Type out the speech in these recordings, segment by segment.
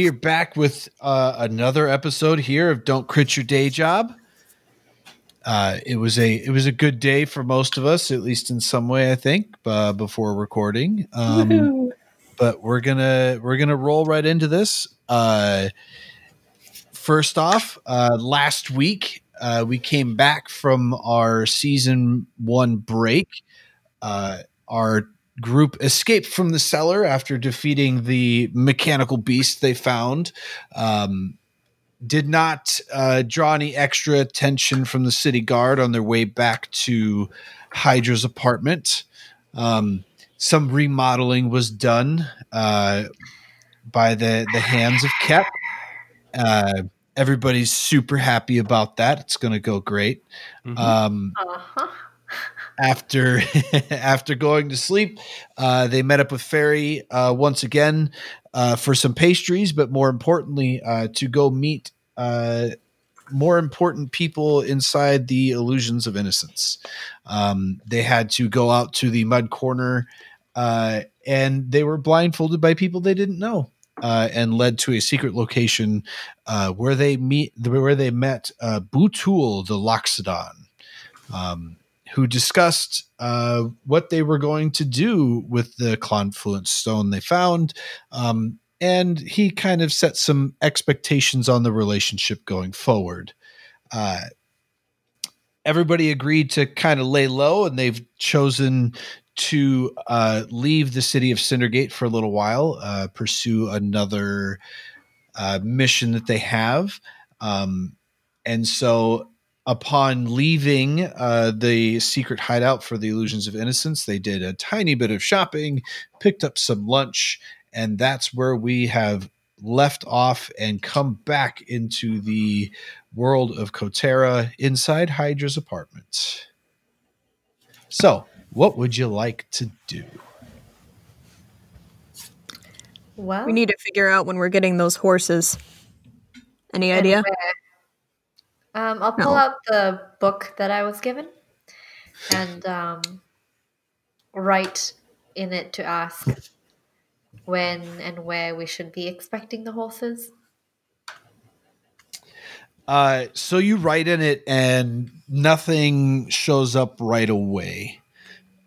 we are back with uh, another episode here of Don't Crit Your Day Job. Uh, it was a it was a good day for most of us, at least in some way, I think. Uh, before recording, um, but we're gonna we're gonna roll right into this. Uh, first off, uh, last week uh, we came back from our season one break. Uh, our group escaped from the cellar after defeating the mechanical beast they found. Um, did not uh, draw any extra attention from the city guard on their way back to Hydra's apartment. Um, some remodeling was done uh, by the the hands of Kep. Uh, everybody's super happy about that. It's going to go great. Mm-hmm. Um, Uh-huh. After after going to sleep, uh, they met up with Fairy uh, once again uh, for some pastries, but more importantly, uh, to go meet uh, more important people inside the Illusions of Innocence. Um, they had to go out to the mud corner, uh, and they were blindfolded by people they didn't know. And led to a secret location where they meet, where they met Butul the Loxodon, um, who discussed uh, what they were going to do with the confluent stone they found. Um, and he kind of set some expectations on the relationship going forward. Uh, everybody agreed to kind of lay low, and they've chosen to uh, leave the city of Cindergate for a little while, uh, pursue another uh, mission that they have. Um, and so upon leaving uh, the secret hideout for the illusions of innocence they did a tiny bit of shopping picked up some lunch and that's where we have left off and come back into the world of Kotera inside hydra's apartment so what would you like to do Well, We need to figure out when we're getting those horses. Any idea? where? Um, I'll pull No. out the book that I was given and um, write in it to ask when and where we should be expecting the horses. Uh, so you write in it, and nothing shows up right away.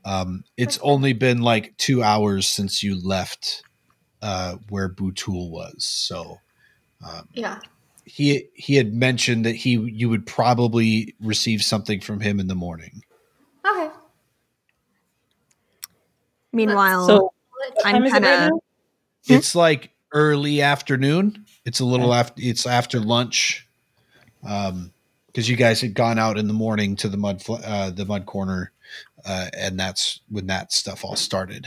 Um, it's Okay. only been like two hours since you left uh, where Butul was. So um, Yeah. He he had mentioned that he you would probably receive something from him in the morning. Okay. Meanwhile, So I'm time is it right kinda- now? Hmm? It's like early afternoon. It's a little after. It's after lunch. Um, because you guys had gone out in the morning to the mud fl- uh, the mud corner, uh, and that's when that stuff all started.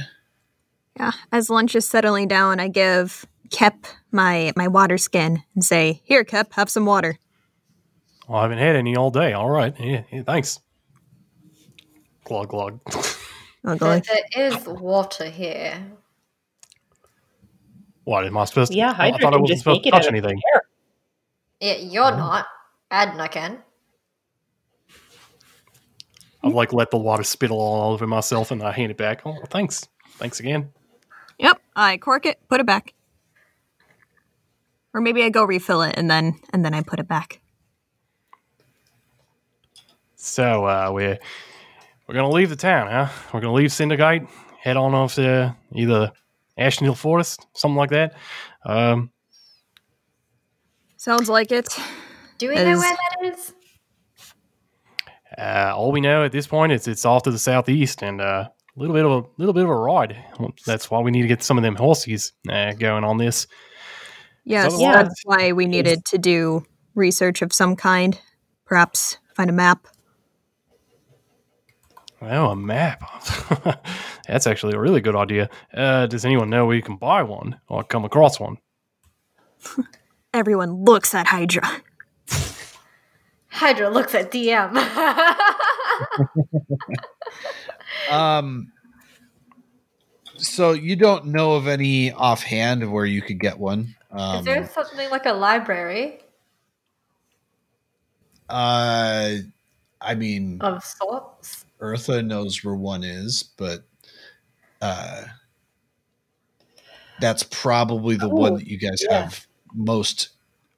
yeah, as lunch is settling down, I give Kep my my water skin and say, "Here, Kep, have some water." Well, I haven't had any all day. All right. Yeah, yeah, thanks. Glug glug. Oh, I'll There, there is water here. what am I supposed to? Yeah, oh, I thought I wasn't just supposed make to it touch out of anything. air. Yeah, you're Oh. not. Adna can. I've like let the water spittle all over myself, and I hand it back. Oh, thanks. Thanks again. "Yep." I cork it, put it back, or maybe I go refill it and then and then I put it back. So uh, we're we're gonna leave the town, huh? We're gonna leave Cindergate, head on off to either Ashen Hill Forest, something like that. Um, Sounds like it. Do we know where that is? uh, all we know at this point is it's off to the southeast, and uh, a little bit of a little bit of a ride. That's why we need to get some of them horses uh, going on this. Yes, Yeah. that's why we needed to do research of some kind. Perhaps find a map. Oh, a map. That's actually a really good idea. Uh, does anyone know where you can buy one or come across one? Everyone looks at Hydra. Hydra looks at DM. Um, so you don't know of any offhand of where you could get one. Um, is there something like a library uh, I mean, of sorts? Eartha knows where one is, but uh, that's probably the one Oh, that you guys yeah. have most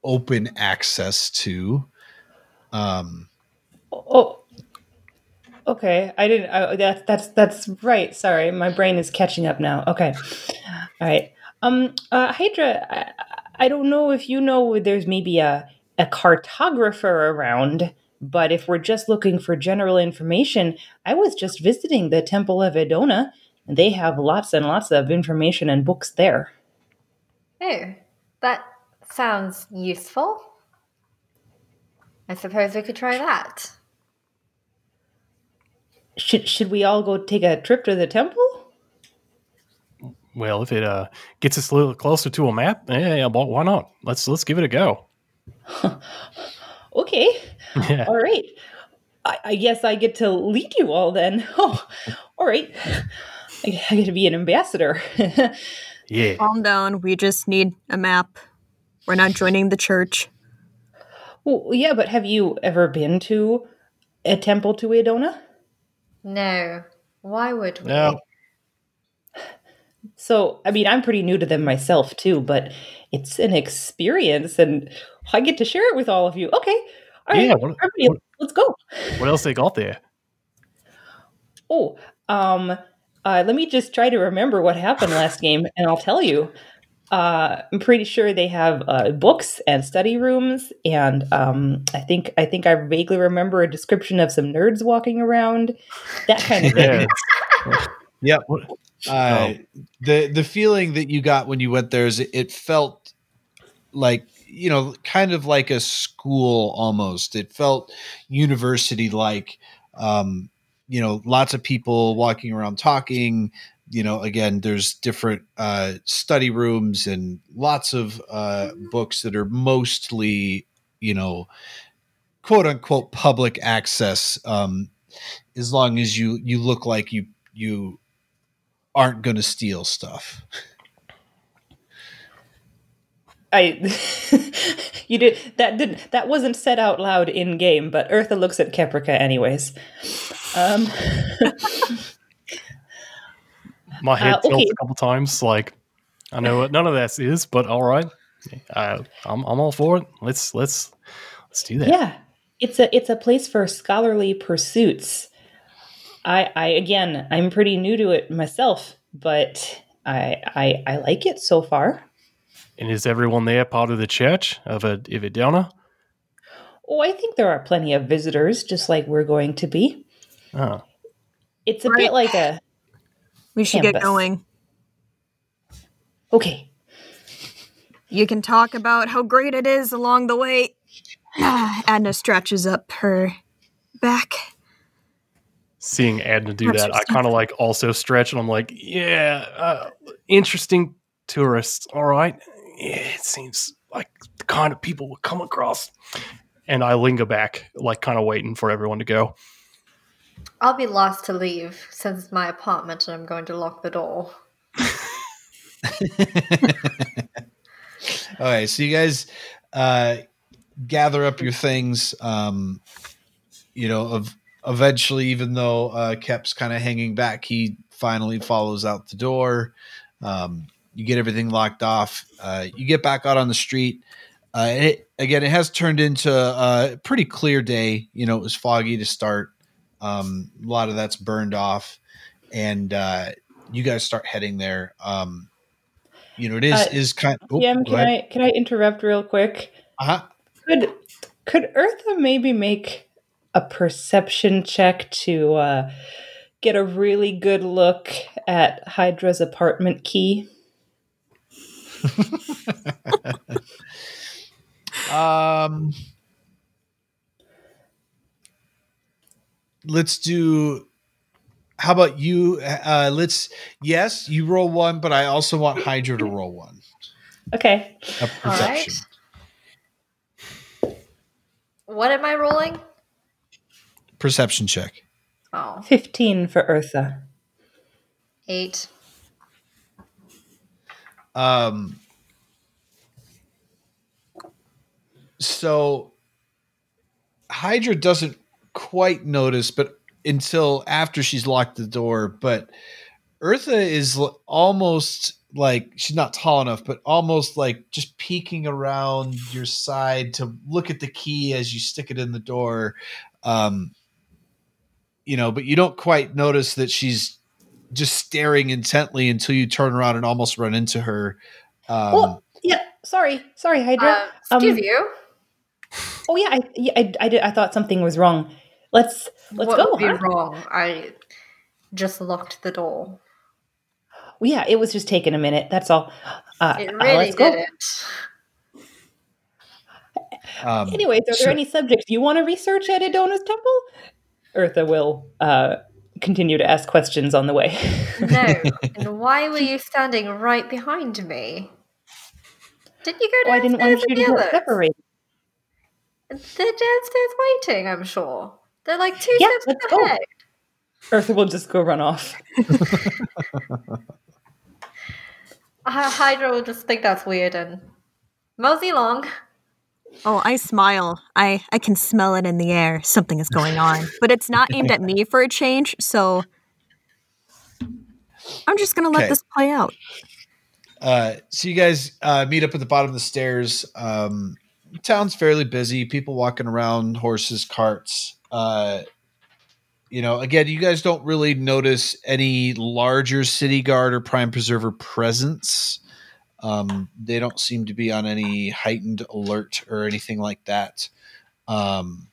open access to. Um, Oh, okay. I didn't. I, that's that's that's right. Sorry, my brain is catching up now. Okay, all right. Um, uh, Hydra, I, I don't know if you know. There's maybe a a cartographer around, but if we're just looking for general information, I was just visiting the Temple of Edona, and they have lots and lots of information and books there. Oh, that sounds useful. I suppose we could try that. Should should we all go take a trip to the temple? Well, if it uh, gets us a little closer to a map, yeah, yeah, well, why not? Let's let's give it a go. Okay. Yeah. All right. I, I guess I get to lead you all then. Oh, all right. I, I get to be an ambassador. Yeah. Calm down. We just need a map. We're not joining the church. well, yeah, but have you ever been to a temple to Edona? No. Why would we? No. So, I mean, I'm pretty new to them myself too, but it's an experience and I get to share it with all of you. Okay. All right. Yeah, what- what- let's go. What else they got there? Oh, um, uh, let me just try to remember what happened last game, and I'll tell you. Uh, I'm pretty sure they have uh, books and study rooms, and um, I think I think I vaguely remember a description of some nerds walking around, that kind of thing. Yeah. Yep. What- Uh, the the feeling that you got when you went there is it, it felt like you know kind of like a school almost. It felt university like. Um, you know, lots of people walking around talking. You know, again, there's different uh, study rooms and lots of uh, books that are mostly, you know, quote unquote public access. Um, as long as you you look like you you aren't going to steal stuff. I, you did that didn't that wasn't said out loud in game, but Eartha looks at Caprica anyways. Um, My head Uh, tilts a couple times. Like, I know what none of this is, but all right. Uh, I'm I'm all for it. Let's let's let's do that. Yeah, it's a it's a place for scholarly pursuits. I I again I'm pretty new to it myself, but I I I like it so far. And is everyone there part of the church of a of a donor? Oh, I think there are plenty of visitors, just like we're going to be. Oh, It's a Right. bit like a We should get going. okay. You can talk about how great it is along the way. Adna stretches up her back. seeing Adna do That's that, I kind of like also stretch, and I'm like, yeah, uh, interesting tourists. All right, yeah, it seems like the kind of people would come across. And I linger back, like kind of waiting for everyone to go. I'll be last to leave since it's my apartment and I'm going to lock the door. All right, so you guys uh, gather up your things. Um, you know, of eventually, even though uh, Kep's kind of hanging back, he finally follows out the door. Um, you get everything locked off. Uh, you get back out on the street. Uh, it, again, it has turned into a pretty clear day. You know, it was foggy to start. Um, a lot of that's burned off, and uh, you guys start heading there. Um, you know, it is Uh, is kind. Oh, Yam, can ahead. I can I interrupt real quick? Uh-huh. Could could Eartha maybe make a perception check to uh, get a really good look at Hydra's apartment key? Um, let's do. How about you? Uh, let's. Yes, you roll one, but I also want Hydra to roll one. Okay. A All right. perception. What am I rolling? Perception check. Oh, 15 for Eartha. eight. Um. So Hydra doesn't quite notice, but until after she's locked the door, but Eartha is almost like she's not tall enough, but almost like just peeking around your side to look at the key as you stick it in the door. Um, you know, but you don't quite notice that she's just staring intently until you turn around and almost run into her. Um, oh, yeah. Sorry, sorry, Hydra. Uh, excuse Um, you. oh yeah, I, yeah, I, I, did, I thought something was wrong. Let's let's what go. would be huh? wrong? I just locked the door. Well, yeah, it was just taking a minute. That's all. Uh, It uh, really let's go. didn't. um, Anyways, are so- there any subjects you want to research at Adona's temple? Eartha will uh, continue to ask questions on the way. No. and why were you standing right behind me? Didn't you go oh, I didn't want you with to the get others? separated. They're downstairs waiting, I'm sure. They're like two Yeah, steps ahead. Eartha will just go run off. Hy- Hydra will just think that's weird and mosey along. Oh, I smile. I I can smell it in the air. Something is going on, but it's not aimed at me for a change. So I'm just gonna let Okay. this play out. Uh, so you guys uh, meet up at the bottom of the stairs. Um, town's fairly busy. People walking around, horses, carts. Uh, you know, again, you guys don't really notice any larger city guard or prime preserver presence. Um, they don't seem to be on any heightened alert or anything like that. Um,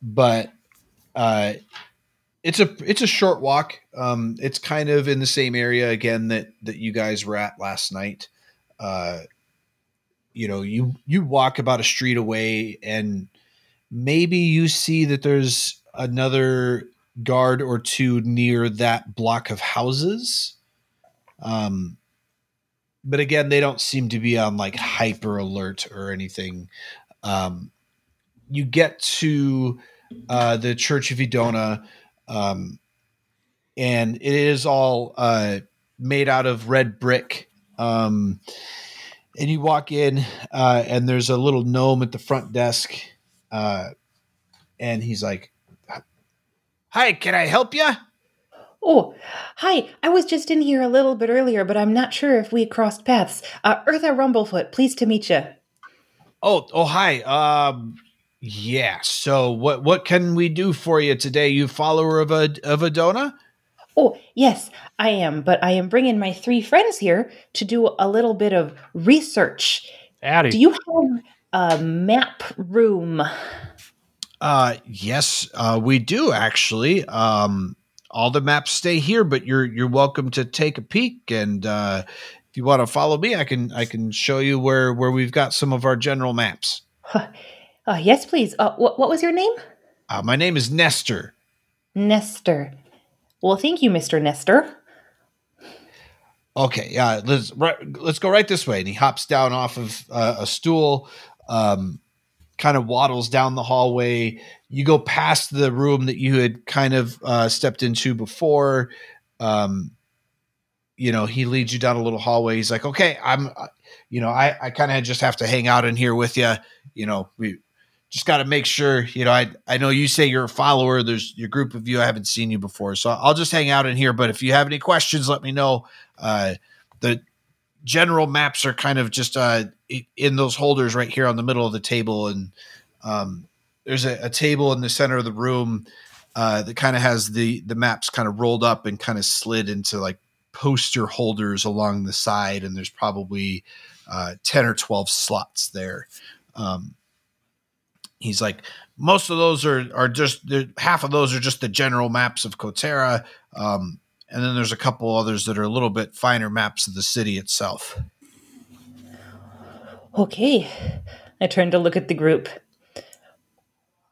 but uh, it's a it's a short walk. Um, it's kind of in the same area again that that you guys were at last night. Uh, you know, you you walk about a street away, and maybe you see that there's another guard or two near that block of houses. Um, but again, they don't seem to be on like hyper alert or anything. Um, you get to uh, the Church of Edona, um, and it is all uh, made out of red brick. Um, and you walk in, uh, and there's a little gnome at the front desk, uh, and he's like, "Hi, can I help you?" Oh, hi. I was just in here a little bit earlier, but I'm not sure if we crossed paths. Uh, Eartha Rumblefoot, pleased to meet you. Oh, oh, hi. Um, yeah. So, what what can we do for you today? You follower of a of Adona? Oh, yes, I am, but I am bringing my three friends here to do a little bit of research. Howdy. Do you have a map room? Uh, yes, uh, we do actually. Um, all the maps stay here, but you're you're welcome to take a peek. And uh, if you want to follow me, I can I can show you where where we've got some of our general maps. Uh, yes, please. Uh, wh- what was your name? Uh, my name is Nestor. Nestor. Well, thank you, Mr. Nestor. Okay, yeah, let's right, let's go right this way. And he hops down off of uh, a stool, um, kind of waddles down the hallway. You go past the room that you had kind of uh, stepped into before. Um, you know, he leads you down a little hallway. He's like, "Okay, I'm, uh, you know, I I kind of just have to hang out in here with you. You know, we just got to make sure. You know, I I know you say you're a follower. There's your group of you. I haven't seen you before, so I'll just hang out in here. But if you have any questions, let me know." Uh, the general maps are kind of just uh, in those holders right here on the middle of the table, and um, there's a, a table in the center of the room uh, that kind of has the the maps kind of rolled up and kind of slid into like poster holders along the side, and there's probably uh, ten or twelve slots there. Um, he's like, most of those are are just half of those are just the general maps of Kotera. Um, and then there's a couple others that are a little bit finer maps of the city itself. Okay. I turn to look at the group.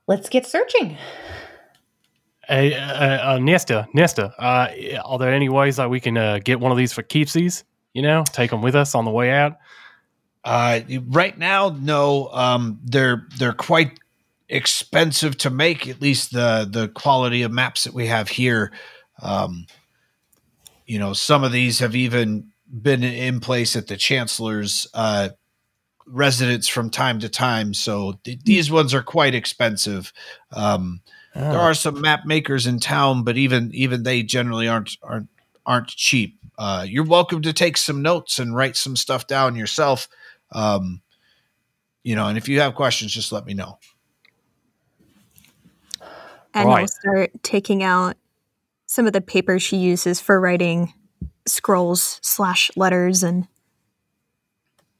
Let's get searching. Hey, uh, uh, Nesta, Nesta, uh, are there any ways that we can uh, get one of these for keepsies? You know, take them with us on the way out. Uh, right now, no. Um, they're they're quite expensive to make. At least the the quality of maps that we have here. Um, you know, some of these have even been in place at the chancellor's residence from time to time. So th- these ones are quite expensive. Um, there are some map makers in town, but even even they generally aren't aren't aren't cheap. Uh, you're welcome to take some notes and write some stuff down yourself. Um, you know, and if you have questions, just let me know. And he'll start taking out some of the paper she uses for writing scrolls slash letters and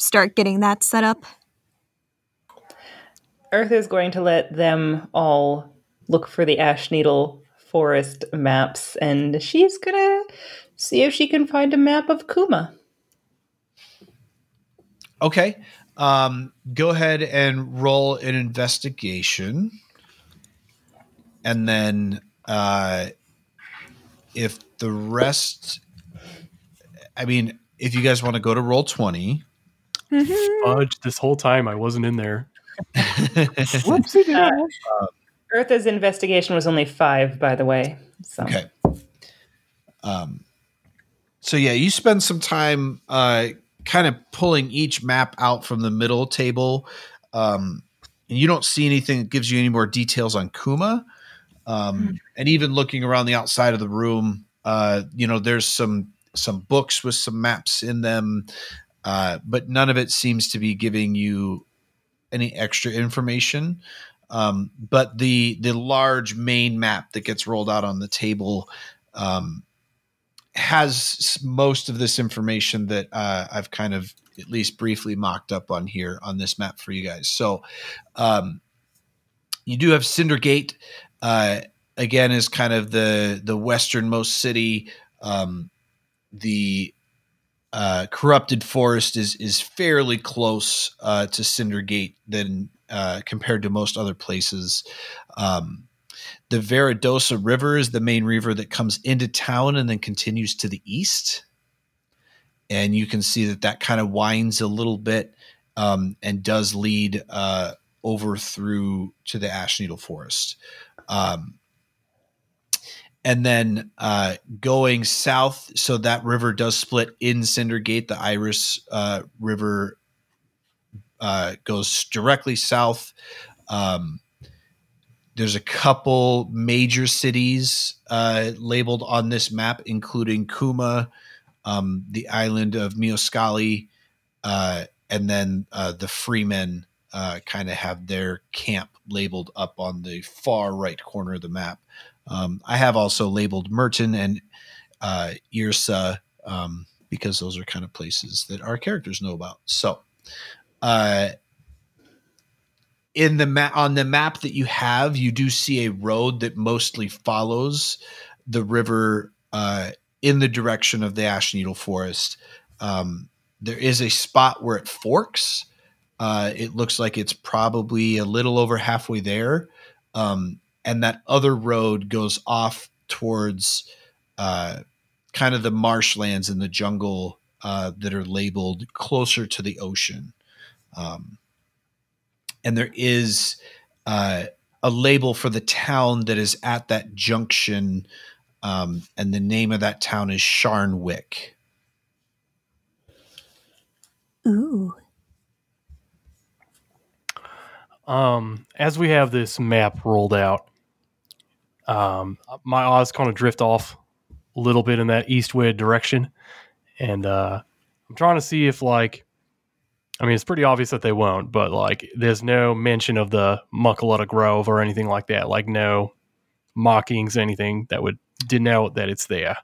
start getting that set up. Earth is going to let them all look for the Ashneedle forest maps, and she's gonna see if she can find a map of Kuma. Okay. Um, go ahead and roll an investigation. And then uh, if the rest, I mean, if you guys want to go to Roll20, Fudge, this whole time I wasn't in there. Uh, Eartha's investigation was only five, by the way. So Okay. Um, so yeah, you spend some time uh, kind of pulling each map out from the middle table, um, and you don't see anything that gives you any more details on Kuma. Um, And even looking around the outside of the room, uh, you know, there's some some books with some maps in them, uh, but none of it seems to be giving you any extra information. Um, but the the large main map that gets rolled out on the table um, has most of this information that uh, I've kind of at least briefly mocked up on here on this map for you guys. So um, you do have Cindergate. Uh, again, is kind of the the westernmost city. Um, the uh, corrupted forest is is fairly close uh, to Cindergate than uh, compared to most other places. Um, the Veridosa River is the main river that comes into town and then continues to the east, and you can see that that kind of winds a little bit um, and does lead uh, over through to the Ashneedle Forest. Um, and then uh, going south, so that river does split in Cindergate. The Iris uh, River uh, goes directly south. Um, there's a couple major cities uh, labeled on this map, including Kuma, um, the island of Mioscali, uh, and then uh, the Freemen uh, kind of have their camp labeled up on the far right corner of the map. Um, I have also labeled Merton and uh, Irsa um, because those are kind of places that our characters know about. So, uh, in the map on the map that you have, you do see a road that mostly follows the river uh, in the direction of the Ashneedle Forest. Um, there is a spot where it forks. Uh, it looks like it's probably a little over halfway there. Um, and that other road goes off towards uh, kind of the marshlands and the jungle uh, that are labeled closer to the ocean. Um, and there is uh, a label for the town that is at that junction, um, and the name of that town is Sharnwick. Ooh. Um, as we have this map rolled out, um, my eyes kind of drift off a little bit in that eastward direction, and uh, I'm trying to see if like, I mean, it's pretty obvious that they won't, but like, there's no mention of the Muckalutta Grove or anything like that, like no mockings, anything that would denote that it's there.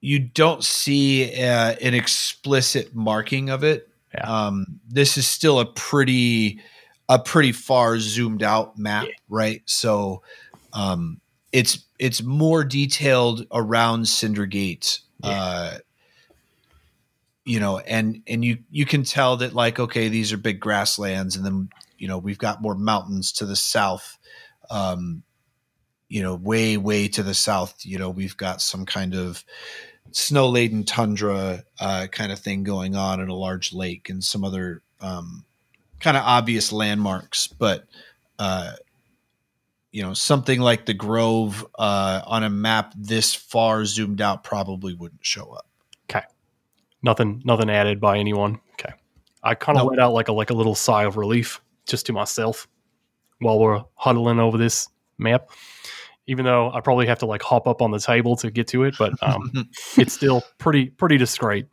You don't see uh, an explicit marking of it. Yeah. Um, this is still a pretty a pretty far zoomed out map, Yeah. right? So um, it's it's more detailed around Cindergate. Uh, you know, and and you you can tell that like okay, these are big grasslands, and then you know we've got more mountains to the south. Um, you know, way way to the south, you know, we've got some kind of snow laden tundra uh, kind of thing going on in a large lake and some other um, kind of obvious landmarks, but uh, you know something like the Grove uh, on a map this far zoomed out probably wouldn't show up. Okay. Nothing, nothing added by anyone. Okay, I kind of Nope. let out like a like a little sigh of relief just to myself while we're huddling over this map, even though I probably have to like hop up on the table to get to it, but um, it's still pretty pretty discreet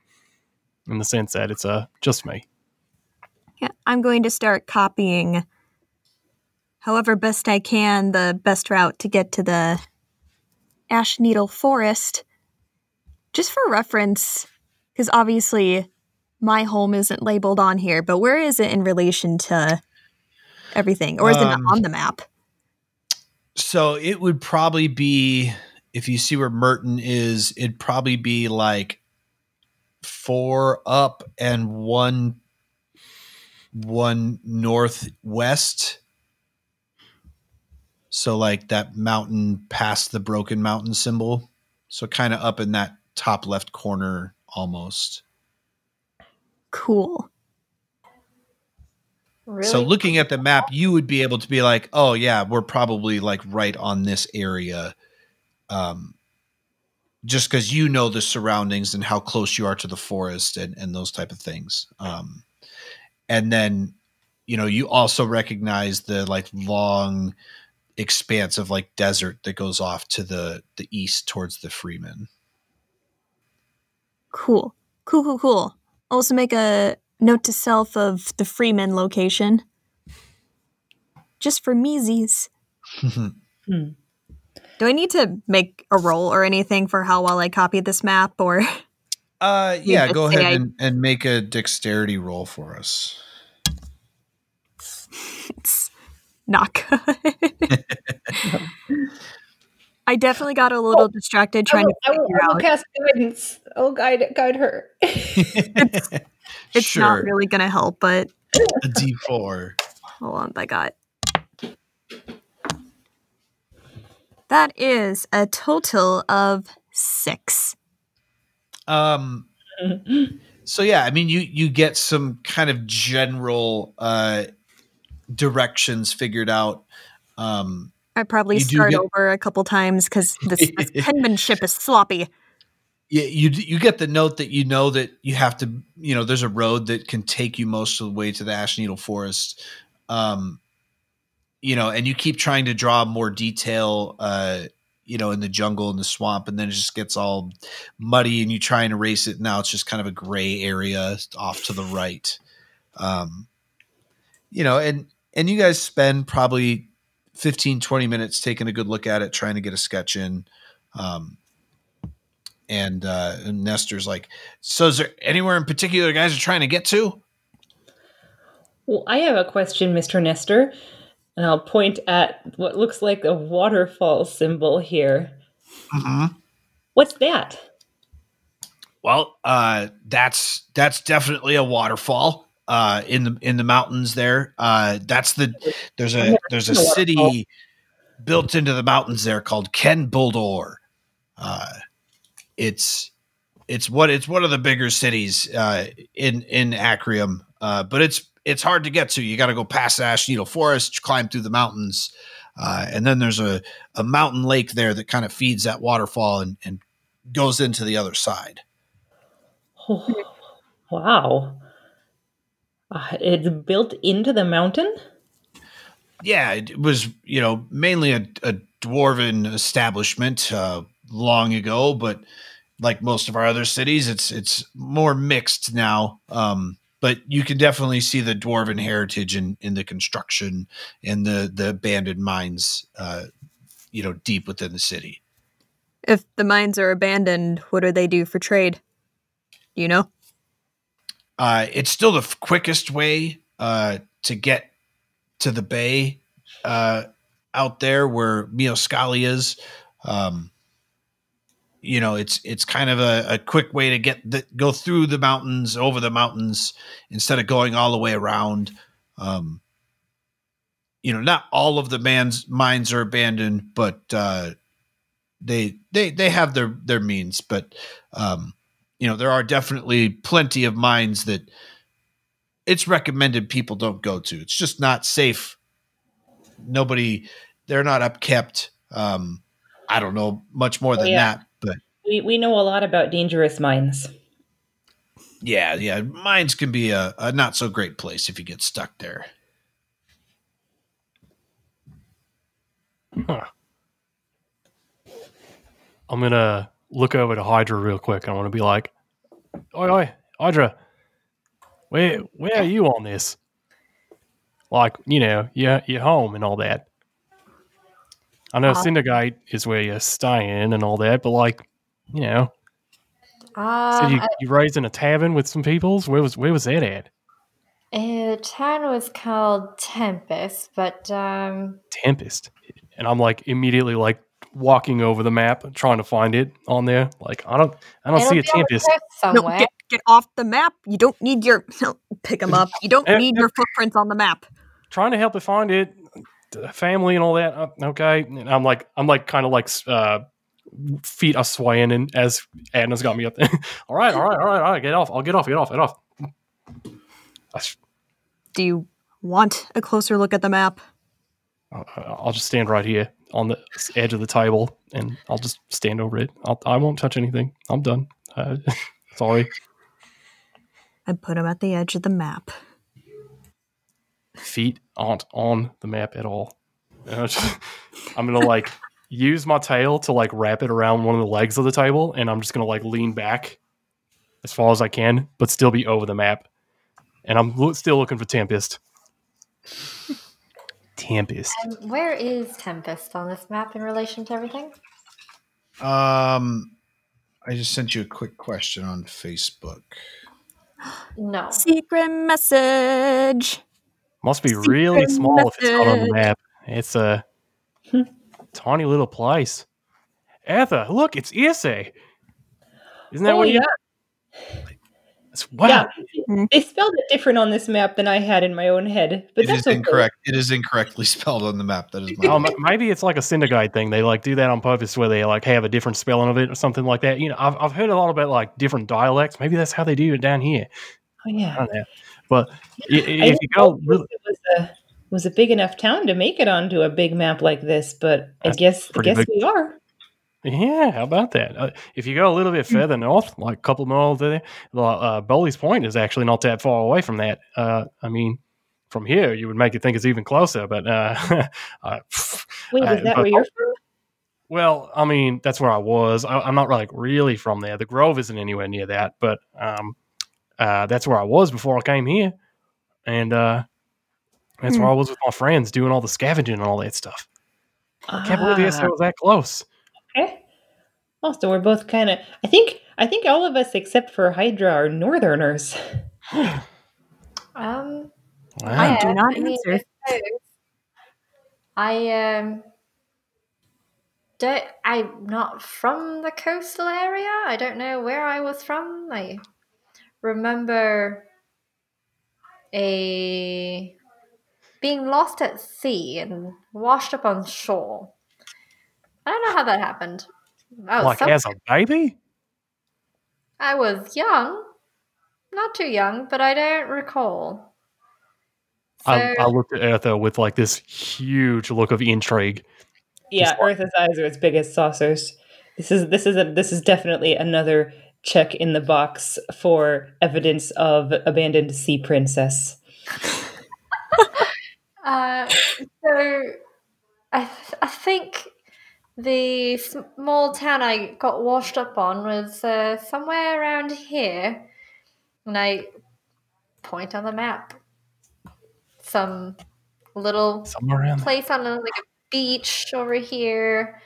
in the sense that it's uh, just me. Yeah, I'm going to start copying, however best I can, the best route to get to the Ashneedle Forest. Just for reference, because obviously my home isn't labeled on here, but where is it in relation to everything? Or is it Um, not on the map? So it would probably be if you see where Merton is, it'd probably be like four up and one one northwest. So like that mountain past the broken mountain symbol. So kind of up in that top left corner almost. Cool. Really? So looking at the map, you would be able to be like, "Oh yeah, we're probably like right on this area," um, just because you know the surroundings and how close you are to the forest and and those type of things. Um, and then, you know, you also recognize the like long expanse of like desert that goes off to the the east towards the Freeman. Cool. Cool, cool, cool. Also make a note to self of the Freeman location. Just for measies. Hmm. Do I need to make a roll or anything for how well I copied this map or Uh, yeah, go ahead I- and, and make a dexterity roll for us. it's not good? I definitely got a little distracted trying will, to I will, figure I will out. cast guidance. I'll guide guide her. It's sure. not really going to help, but a D4. hold on, I got. That is a total of six. Um so yeah, I mean you you get some kind of general uh directions figured out. Um I probably start get- over a couple times because this, this penmanship is sloppy. Yeah, you you get the note that you know that you have to you know there's a road that can take you most of the way to the Ashneedle forest um you know and you keep trying to draw more detail uh you know in the jungle and the swamp and then it just gets all muddy and you try and erase it now it's just kind of a gray area off to the right um you know and and you guys spend probably 15 20 minutes taking a good look at it trying to get a sketch in um and uh and Nestor's like, so is there anywhere in particular guys are trying to get to? Well, I have a question, Mr. Nestor, and I'll point at what looks like a waterfall symbol here. Mm-hmm. What's that? Well, uh, that's that's definitely a waterfall uh, in the in the mountains there. Uh, that's the there's a there's a seen a waterfall. city built into the mountains there called Ken Buldor. Uh, it's it's what it's one of the bigger cities uh, in in Acrium, uh, but it's it's hard to get to. You got to go past Ashneedle Forest, climb through the mountains, uh, and then there's a a mountain lake there that kind of feeds that waterfall and, and goes into the other side. Oh, wow. Uh, it's built into the mountain? yeah, it was you know mainly a, a dwarven establishment uh, long ago, but like most of our other cities, it's it's more mixed now. Um, but you can definitely see the dwarven heritage in in the construction and the the abandoned mines, uh, you know, deep within the city. If the mines are abandoned, what do they do for trade? Do you know? Uh, it's still the quickest way uh, to get to the bay uh, out there where Mioscali is. Um, you know, it's it's kind of a, a quick way to get the, go through the mountains, over the mountains, instead of going all the way around. Um, you know, not all of the man's mines are abandoned, but uh, they they they have their their means. But um, you know, there are definitely plenty of mines that it's recommended people don't go to. It's just not safe. Nobody, they're not upkept. Um, I don't know much more than yeah. that, but We, we know a lot about dangerous mines. yeah, yeah, mines can be a, a not so great place if you get stuck there. Huh. I'm gonna look over to Hydra real quick. I want to be like, "Oi, oi, Hydra, where where are you on this? Like, you know, your your home and all that. I know Uh, Cindergate is where you're staying and all that, but like, you know, Uh, said you you raised in a tavern with some peoples. Where was where was that at? uh, the town was called Tempest, but um, Tempest, and I'm like immediately like walking over the map, trying to find it on there. Like, I don't I don't it'll see a be Tempest. coast No, get, get off the map. You don't need your pick them up. You don't need your footprints on the map. trying to help her find it, family and all that. Uh, okay, and I'm like, I'm like, kind of like, uh, feet are swaying, and as Adna's got me up there. all right, all right, all right, all right, get off. I'll get off, get off, get off. I sh- Do you want a closer look at the map? I'll I'll just stand right here on the edge of the table, and I'll just stand over it. I'll, I won't touch anything. I'm done. Uh, sorry. I put him at the edge of the map. feet aren't on the map at all. Just- I'm gonna like use my tail to like wrap it around one of the legs of the table, and I'm just gonna like lean back as far as I can, but still be over the map. And I'm lo- still looking for Tempest. Tempest. Um, where is Tempest on this map in relation to everything? Um, I just sent you a quick question on Facebook. No. Secret message. Must be really Secret small if it's not on the map. It's a tiny little place. Eartha, look, it's Iase. Isn't that Oh, what you? yeah. It's, wow. Yeah, mm-hmm. they spelled it different on this map than I had in my own head, but It that's is okay. incorrect. It is incorrectly spelled on the map. That is my. Oh, maybe it's like a Cindergate thing. They like do that on purpose, where they like have a different spelling of it or something like that. You know, I've I've heard a lot about like different dialects. Maybe that's how they do it down here. Oh, I yeah. don't know. But i- i- I if you go, it really, was, it was a was a big enough town to make it onto a big map like this, but I guess I guess big. we are. Yeah, how about that? Uh, if you go a little bit further north, like a couple miles there, the, uh, Bowley's Point is actually not that far away from that. Uh, I mean, from here you would make it think it's even closer, but uh, Wait, is that where you're from? Well, I mean, that's where I was. I, I'm not like really from there. The Grove isn't anywhere near that, but um, uh, that's where I was before I came here, and uh, that's where I was with my friends doing all the scavenging and all that stuff. I can't believe Ah, ESO was that close. Okay. Oh, so we're both kind of. I think. I think all of us except for Hydra are Northerners. Um, Wow. I do not I mean, answer. I um don't. I'm not from the coastal area. I don't know where I was from. I remember a being lost at sea and washed up on shore. I don't know how that happened. I like some- as a baby? I was young, not too young, but I don't recall. So, I, I looked at Eartha with like this huge look of intrigue. Yeah, Just like- Eartha's eyes are as big as saucers. This is this is a this is definitely another check in the box for evidence of abandoned sea princess. Uh, so I, th- I think the small town I got washed up on was uh, somewhere around here, and I point on the map. Some little Somewhere place on a, like a beach over here.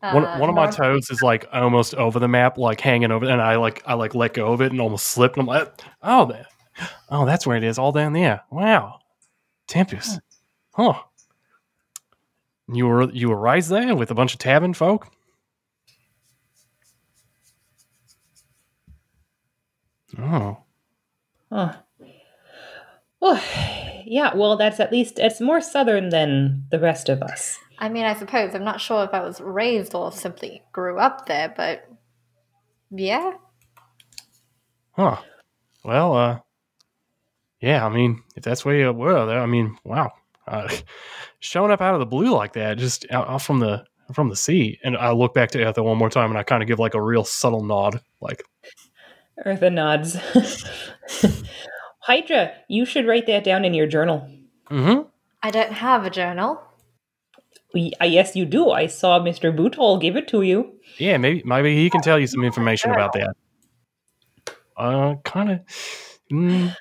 One, uh, one of my toes is like almost over the map, like hanging over, and I like I like let go of it and almost slipped. And I'm like, oh, that, oh, that's where it is, all down there. Wow, Tempest, huh? You were you were raised there with a bunch of tavern folk. Oh, Oh. Oh, yeah. Well, that's at least it's more southern than the rest of us. I mean, I suppose I'm not sure if I was raised or simply grew up there, but yeah. huh. Well, uh, yeah. I mean, if that's where you were, there, I mean, wow, uh, showing up out of the blue like that, just out, out from the from the sea. And I look back to Eartha one more time, and I kind of give like a real subtle nod, like, Eartha nods. Hydra, you should write that down in your journal. mm-hmm. I don't have a journal. We, uh, yes, you do. I saw Mr. Butul give it to you. Yeah, maybe maybe he can tell you some information about that. Uh, kind of. Mm,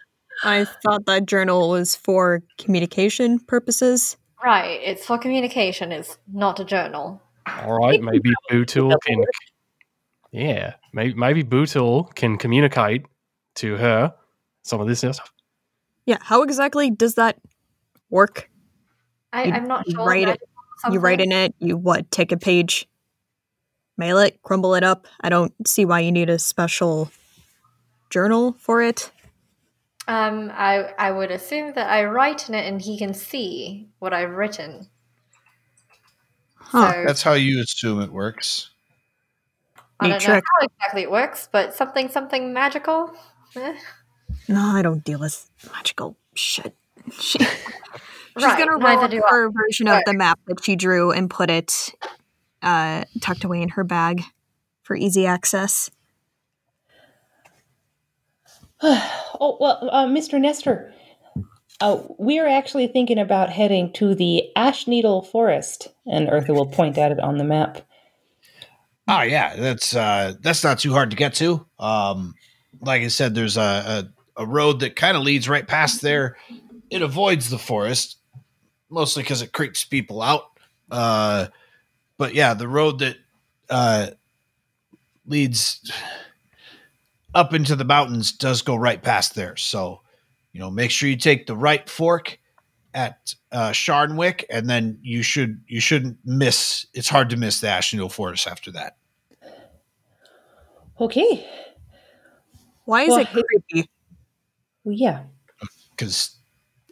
I thought that journal was for communication purposes. Right, it's for communication. It's not a journal. all right, maybe Butul can. Yeah, maybe maybe Butul can communicate to her some of this stuff. Yeah, how exactly does that work? I, You- I'm not you sure. write it- You write in it, you what, take a page, mail it, crumble it up. I don't see why you need a special journal for it. Um, I I would assume that I write in it and he can see what I've written. Huh. So That's how you assume it works. I don't trick. know how exactly it works, but something something magical. Eh. No, I don't deal with magical shit. She, she's Right, gonna neither roll up do her version of the map that she drew and put it uh, tucked away in her bag for easy access. Oh, well, uh, Mr. Nestor, uh, we are actually thinking about heading to the Ashneedle Forest, and Eartha will point at it on the map. Oh yeah, that's uh that's not too hard to get to. Um like I said, there's a a, a road that kind of leads right past there. It avoids the forest, mostly because it creeps people out. Uh but yeah, the road that uh leads up into the mountains does go right past there. So, you know, make sure you take the right fork at uh, Sharnwick, and then you should you shouldn't miss. It's hard to miss the Ash Forest after that. Okay. Why is Well, it creepy? Well, yeah. because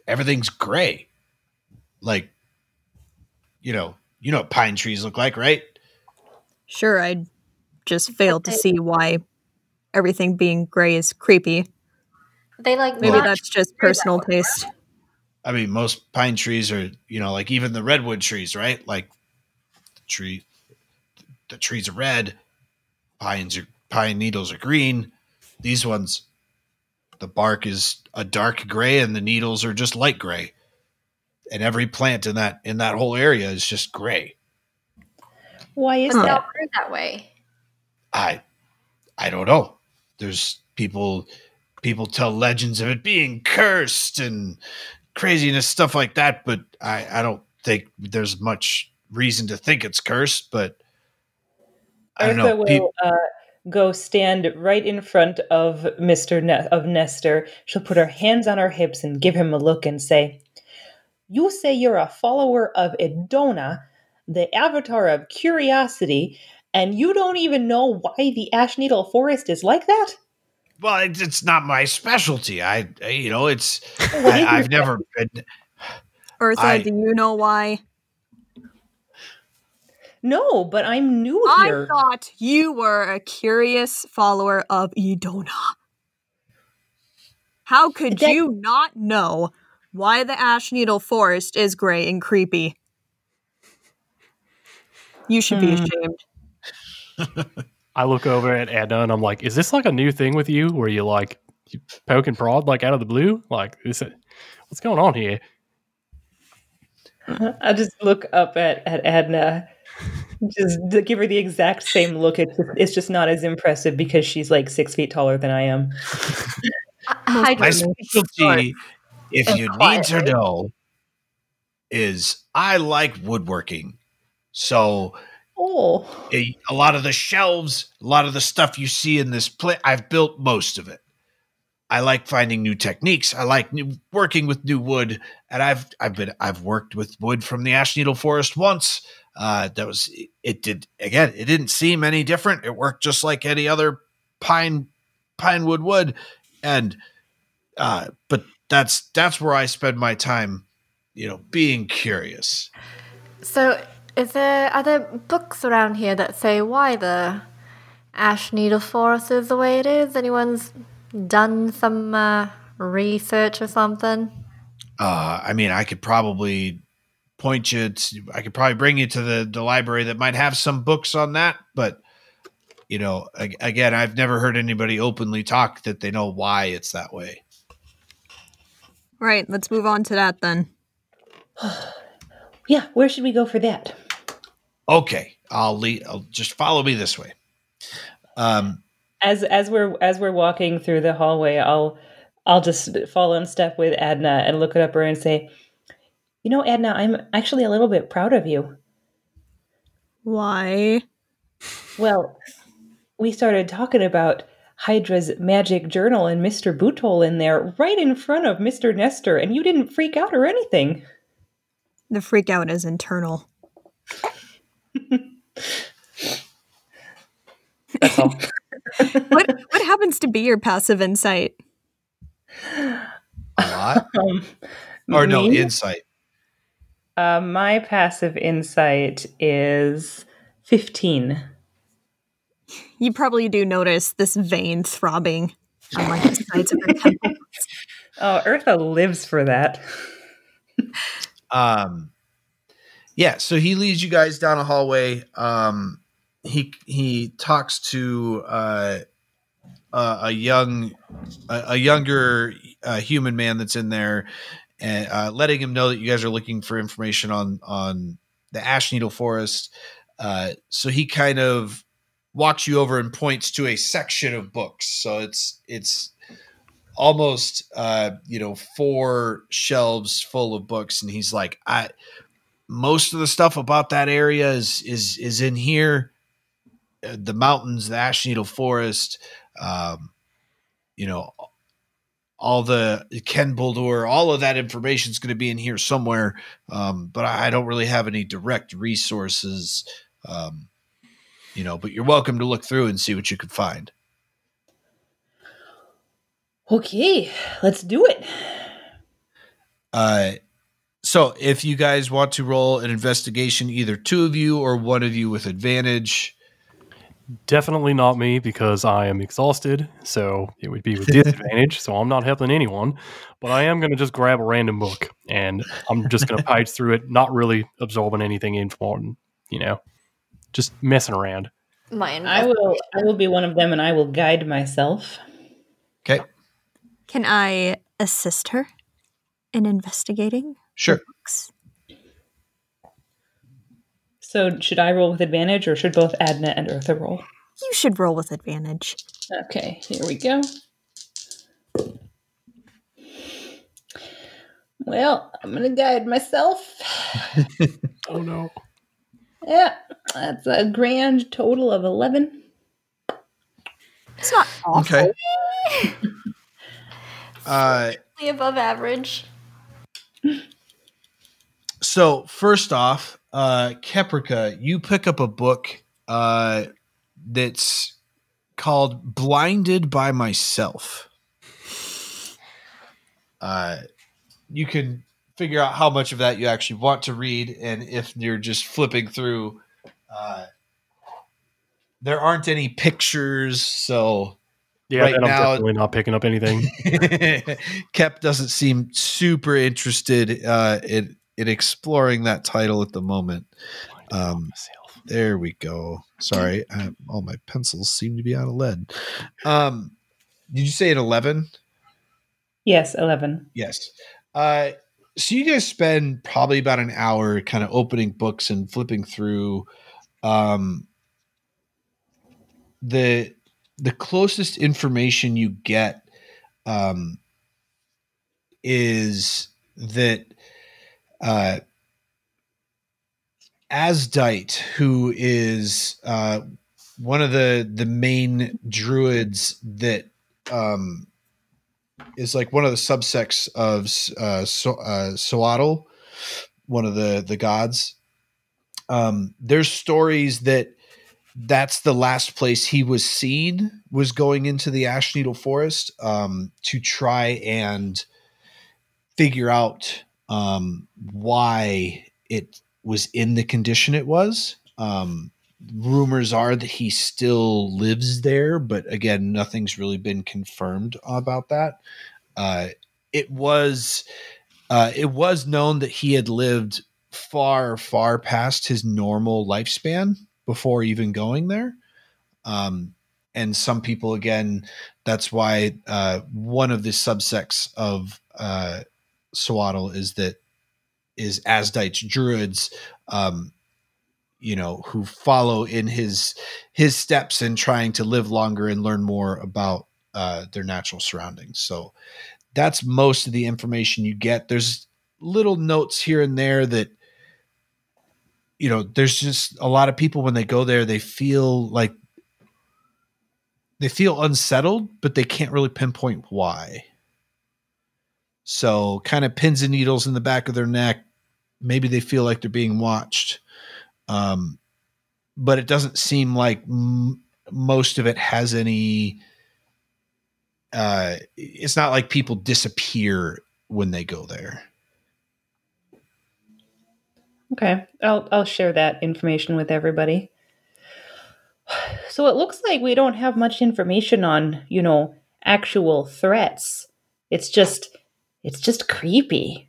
everything's gray. Like, you know, you know what pine trees look like, right? Sure, I just failed to see why everything being gray is creepy. They like Maybe that's just through that personal taste. I mean, most pine trees are, you know, like even the redwood trees, right? Like the tree, the trees are red, pines are pine needles are green. These ones, the bark is a dark gray, and the needles are just light gray. And every plant in that in that whole area is just gray. Why is But that? that way. I I don't know. There's people people tell legends of it being cursed and craziness stuff like that, but I I don't think there's much reason to think it's cursed, but I don't know. will uh, go stand right in front of Mister ne- of Nestor. She'll put her hands on her hips and give him a look and say, "You say you're a follower of Idona, the avatar of curiosity, and you don't even know why the Ashneedle Forest is like that." well, it's, it's not my specialty. I I- you know, it's I, i've never been Eartha, I- do you know why? No, but I'm new I here. thought you were a curious follower of Idona. How could That- you not know why the Ashneedle Forest is gray and creepy? You should be Hmm. ashamed. I look over at Adna and I'm like, is this like a new thing with you where you like you poke and prod like out of the blue? Like, is it, what's going on here? I just look up at at Adna, just to give her the exact same look. It's just, it's just not as impressive because she's like six feet taller than I am. I my specialty, if And you need to know, is I like woodworking. So Oh, a, a lot of the shelves, a lot of the stuff you see in this play, I've built most of it. I like finding new techniques. I like new, working with new wood, and I've I've been I've worked with wood from the ashneedle forest once. Uh, that was it. Did again? It didn't seem any different. It worked just like any other pine pine wood wood, and uh, but that's that's where I spend my time. You know, being curious. So, is there are there books around here that say why the ashneedle forest is the way it is? Anyone's done some uh, research or something? Uh, I mean, I could probably point you to, I could probably bring you to the, the library that might have some books on that. But, you know, again, I've never heard anybody openly talk that they know why it's that way. Right, let's move on to that then. Yeah, where should we go for that? Okay, I'll lead. I'll just follow me this way. Um, As as we're as we're walking through the hallway, I'll I'll just fall in step with Adna and look at her and say, "You know, Adna, I'm actually a little bit proud of you." Why? Well, we started talking about Hydra's magic journal and Mr. Boothole in there right in front of Mr. Nestor, and you didn't freak out or anything. The freak out is internal. That's all. What what happens to be your passive insight? a lot, Um, or no insight. Uh, my passive insight is 15. You probably do notice this vein throbbing on like the sides of her temple. Oh, Eartha lives for that. Um, yeah. So he leads you guys down a hallway. Um, he he talks to uh, uh, a young a, a younger uh, human man that's in there, and uh, letting him know that you guys are looking for information on on the Ashneedle Forest. Uh, so he kind of walks you over and points to a section of books. So it's it's almost uh you know four shelves full of books and he's like i most of the stuff about that area is is is in here. Uh, the mountains the ashneedle forest um you know all the ken buldur all of that information is going to be in here somewhere. Um but i don't really have any direct resources um you know but you're welcome to look through and see what you can find. Okay, let's do it. Uh, so if you guys want to roll an investigation, either two of you or one of you with advantage. Definitely not me because I am exhausted. So it would be with disadvantage. so I'm not helping anyone. But I am going to just grab a random book and I'm just going to page through it, not really absorbing anything important, you know, just messing around. Mine. I will I will be one of them and I will guide myself. Okay, Can I assist her in investigating sure. books? So should I roll with advantage or should both Adna and Eartha roll? You should roll with advantage. Okay, here we go. Well, I'm gonna guide myself. Oh, no. Yeah, that's a grand total of 11. It's not awful. Okay. Uh, above average. So first off, uh, Caprica, you pick up a book uh, that's called "Blinded by Myself." Uh, you can figure out how much of that you actually want to read, and if you're just flipping through, uh, there aren't any pictures, so Yeah, Right I'm now- definitely not picking up anything. Kep doesn't seem super interested uh, in in exploring that title at the moment. Um. There we go. Sorry, uh, all my pencils seem to be out of lead. Um, did you say at eleven? Yes, 11. Yes. Uh, so you guys spend probably about an hour kind of opening books and flipping through. Um, the the closest information you get um, is that uh, Asdite, who is uh, one of the the main druids that um, is like one of the subsects of uh, so, uh, Soatl, one of the the gods. Um, there's stories that that's the last place he was seen was going into the Ashneedle Forest um, to try and figure out um, why it was in the condition it was. Um, rumors are that he still lives there, but again, nothing's really been confirmed about that. Uh, it was uh, it was known that he had lived far, far past his normal lifespan before even going there. Um, and some people, again, that's why uh, one of the subsects of uh, Swaddle is that is Asdite's druids, um, you know, who follow in his his steps in trying to live longer and learn more about uh, their natural surroundings. So that's most of the information you get. There's little notes here and there that you know there's just a lot of people when they go there they feel like they feel unsettled but they can't really pinpoint why so kind of pins and needles in the back of their neck maybe they feel like they're being watched um, but it doesn't seem like m- most of it has any uh, it's not like people disappear when they go there Okay, I'll I'll share that information with everybody. So it looks like we don't have much information on, you know, actual threats. It's just it's just creepy.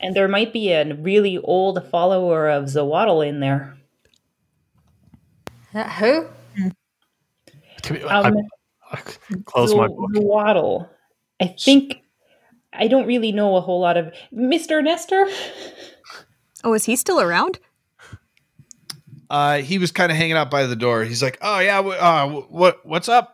And there might be a really old follower of Zawaddle in there. Uh, who? I, Um, I close my Zo- book. Zawaddle. I think I don't really know a whole lot of Mr. Nestor. Oh, is he still around? uh, he was kind of hanging out by the door he's like oh yeah wh- uh, wh- what what's up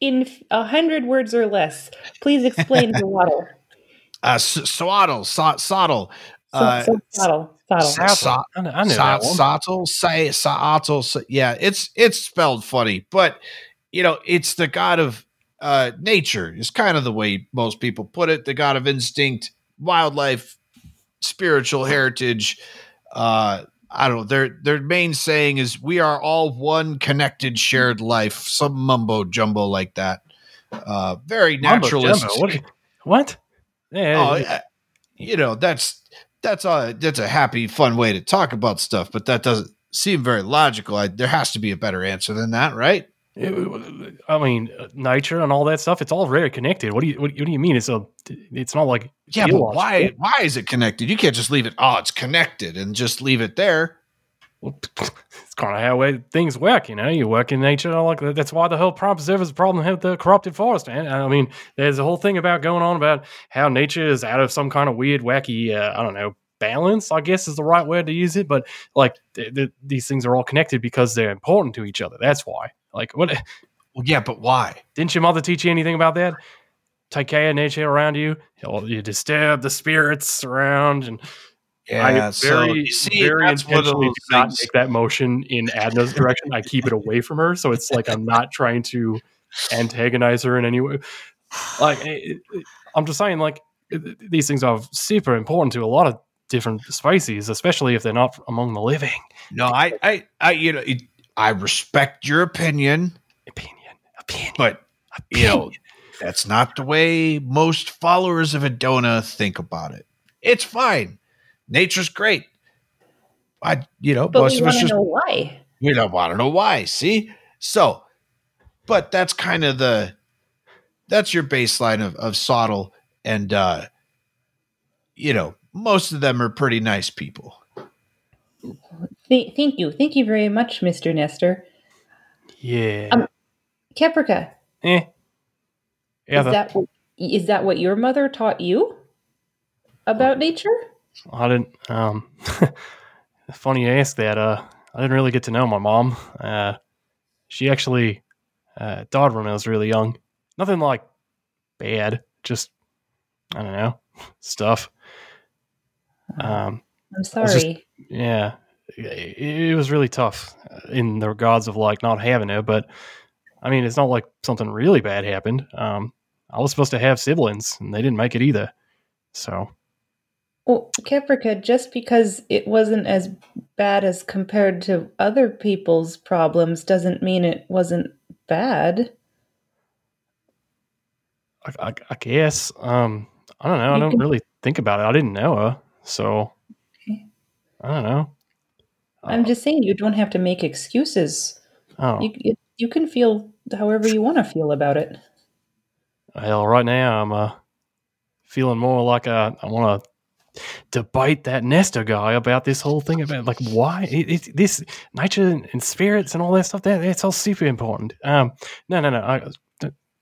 In f- a hundred words or less, please explain Zawaddle. uh, S- Swaddle, so- Soddle, uh, So, so, Zawaddle, Zawaddle. S- So- I know, I know So- that one. Sottle, say Sottle. Yeah, it's it's spelled funny, but you know, it's the god of uh, nature. Is kind of the way most people put it. The god of instinct, wildlife, spiritual heritage. Uh, I don't know. Their their main saying is, "We are all one, connected, shared life." Some mumbo jumbo like that. Uh, very naturalist. What? what? Yeah, Oh, yeah, you know that's that's a that's a happy, fun way to talk about stuff, but that doesn't seem very logical. I, there has to be a better answer than that, right? It- I mean, uh, nature and all that stuff. It's all very connected. What do you what, what do you mean? It's a. It's not like Yeah, but illogical. why why is it connected? You can't just leave it. Oh, it's connected, and just leave it there. Well, it's kind of how things work, you know. You work in nature, like that's why the whole prime preserve is a problem with the corrupted forest, man. I mean, there's a whole thing about going on about how nature is out of some kind of weird, wacky, uh, I don't know, balance. I guess is the right word to use it, but like th- th- these things are all connected because they're important to each other. That's why. Like, what Well, yeah, but why? didn't your mother teach you anything about that? Take care of nature around you. You disturb the spirits around, and Yeah, I so very, you see, very intentionally do not things. make that motion in Adna's direction. I keep it away from her, so it's like I'm not trying to antagonize her in any way. Like it- it- I'm just saying, like it- these things are super important to a lot of different species, especially if they're not among the living. No, I, I, I, you know, it, I respect your opinion, Opinion, opinion, but you know, that's not the way most followers of Adona think about it. It's fine. Nature's great. I, you know, But most we of us want to just know why. we don't want to know why. See, so, but that's kind of the that's your baseline of of Soddle, and uh, you know, most of them are pretty nice people. Th- thank you. Thank you very much, Mr. Nestor. yeah, Um, Caprica, eh. Yeah, is that what, is that what your mother taught you about nature? I didn't. Um, funny you ask that. Uh, I didn't really get to know my mom. Uh, she actually uh, died when I was really young. Nothing like bad. Just I don't know stuff. Um, I'm was just- sorry. yeah, it, it was really tough in the regards of like not having her. But I mean, it's not like something really bad happened. Um, I was supposed to have siblings, and they didn't make it either. So Well, Caprica, just because it wasn't as bad as compared to other people's problems doesn't mean it wasn't bad. I, I, I guess. Um, I don't know. I don't really think about it. I didn't know her, so. I don't know. I'm just saying you don't have to make excuses. Oh, You you, you can feel however you want to feel about it. hell! Right now, I'm uh, feeling more like uh, I want to debate that Nestor guy about this whole thing about like why it, it, this nature and, spirits and all that stuff. That that's all super important. Um, no, no, no. I,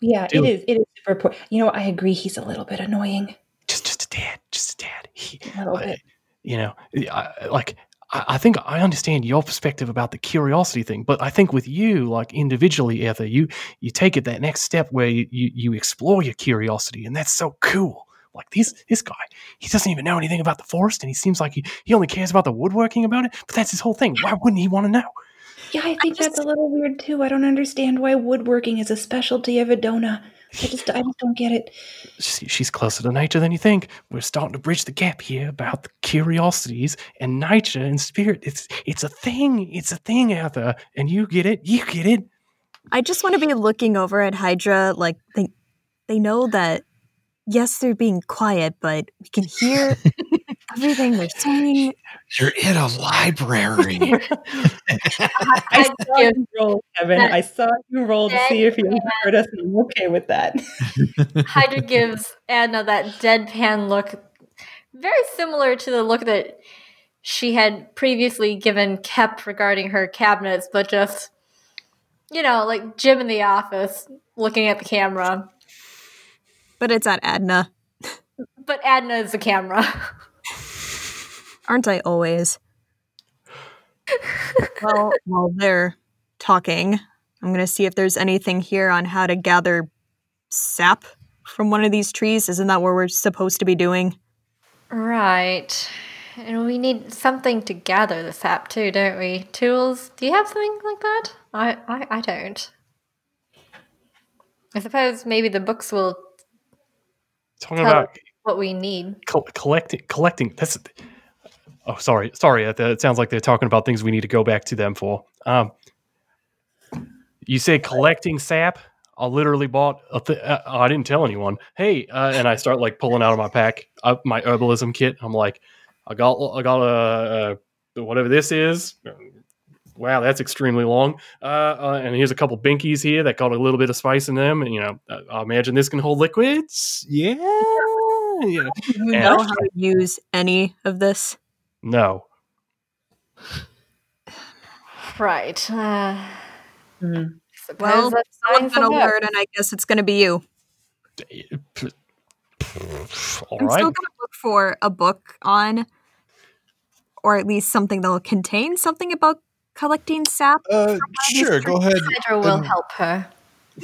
Yeah, it is. It is super important. You know, I agree. He's a little bit annoying. just just a tad, just a tad. He, A little bit. you know, I, like I, I think I understand your perspective about the curiosity thing, but I think with you, like individually, Eartha, you you take it that next step where you, you, you explore your curiosity, and that's so cool. Like this this guy, he doesn't even know anything about the forest, and he seems like he, he only cares about the woodworking about it. But that's his whole thing. Why wouldn't he want to know? Yeah, I think just- that's a little weird too. I don't understand why woodworking is a specialty of Adona. I just, I just don't get it. She's closer to nature than you think. We're starting to bridge the gap here about the curiosities and nature and spirit. It's it's a thing. It's a thing Arthur. and you get it. You get it. I just want to be looking over at Hydra like they they know that yes, they're being quiet, but we can hear everything they're saying. You're in a library. I I saw you roll, Kevin. I saw you roll to see if you heard us. I'm okay with that. Hydra gives Adna that deadpan look, very similar to the look that she had previously given Kep regarding her cabinets, but just, you know, like Jim in the office looking at the camera. But it's at Adna, But Adna is the camera. aren't I always? well, while they're talking, I'm going to see if there's anything here on how to gather sap from one of these trees. Isn't that what we're supposed to be doing? right. And we need something to gather the sap too, don't we? Tools? Do you have something like that? I, I, I don't. I suppose maybe the books will Talking Tell- about what we need. col- collecting collecting that's oh sorry. Sorry it, it sounds like they're talking about things we need to go back to them for. Um you say collecting sap? I literally bought a th- uh, i didn't tell anyone. Hey uh, and i start like pulling out of my pack uh, my herbalism kit. I'm like i got i got a, a whatever this is. Wow that's extremely long. Uh, uh, and here's a couple binkies here that got a little bit of spice in them and you know uh, i imagine this can hold liquids. Yeah yeah. Do you And- know how to use any of this? No Right. Uh, Mhm. Well, that's I'm gonna her. learn, and I guess it's going to be you. All I'm right. still going to look for a book on, or at least something that'll contain something about collecting sap. Uh, sure, go ahead. Hydra will and help her.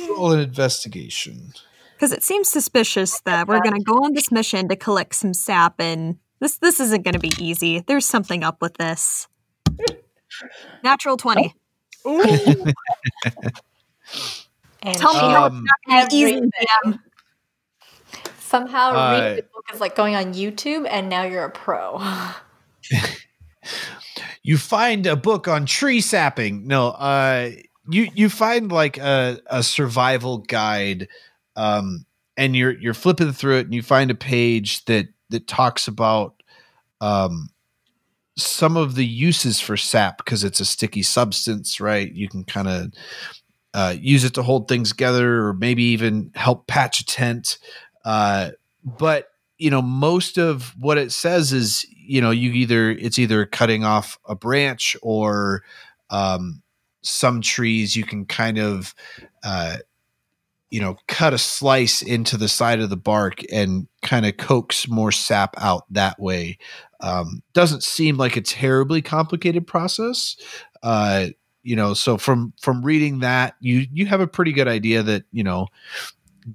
Roll an investigation. Because it seems suspicious that we're going to go on this mission to collect some sap, and this this isn't going to be easy. There's something up with this. Natural twenty. And Tell me she how Um, it's not going to be easy. everything. DM. somehow Uh, reading the book is like going on YouTube, and now you're a pro. you find a book on tree sapping. No, uh, you you find like a, a survival guide, um, and you're you're flipping through it, and you find a page that that talks about um, some of the uses for sap because it's a sticky substance, right? You can kind of uh, use it to hold things together, or maybe even help patch a tent. Uh, but you know, most of what it says is, you know, you either it's either cutting off a branch or um, some trees you can kind of, uh, you know, cut a slice into the side of the bark and kind of coax more sap out that way. Um, doesn't seem like a terribly complicated process. Uh, you know, so from from reading that, you you have a pretty good idea that you know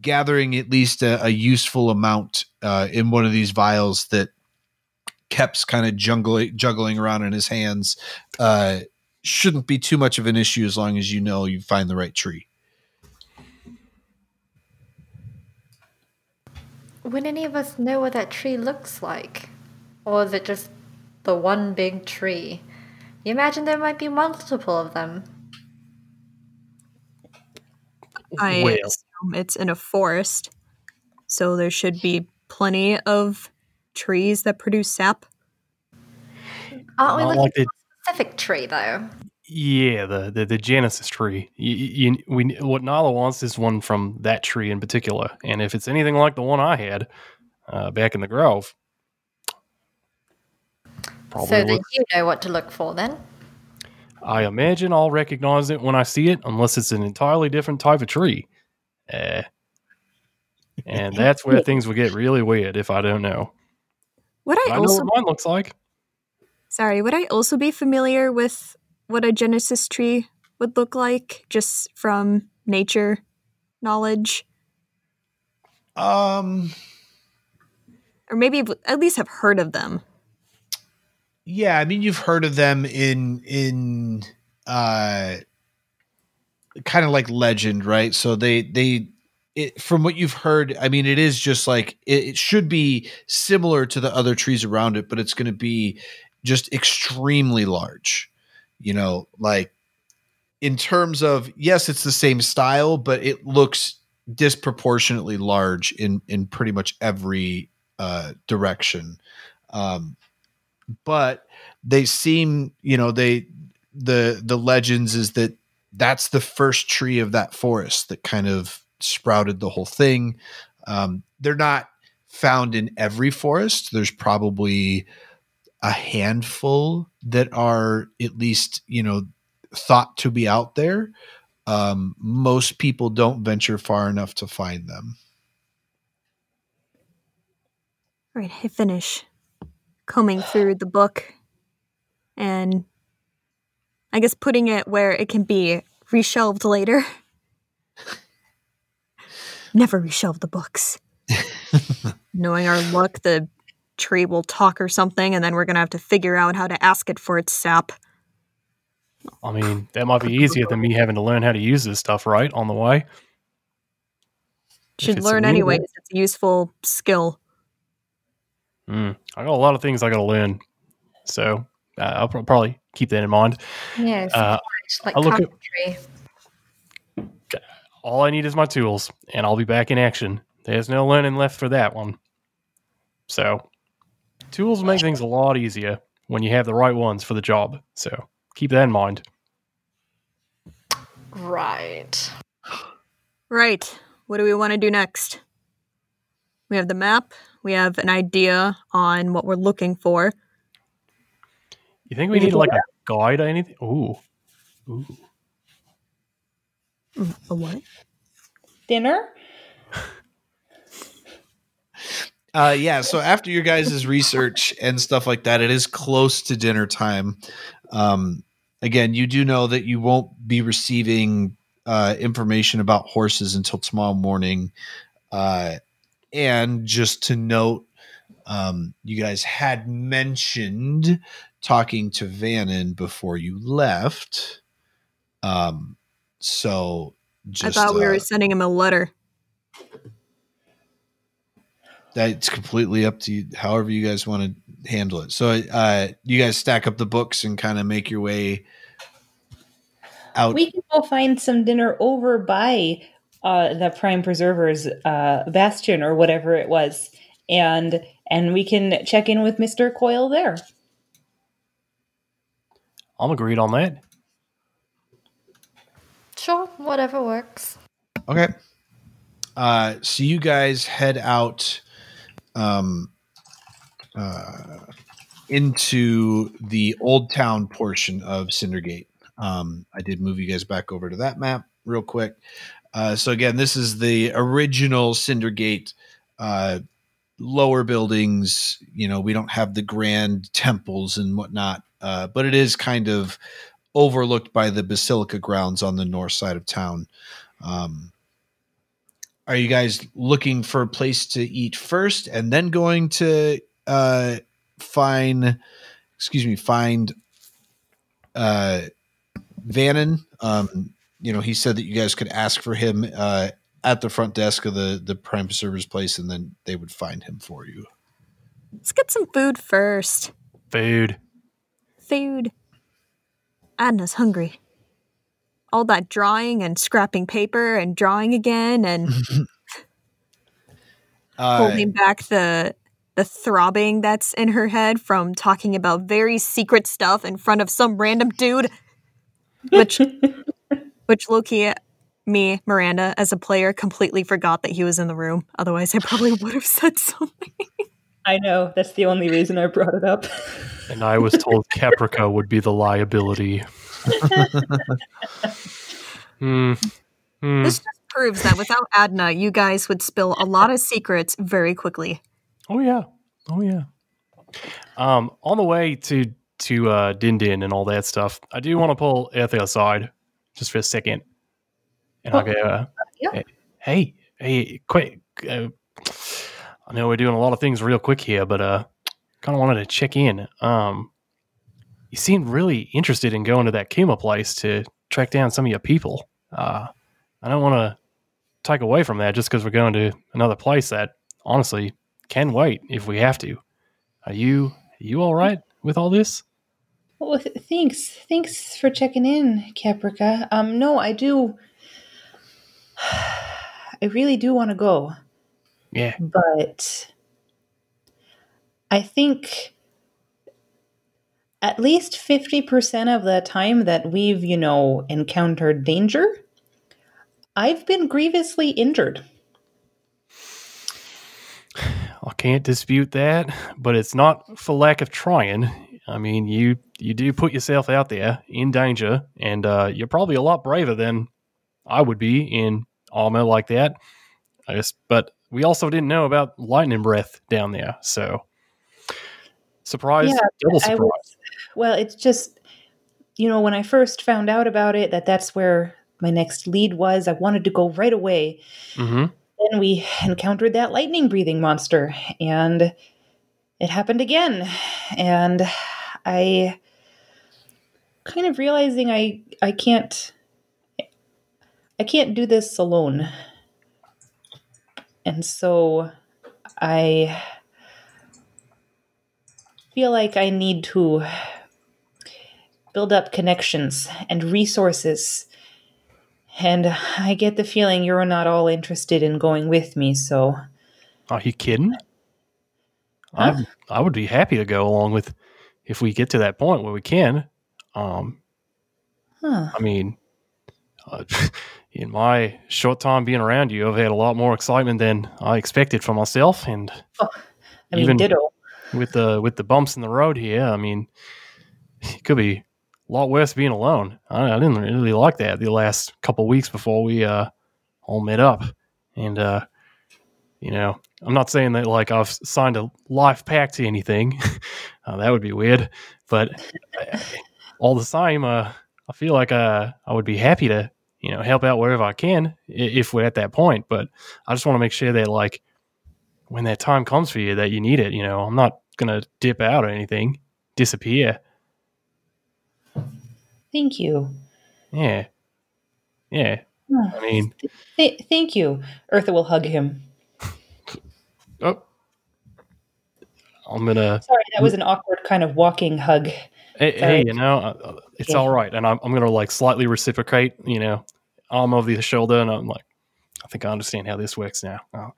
gathering at least a, a useful amount uh, in one of these vials that Kep's kind of juggling juggling around in his hands uh, shouldn't be too much of an issue as long as you know you find the right tree. Would any of us know what that tree looks like? Or is it just the one big tree? You imagine there might be multiple of them. I Well. assume it's in a forest, so there should be plenty of trees that produce sap. Aren't we Not looking like for a specific tree, though? Yeah, the, the the Genesis tree. You, you, we what Nala wants is one from that tree in particular, and if it's anything like the one I had uh, back in the Grove, probably so that you know what to look for, then. I imagine I'll recognize it when I see it, unless it's an entirely different type of tree. Uh, and that's where things will get really weird if I don't know. Would I I know also what mine looks like. sorry, would I also be familiar with what a Genesis tree would look like just from nature knowledge? Um, Or maybe at least have heard of them. yeah, I mean, you've heard of them in in uh, kind of like legend, right? So they they. It, from what you've heard, I mean, it is just like it, it should be similar to the other trees around it, but it's going to be just extremely large. You know, like in terms of yes, it's the same style, but it looks disproportionately large in in pretty much every uh, direction. Um, but they seem, you know, they the the legends is that that's the first tree of that forest that kind of sprouted the whole thing. Um, they're not found in every forest. There's probably a handful that are at least, you know, thought to be out there. Um, most people don't venture far enough to find them. All right, I finish combing through the book and I guess putting it where it can be reshelved later. Never reshelve the books. Knowing our luck, the tree will talk or something, and then we're gonna have to figure out how to ask it for its sap. I mean, that might be easier than me having to learn how to use this stuff, right? On the way. Should learn anyway. It's a useful skill. Mm, I got a lot of things I got to learn, so uh, I'll pro- probably keep that in mind. Yeah, it's Uh, like I'll look at- All I need is my tools, and I'll be back in action. There's no learning left for that one. So, tools make things a lot easier when you have the right ones for the job. So, keep that in mind. Right. Right. What do we want to do next? We have the map. We have an idea on what we're looking for. You think we We need need like a guide or anything? Ooh, ooh. A what? Dinner? Uh, yeah. So after your guys' research and stuff like that, it is close to dinner time. Um, again, you do know that you won't be receiving uh, information about horses until tomorrow morning. Uh, and just to note, um, you guys had mentioned talking to Vannon before you left. Um, so just I thought we uh, were sending him a letter. That's completely up to you however you guys want to handle it so uh you guys stack up the books and kind of make your way out We can go find some dinner over by uh, the Prime Preserver's uh, bastion or whatever it was, and and we can check in with Mister Coyle there. I'm agreed on that. Sure, whatever works. okay uh so you guys head out um uh into the old town portion of cindergate um i did move you guys back over to that map real quick. Uh so again this is the original cindergate uh lower buildings. You know we don't have the grand temples and whatnot uh but it is kind of overlooked by the basilica grounds on the north side of town. Um are you guys looking for a place to eat first and then going to uh find excuse me find uh vannon um you know he said that you guys could ask for him uh at the front desk of the the prime server's place and then they would find him for you Let's get some food first. Food. Food. Adna's hungry. All that drawing and scrapping paper and drawing again and uh holding back the the throbbing that's in her head from talking about very secret stuff in front of some random dude. Which which Loki me, Miranda, as a player, completely forgot that he was in the room. Otherwise I probably would have said something. I know that's the only reason I brought it up. And I was told Caprica would be the liability. Hmm. Hmm. This just proves that without Adna, you guys would spill a lot of secrets very quickly. Oh yeah. Oh yeah. Um, on the way to to uh, Din Din and all that stuff, I do want to pull Eartha aside just for a second, and I'll Oh, go, uh, yeah. "Hey, hey, quick! Uh, I know we're doing a lot of things real quick here, but uh, kind of wanted to check in. Um, you seemed really interested in going to that Kima place to track down some of your people. Uh, I don't want to take away from that just because we're going to another place that honestly can wait if we have to. Are you are you all right with all this? Well, th- thanks. Thanks for checking in, Caprica. Um, no, I do. I really do want to go, Yeah. but I think at least 50% of the time that we've, you know, encountered danger, I've been grievously injured. I can't dispute that, but it's not for lack of trying. I mean, you you do put yourself out there in danger, and uh, you're probably a lot braver than I would be in armor like that. I guess, but we also didn't know about lightning breath down there, so surprise, Yeah, double surprise. was, well, it's just, you know, when I first found out about it, that that's where my next lead was, I wanted to go right away. hmm Then we encountered that lightning breathing monster, and it happened again. And I kind of realizing I I can't I can't do this alone. And so I feel like I need to build up connections and resources. And I get the feeling you're not all interested in going with me, so Are you kidding? Huh? I I would be happy to go along with if we get to that point where we can. Um, huh. I mean, uh, in my short time being around you, I've had a lot more excitement than I expected for myself, and I mean, Even- ditto. with the with the bumps in the road here, I mean, it could be a lot worse being alone. I, I didn't really like that the last couple weeks before we uh, all met up, and uh, you know, I'm not saying that like I've signed a life pact to anything. uh, that would be weird, but uh, all the same, uh, I feel like uh, I would be happy to you know help out wherever I can if we're at that point. But I just want to make sure that like when that time comes for you that you need it, you know, I'm not gonna dip out or anything, disappear. Thank you. Yeah, yeah. I mean, Th- thank you. Eartha will hug him. oh, I'm gonna. Sorry, that was an awkward kind of walking hug. Hey, hey, you know, uh, it's Yeah. all right, and I'm I'm gonna like slightly reciprocate, you know, arm over the shoulder, and I'm like, I think I understand how this works now. Oh,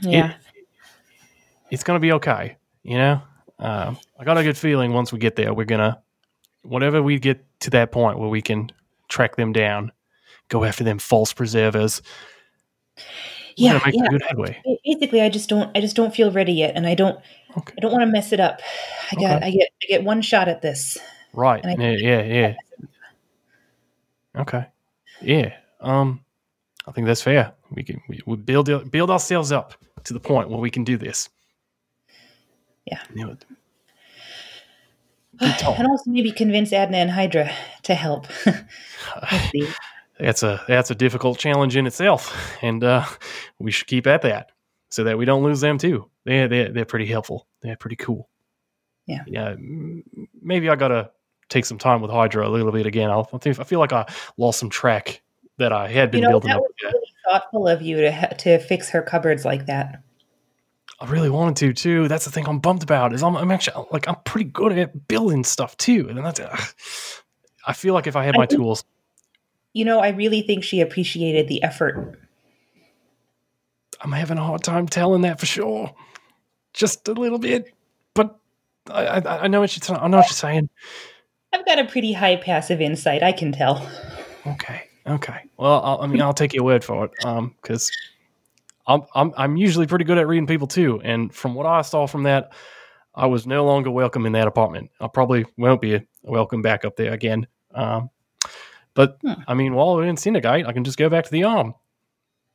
Yeah. it's gonna be okay, you know. Um, I got a good feeling once we get there, we're gonna, whatever we get to that point where we can track them down, go after them false preservers. Yeah, yeah. good headway. Basically, I just don't. I just don't feel ready yet, and I don't. Okay. I don't want to mess it up. I got. Okay. I get. I get one shot at this. Right. I- Yeah, yeah, yeah. Okay. Yeah. Um, I think that's fair. We can we, we build build ourselves up to the point where we can do this. Yeah. You know, and also maybe convince Adna and Hydra to help. That's a that's a difficult challenge in itself, and uh, we should keep at that so that we don't lose them too. They they they're pretty helpful. They're pretty cool. Yeah. Yeah. Maybe I gotta take some time with Hydra a little bit again. I'll, I think I feel like I lost some track that I had been You know, building that up. was really thoughtful of you to to fix her cupboards like that. I really wanted to too. That's the thing I'm bummed about is I'm, I'm actually like I'm pretty good at building stuff too, and that's. ugh. I feel like if I had I my think- tools, You know, I really think she appreciated the effort. I'm having a hard time telling that for sure. Just a little bit, but I I, I know what you're I know what you're saying. I've got a pretty high passive insight. I can tell. Okay, okay. Well, I'll, I mean, I'll take your word for it, um, because I'm I'm I'm usually pretty good at reading people too, and from what I saw from that, I was no longer welcome in that apartment. I probably won't be welcome back up there again. Um, But Hmm. I mean, while we're in Cindergate, I can just go back to the arm,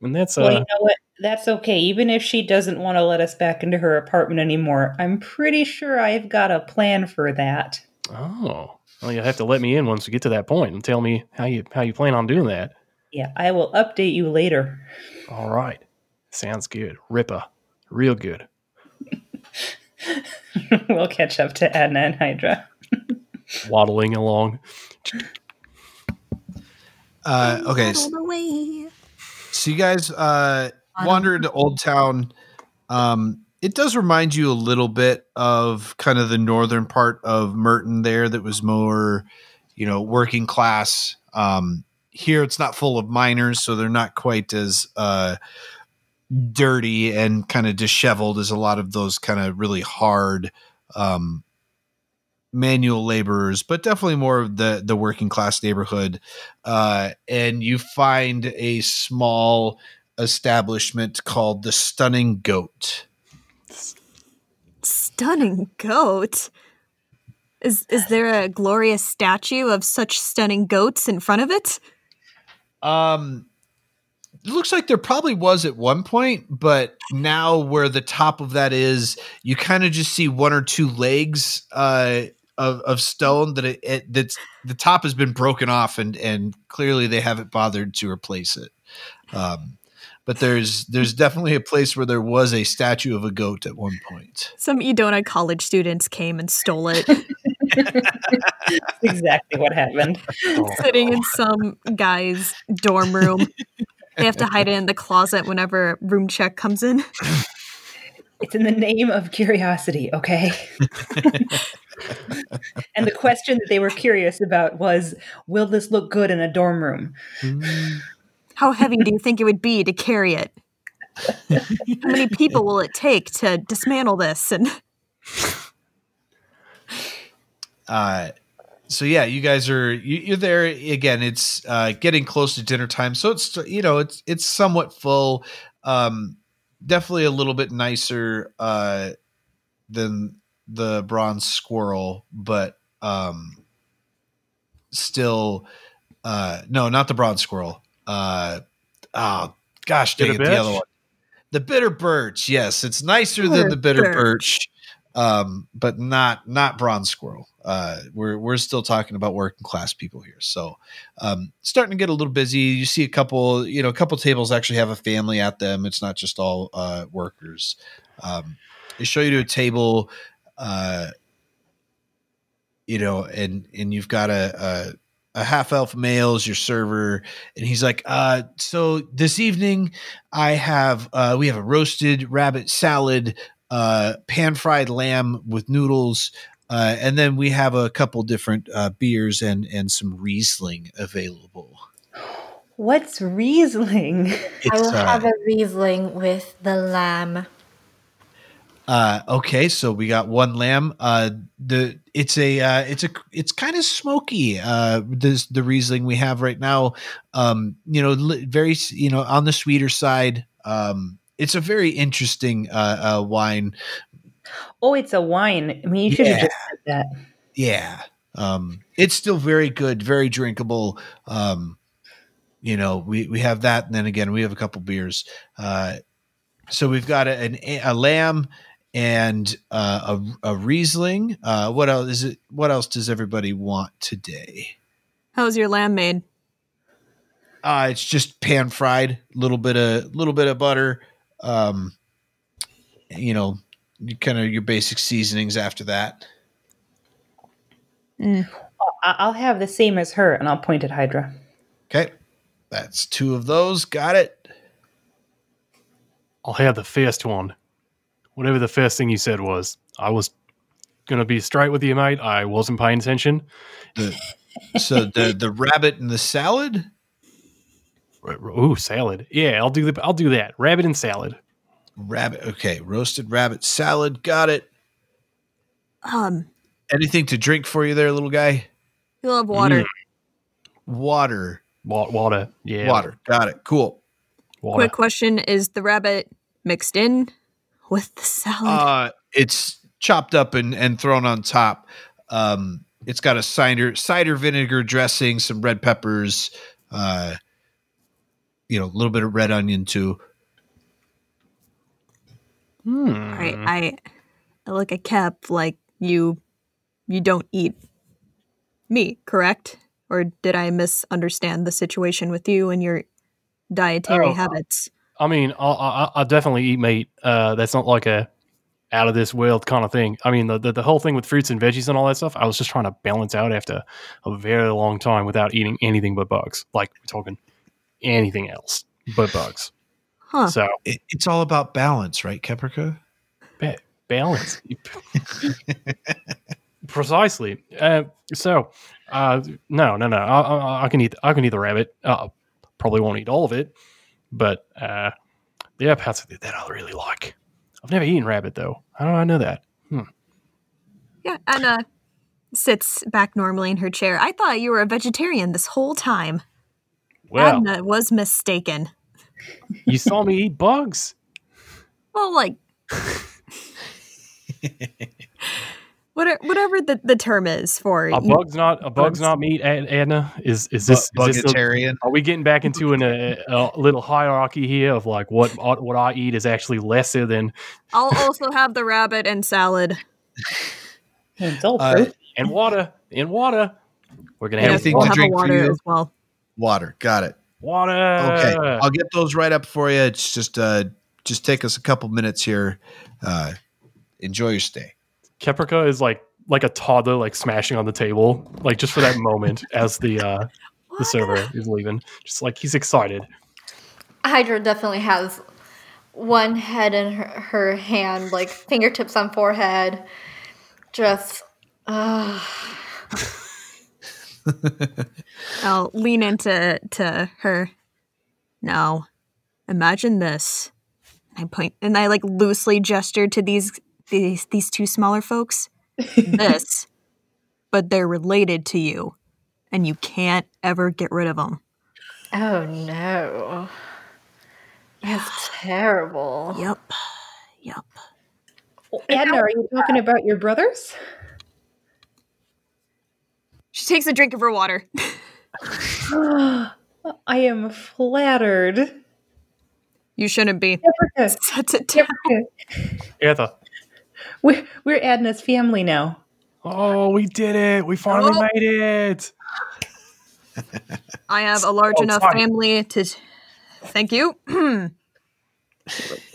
and that's uh, well, you know what? That's okay. Even if she doesn't want to let us back into her apartment anymore, I'm pretty sure I've got a plan for that. oh. Well, you have to let me in once we get to that point and tell me how you how you plan on doing that. Yeah, I will update you later. All right, sounds good. Ripper, real good. we'll catch up to Adna and Hydra. Waddling along. Uh, okay, s- Waddled away. so you guys uh, wander into Old Town. Um, it does remind you a little bit of kind of the northern part of Merton there that was more, you know, working class. Um, here it's not full of miners, so they're not quite as uh, dirty and kind of disheveled as a lot of those kind of really hard um, manual laborers, but definitely more of the the working class neighborhood. Uh, and you find a small establishment called the Stunning Goat. Stunning goat. Is is there a glorious statue of such stunning goats in front of it? Um, it looks like there probably was at one point, but now where the top of that is, you kind of just see one or two legs uh, of, of stone that it, it that's the top has been broken off, and and clearly they haven't bothered to replace it. Um, but there's there's definitely a place where there was a statue of a goat at one point. Some Edona college students came and stole it, exactly what happened. Oh, sitting in some guy's dorm room. They have to hide it in the closet whenever room check comes in. It's in the name of curiosity, okay? and the question that they were curious about was Will this look good in a dorm room? How heavy do you think it would be to carry it? How many people will it take to dismantle this? And Uh, so yeah, you guys are you, you're there again. It's uh, getting close to dinner time, so it's you know it's it's somewhat full. Um, definitely a little bit nicer uh, than the bronze squirrel, but um, still uh, no, not the bronze squirrel. Uh, oh gosh, dang Bitter it, the other one. The bitter birch. Yes, it's nicer than the bitter birch. birch um, but not not bronze squirrel. Uh, we're we're still talking about working class people here, so um, starting to get a little busy. You see a couple, you know, a couple tables actually have a family at them. It's not just all uh, workers. Um, they show you to a table, uh, you know, and and you've got a. a a half elf male is your server, and he's like, uh, so this evening I have uh we have a roasted rabbit salad, uh, pan fried lamb with noodles, uh, and then we have a couple different uh, beers and and some Riesling available. What's Riesling? I will uh, have a Riesling with the lamb. Uh, okay, so we got one lamb. Uh, the it's a uh, it's a it's kind of smoky. Uh, this the Riesling we have right now. Um, you know, very you know on the sweeter side. Um, it's a very interesting uh, uh, wine. Oh, it's a wine. I mean, you should have Yeah. just said that. Yeah. Um, it's still very good, very drinkable. Um, you know, we, we have that. And then again, we have a couple beers. Uh, so we've got a, an, a lamb and uh, a, a Riesling. Uh, what else is it? What else does everybody want today? how's your lamb made? Uh, it's just pan fried, little bit of little bit of butter. Um, you know, kind of your basic seasonings after that. I- I'll have the same as her, and I'll point at Hydra. Okay. That's two of those. Got it. I'll have the first one. Whatever the first thing you said was. I was gonna be straight with you, mate. I wasn't paying attention. The, so the the rabbit and the salad. R- r- Ooh, salad. Yeah, I'll do the. I'll do that. Rabbit and salad. Rabbit. Okay, roasted rabbit salad. Got it. Um, Anything to drink for you there, little guy? You love have water. Water. Wa- Water. Yeah. Water. Got it. Cool. Water. Quick question: Is the rabbit mixed in with the salad? Uh, it's chopped up and and thrown on top. Um, it's got a cider cider vinegar dressing, some red peppers, uh, you know, a little bit of red onion too. Hmm. All right, I, I look at Kep like you, you don't eat meat, correct? Or did I misunderstand the situation with you and your dietary Oh, uh, habits? I mean, I'll, I'll, I'll definitely eat meat. Uh, that's not like a out of this world kind of thing. I mean, the, the the whole thing with fruits and veggies and all that stuff. I was just trying to balance out after a very long time without eating anything but bugs. Like we're talking anything else but bugs. Huh? So It, it's all about balance, right, Caprica? ba- balance. Precisely. Uh, so, uh, no, no, no. I, I, I can eat. I can eat the rabbit. Uh, probably won't eat all of it, but uh, yeah, parts of it that I really like. I've never eaten rabbit though. How do I know that? Yeah, Adna sits back normally in her chair. I thought you were a vegetarian this whole time. Well, Adna was mistaken. you saw me eat bugs. Well, like whatever, whatever the, the term is for A bug's not a bug's bugs. not meat. Ad- Adna is is this, is this a- are we getting back into an, a, a little hierarchy here of like what what I eat is actually lesser than I'll also have the rabbit and salad. It's all Uh, and water and water. We're gonna And have Anything we'll to have a drink for water you? as well. Water. Got it. water. Okay, I'll get those right up for you. It's just uh, just take us a couple minutes here. Uh, enjoy your stay. Caprica is like like a toddler, like smashing on the table, like just for that moment as the uh, the server is leaving. Just like he's excited. Hydra definitely has one head in her, her hand, like fingertips on forehead. Just, uh, I'll lean into to her. Now, imagine this. I point and I like loosely gesture to these these these two smaller folks. this, but they're related to you, and you can't ever get rid of them. oh no. That's terrible. Yep, yep. Adna, are you talking about your brothers? She takes a drink of her water. I am flattered. You shouldn't be. Caprica, Sets it down. Caprica. Eartha. We're, we're Adna's family now. Oh, we did it! We finally Oh. made it. I have a large So enough tight. family to. Thank you.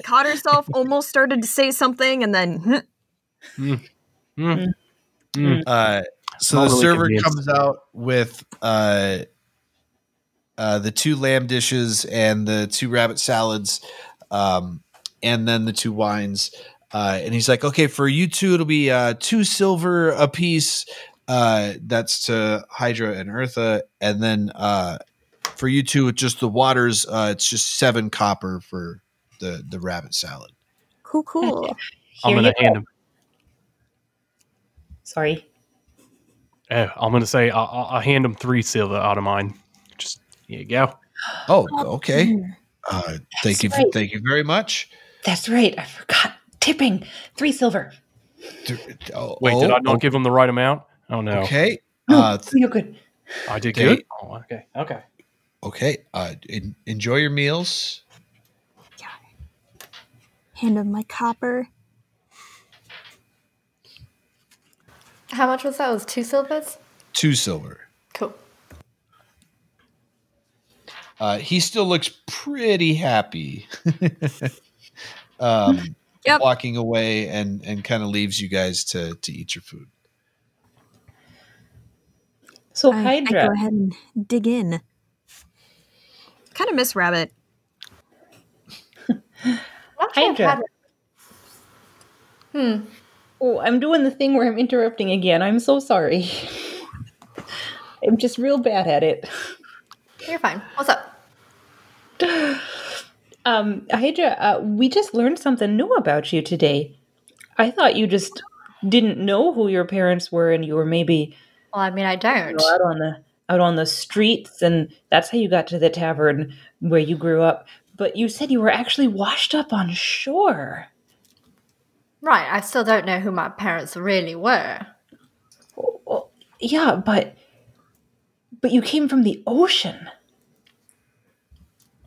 Caught herself, almost started to say something, and then Mm. Uh, so Not the server convinced. comes out with uh, uh, the two lamb dishes and the two rabbit salads, um, and then the two wines. Uh, and he's like, "Okay, for you two, it'll be uh, two silver a piece. Uh, that's to Hydra and Eartha, and then uh, for you two, with just the waters, uh, it's just seven copper for the the rabbit salad." cool, cool. I'm gonna you hand go. him. Sorry. Oh, I'm gonna say I'll, I'll I'll hand him three silver out of mine. Just here you go. Oh, okay. Uh, thank you, right. thank you very much. That's right. I forgot. Tipping. Three silver. Oh, Wait, did oh, I not give him the right amount? Oh no, Okay. No, Uh, th- you're good. I did Date. good. Oh, okay, okay. okay. Uh, en- enjoy your meals. Yeah. Hand him my copper. How much was that? It was two silvers? Two silver. Cool. Uh, he still looks pretty happy. um, Yep. Walking away and and kind of leaves you guys to to eat your food. So, I, I go ahead and dig in. Kind of miss Rabbit. Hydra. Hmm. Oh, I'm doing the thing where I'm interrupting again. I'm so sorry. I'm just real bad at it. You're fine. What's up? Um, Hydra, uh, we just learned something new about you today. I thought you just didn't know who your parents were, and you were maybe Well, I mean, I don't. know, out on the out on the streets, and that's how you got to the tavern where you grew up. But you said you were actually washed up on shore. Right. I still don't know who my parents really were. Oh, yeah, but but you came from the ocean.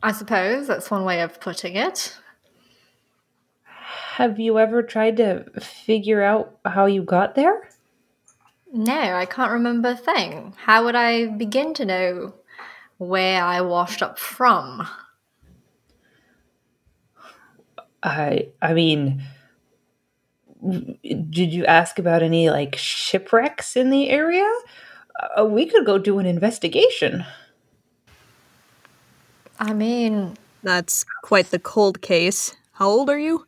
I suppose that's one way of putting it. Have you ever tried to figure out how you got there? No, I can't remember a thing. How would I begin to know where I washed up from? I I mean did you ask about any like shipwrecks in the area? Uh, we could go do an investigation. I mean, That's quite the cold case. How old are you?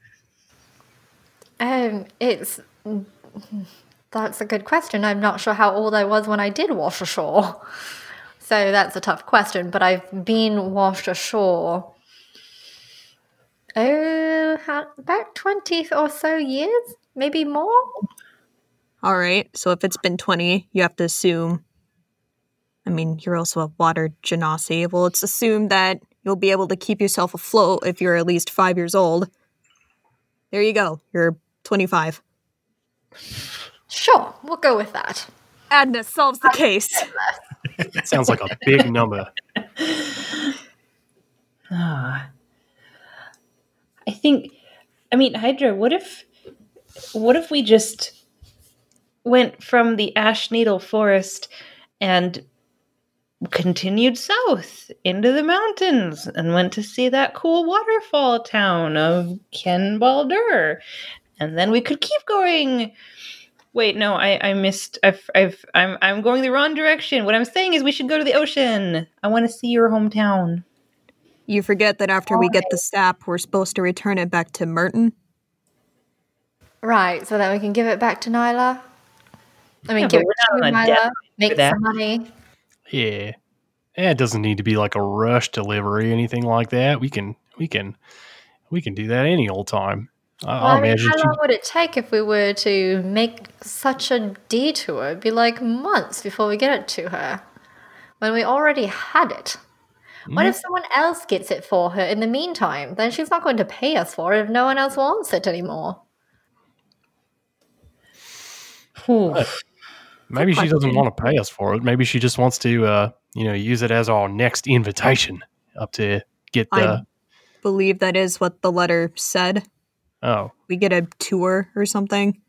um, it's. That's a good question. I'm not sure how old I was when I did wash ashore. So that's a tough question, but I've been washed ashore. Oh, how, about 20 or so years? Maybe more? All right. So if it's been 20, you have to assume. I mean, you're also a water genasi. Well, it's assumed that you'll be able to keep yourself afloat if you're at least five years old. There you go. You're 25. Sure, we'll go with that. Adna solves the case. Sounds like a big number. Ah. I think I mean Hydra, what if what if we just went from the Ashneedle forest and continued south into the mountains and went to see that cool waterfall town of Ken Baldur. And then we could keep going. Wait, no, I, I missed. I've, I've, I'm, I'm going the wrong direction. What I'm saying is we should go to the ocean. I want to see your hometown. You forget that after we get the sap, we're supposed to return it back to Merton. Right, so that we can give it back to Nyla. I mean, Yeah, give it to not on a Nyla, make that. some money. Yeah. Yeah, It doesn't need to be like a rush delivery, or anything like that. We can, we can, we can do that any old time. I, Well, I'll mean, imagine. how long would it take if we were to make such a detour? It'd be like months before we get it to her. When we already had it. What mm-hmm. if someone else gets it for her in the meantime? Then she's not going to pay us for it if no one else wants it anymore. Whew. Maybe she doesn't want to pay us for it. Maybe she just wants to, uh, you know, use it as our next invitation up to get I the. believe that is what the letter said. Oh, We get a tour or something.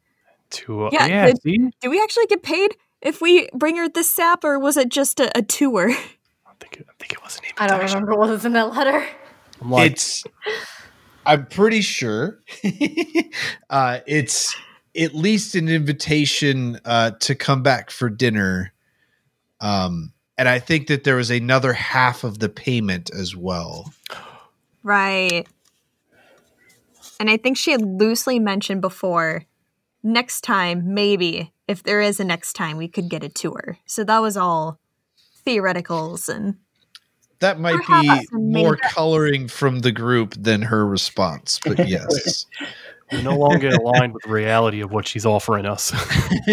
to uh, Yeah, yeah. the- see, Do we actually get paid if we bring her this sap, or was it just a, a tour? I think it- I think it was an I don't remember what was in that letter. I'm like, it's i'm pretty sure uh it's at least an invitation uh to come back for dinner um and i think that there was another half of the payment as well Right. And I think she had loosely mentioned before next time, maybe, if there is a next time, we could get a tour. So that was all theoreticals and that might be Perhaps a more coloring from the group than her response but yes we're no longer aligned with the reality of what she's offering us.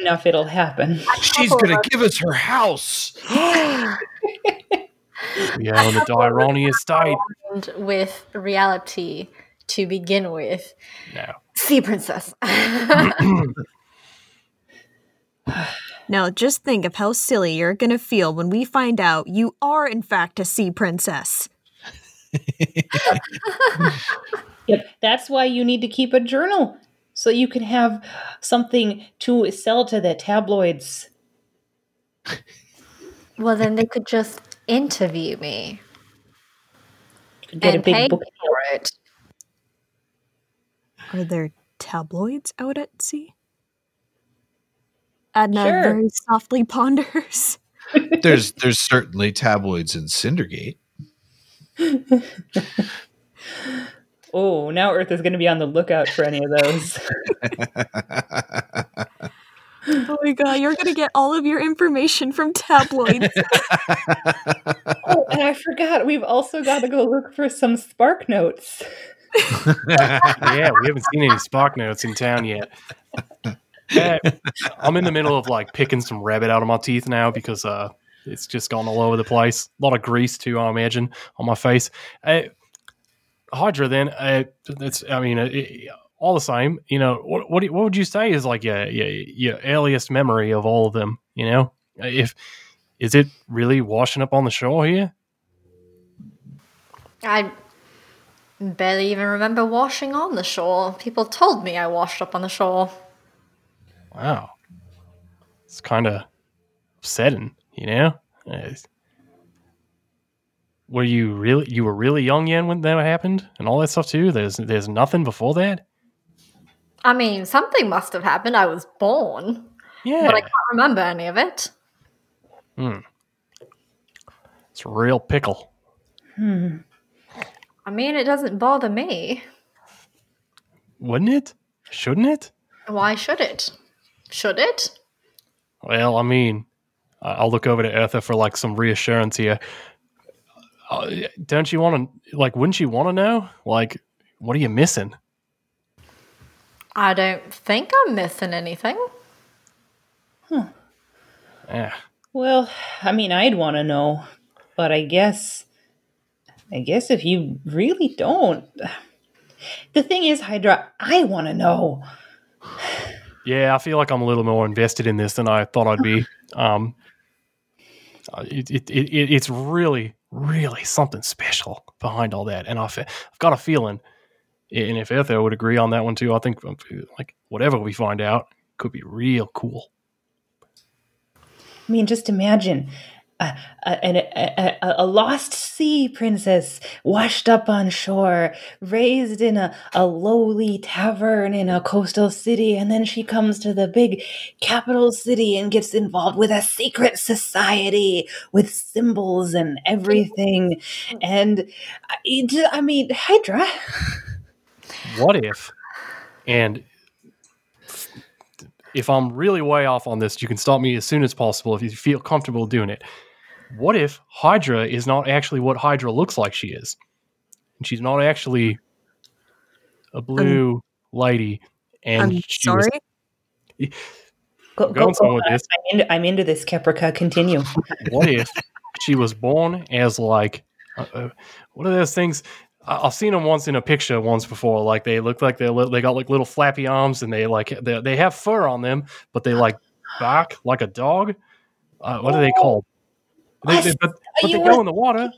enough it'll happen. she's gonna give us her house yeah, on the Dironi estate. And with reality to begin with. No. Sea princess. now just think of how silly you're gonna feel when we find out you are in fact a sea princess. Yep, that's why you need to keep a journal so you can have something to sell to the tabloids. well, then they could just interview me get and a big pay book. for it. Are there tabloids out at sea? Adna uh, Sure. very softly ponders. there's there's certainly tabloids in Cindergate Oh, now Earth is going to be on the lookout for any of those. Oh my god, you're gonna get all of your information from tabloids. oh, and I forgot, we've also got to go look for some spark notes. yeah, we haven't seen any spark notes in town yet. I'm in the middle of like picking some rabbit out of my teeth now because uh, it's just gone all over the place. A lot of grease too, I imagine, on my face. Uh, Hydra, then, uh, that's I mean, uh, all the same, you know, what what, what would you say is like your, your your earliest memory of all of them? You know, if is it really washing up on the shore here? I barely even remember washing on the shore. People told me I washed up on the shore. Wow, it's kind of upsetting, you know. It's- were you really you were really young then when that happened and all that stuff too? There's there's nothing before that. I mean, something must have happened. I was born, Yeah, but I can't remember any of it. Hmm. It's a real pickle. Hmm. I mean, it doesn't bother me. Wouldn't it? Shouldn't it? Why should it? Should it? Well, I mean, I- I'll look over to Eartha for like some reassurance here. Uh, don't you want to like? Wouldn't you want to know? Like, what are you missing? I don't think I'm missing anything. Yeah, Well, I mean, I'd want to know, but I guess, I guess if you really don't, the thing is, Hydra, I want to know. yeah. I feel like I'm a little more invested in this than I thought I'd be. Um, it, it, it, it- it's really, really something special behind all that, and I've, I've got a feeling, and if Eartha would agree on that one too, I think um, like whatever we find out could be real cool. I mean, just imagine a, a, a, a, lost sea princess washed up on shore, raised in a, a lowly tavern in a coastal city, and then she comes to the big capital city and gets involved with a secret society with symbols and everything. And uh, I, I mean, Hydra. what if and if i'm really way off on this you can stop me as soon as possible if you feel comfortable doing it what if hydra is not actually what hydra looks like she is and she's not actually a blue lady and I'm she was- sorry. Go, going somewhere with this. I'm, into, I'm into this, Caprica. Continue. what if she was born as like uh, uh, what are those things I- I've seen them once in a picture once before. Like they look like they li- they got like little flappy arms and they like they, they have fur on them, but they like bark like a dog. Uh, what are they called? They, they, but, but they go in the water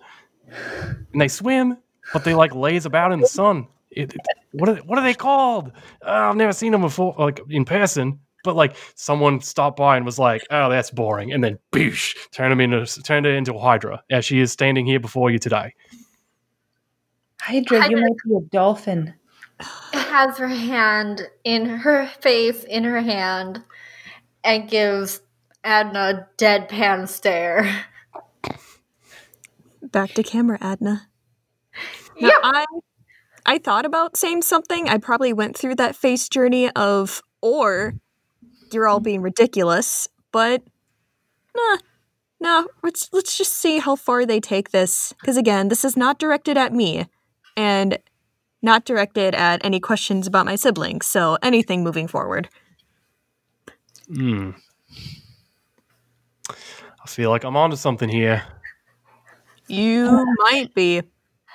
and they swim, but they like lays about in the sun. It, it- what are they, what are they called? Uh, I've never seen them before, like in person. But like someone stopped by and was like, "Oh, that's boring," and then boosh, turned him into turned her into a hydra, as she is standing here before you today. Hydra, you might be a dolphin. Has her hand in her face, in her hand, and gives Adna a deadpan stare. Back to camera, Adna. Now, Yep. I I thought about saying something. I probably went through that face journey of or you're all being ridiculous, but nah. No, let's let's just see how far they take this. Because again, this is not directed at me, and not directed at any questions about my siblings. So anything moving forward. Hmm. I feel like I'm onto something here. You oh might be.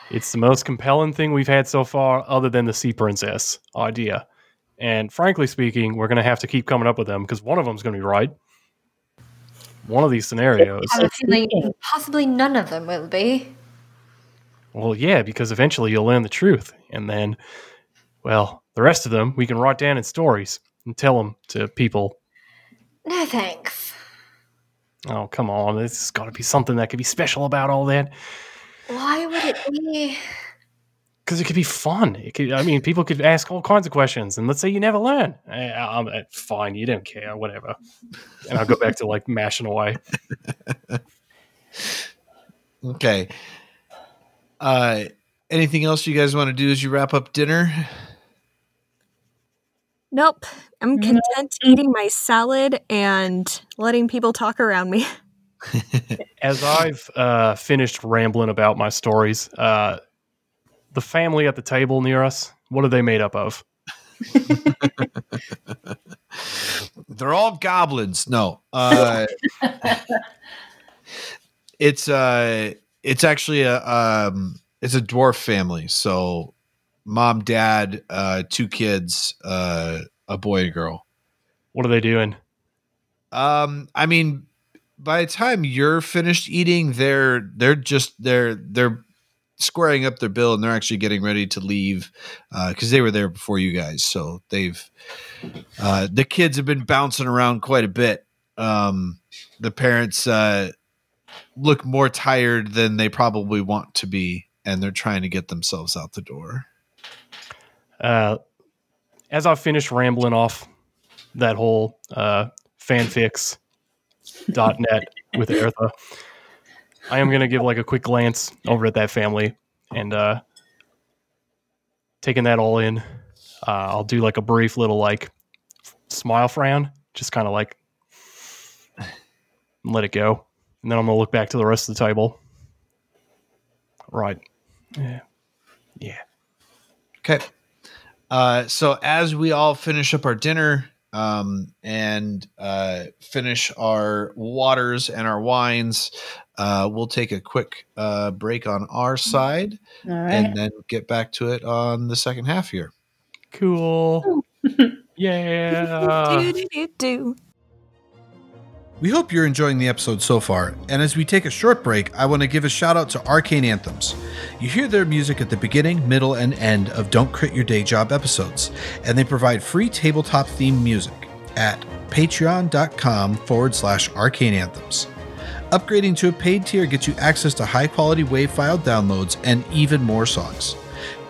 It's the most compelling thing we've had so far, other than the Sea Princess idea. And frankly speaking, we're going to have to keep coming up with them because one of them's going to be right. One of these scenarios. I have a feeling possibly none of them will be. Well, yeah, because eventually you'll learn the truth. And then, well, the rest of them we can write down in stories and tell them to people. No thanks. Oh, come on. There's got to be something that could be special about all that. Why would it be? Because it could be fun. It could, I mean, people could ask all kinds of questions, and let's say you never learn. Eh, I'm, eh, fine, you don't care, whatever. And I'll go back to like mashing away. Okay. Uh, anything else you guys want to do as you wrap up dinner? Nope. I'm content eating my salad and letting people talk around me. As I've uh, finished rambling about my stories, uh, the family at the table near us, what are they made up of? They're all goblins. No. Uh, it's uh it's actually a um it's a dwarf family. So mom, dad, uh, two kids, uh, a boy and a girl. What are they doing? Um, I mean, by the time you're finished eating, they're they're just they're they're squaring up their bill and they're actually getting ready to leave because they were there before you guys. So they've uh, the kids have been bouncing around quite a bit. Um, the parents uh, look more tired than they probably want to be, and they're trying to get themselves out the door. As I finish rambling off that whole uh, fanfics.net with Eartha, I am going to give like a quick glance over at that family and uh, taking that all in. Uh, I'll do like a brief little like smile frown, just kind of like let it go. And then I'm going to look back to the rest of the table. Right. Yeah. Yeah. Okay. Uh, so as we all finish up our dinner um, and uh, finish our waters and our wines, uh, we'll take a quick uh, break on our side All right. and then get back to it on the second half here. Cool. yeah. do, do, do, do. We hope you're enjoying the episode so far, and as we take a short break, I want to give a shout out to Arcane Anthems. You hear their music at the beginning, middle, and end of Don't Crit Your Day Job episodes, and they provide free tabletop themed music at patreon.com forward slash arcane anthems. Upgrading to a paid tier gets you access to high quality WAV file downloads and even more songs.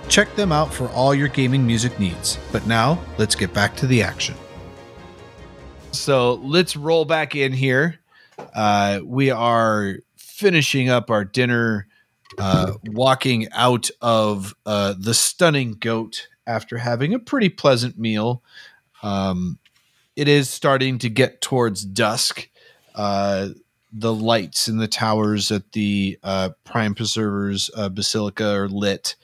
Check them out for all your gaming music needs. But now, let's get back to the action. So let's roll back in here. Uh, we are finishing up our dinner, uh, walking out of uh, the stunning goat after having a pretty pleasant meal. Um, it is starting to get towards dusk. Uh, the lights in the towers at the uh, Prime Preservers uh, Basilica are lit,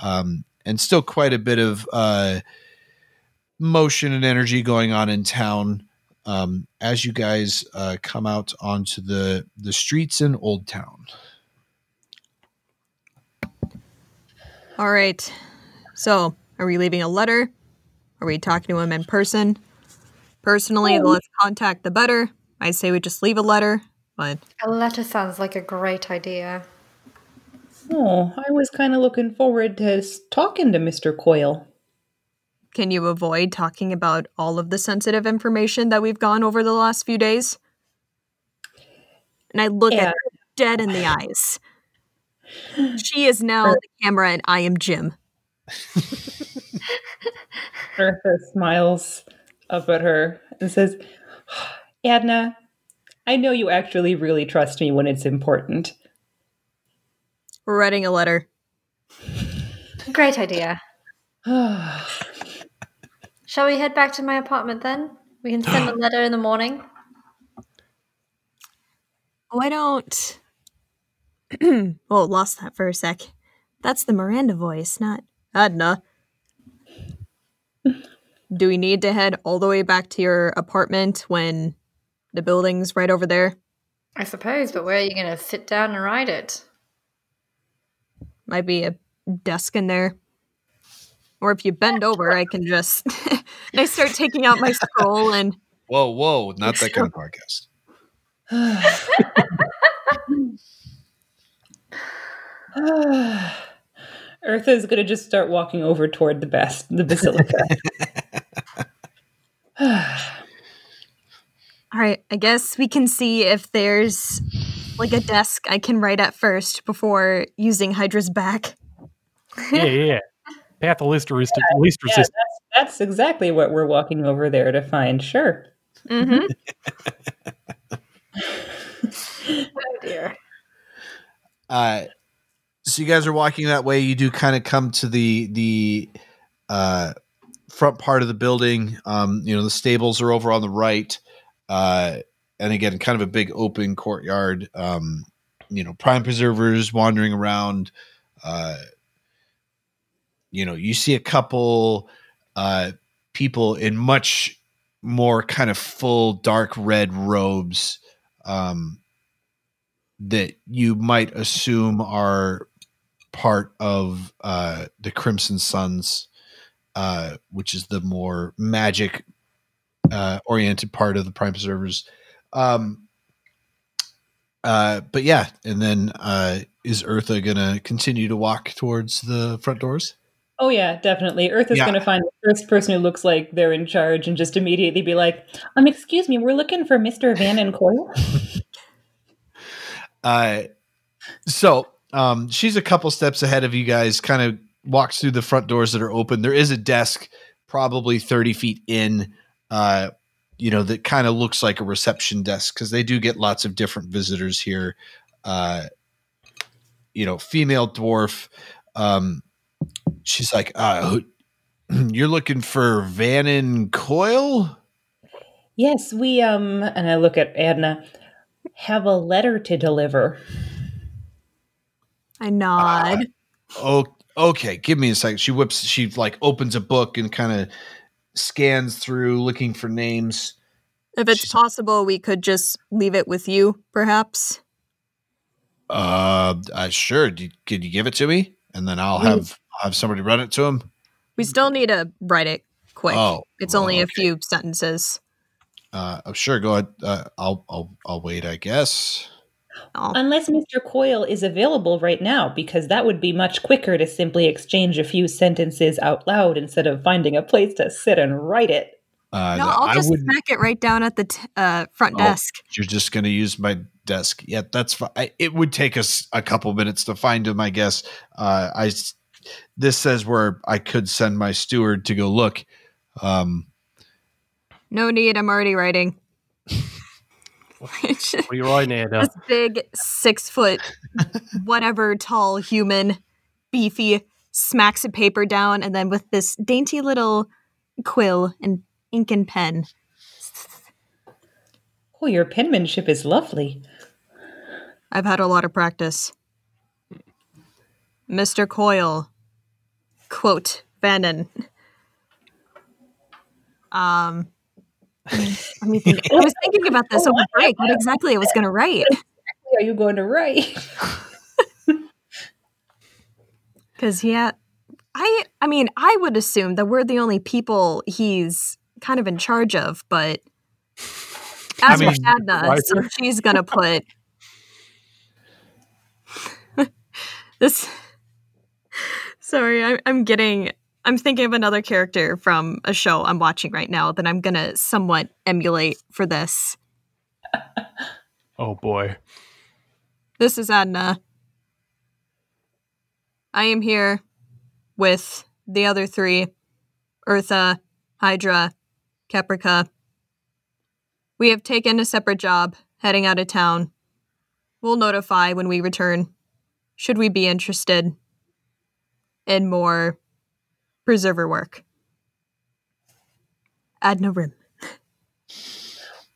um, and still quite a bit of uh, motion and energy going on in town um, as you guys uh, come out onto the the streets in Old Town. All right. So, are we leaving a letter? Are we talking to him in person? Personally, the less contact, the better. I say we just leave a letter, but A letter sounds like a great idea. Oh, I was kind of looking forward to s- talking to Mr. Coyle. Can you avoid talking about all of the sensitive information that we've gone over the last few days? And I look Yeah. at her dead in the eyes. She is now the camera, and I am Jim. Eartha smiles up at her and says, Adna, I know you actually really trust me when it's important. We're writing a letter. Great idea. Shall we head back to my apartment then? We can send a letter in the morning. Why don't. well, lost that for a sec. That's the Miranda voice, not Adna. Do we need to head all the way back to your apartment when the building's right over there? I suppose, but where are you going to sit down and write it? Might be a desk in there. Or if you bend over, I can just. and I start taking out my scroll and. Whoa, whoa! Not that kind of podcast. Eartha's gonna just start walking over toward the best the basilica. All right, I guess we can see if there's like a desk I can write at first before using Hydra's back. Yeah, yeah, yeah. Path of least, resist- least yeah, resistance. that's, that's exactly what we're walking over there to find. Sure. Mm-hmm. Oh dear. Uh, so you guys are walking that way. You do kind of come to the the uh, front part of the building. Um, you know, the stables are over on the right, uh, and again, kind of a big open courtyard. Um, you know, prime preservers wandering around. Uh, you know, you see a couple uh, people in much more kind of full dark red robes. Um, that you might assume are part of uh, the Crimson Suns, uh, which is the more magic uh, oriented part of the Prime Preservers. Um, uh, but yeah, and then uh, is Eartha gonna continue to walk towards the front doors? Oh yeah, definitely. Earth is Yeah. going to find the first person who looks like they're in charge and just immediately be like, "Um, excuse me, we're looking for Mister Vannon Coyle." Uh, so um, she's a couple steps ahead of you guys. Kind of walks through the front doors that are open. There is a desk, probably thirty feet in. Uh, you know that kind of looks like a reception desk because they do get lots of different visitors here. Uh, you know, female dwarf. Um, she's like, uh, "You're looking for Vannon Coyle." yes, we um, and I look at Adna. Have a letter to deliver. I nod. Oh, okay. Give me a second. She whips. She like opens a book and kind of scans through, looking for names. if it's she's- possible, we could just leave it with you, perhaps. Uh, uh sure. Do, could you give it to me, and then I'll have have somebody run it to him. We still need to write it quick. Oh, it's only a few sentences. Uh, oh, sure. Go ahead. Uh, I'll I'll I'll wait. I guess. Oh, Unless Mister Coyle is available right now, because that would be much quicker to simply exchange a few sentences out loud instead of finding a place to sit and write it. Uh, no, no, I'll just wouldn't. smack it right down at the t- uh, front Oh. desk. You're just going to use my desk. Yeah, that's fine. It would take us a couple minutes to find him, I guess. Uh, I s- this says where I could send my steward to go look. Um, No need. I'm already writing. What are you writing, Adna? this big six foot, whatever tall human, beefy, smacks a paper down, and then with this dainty little quill and ink and pen. Oh, your penmanship is lovely. I've had a lot of practice. Mr. Coyle, quote, Vannon. Um, let me think. I was thinking about this over break. What exactly I was going to write? Are you going to write? Because yeah, I I mean I would assume that we're the only people he's kind of in charge of, but as I for mean, Adna, so she's gonna put this. Sorry, I'm I'm getting. I'm thinking of another character from a show I'm watching right now that I'm gonna somewhat emulate for this. Oh boy. This is Adna. I am here with the other three Eartha, Hydra, Caprica. We have taken a separate job, heading out of town. We'll notify when we return, should we be interested in more preserver work. Adna Rim.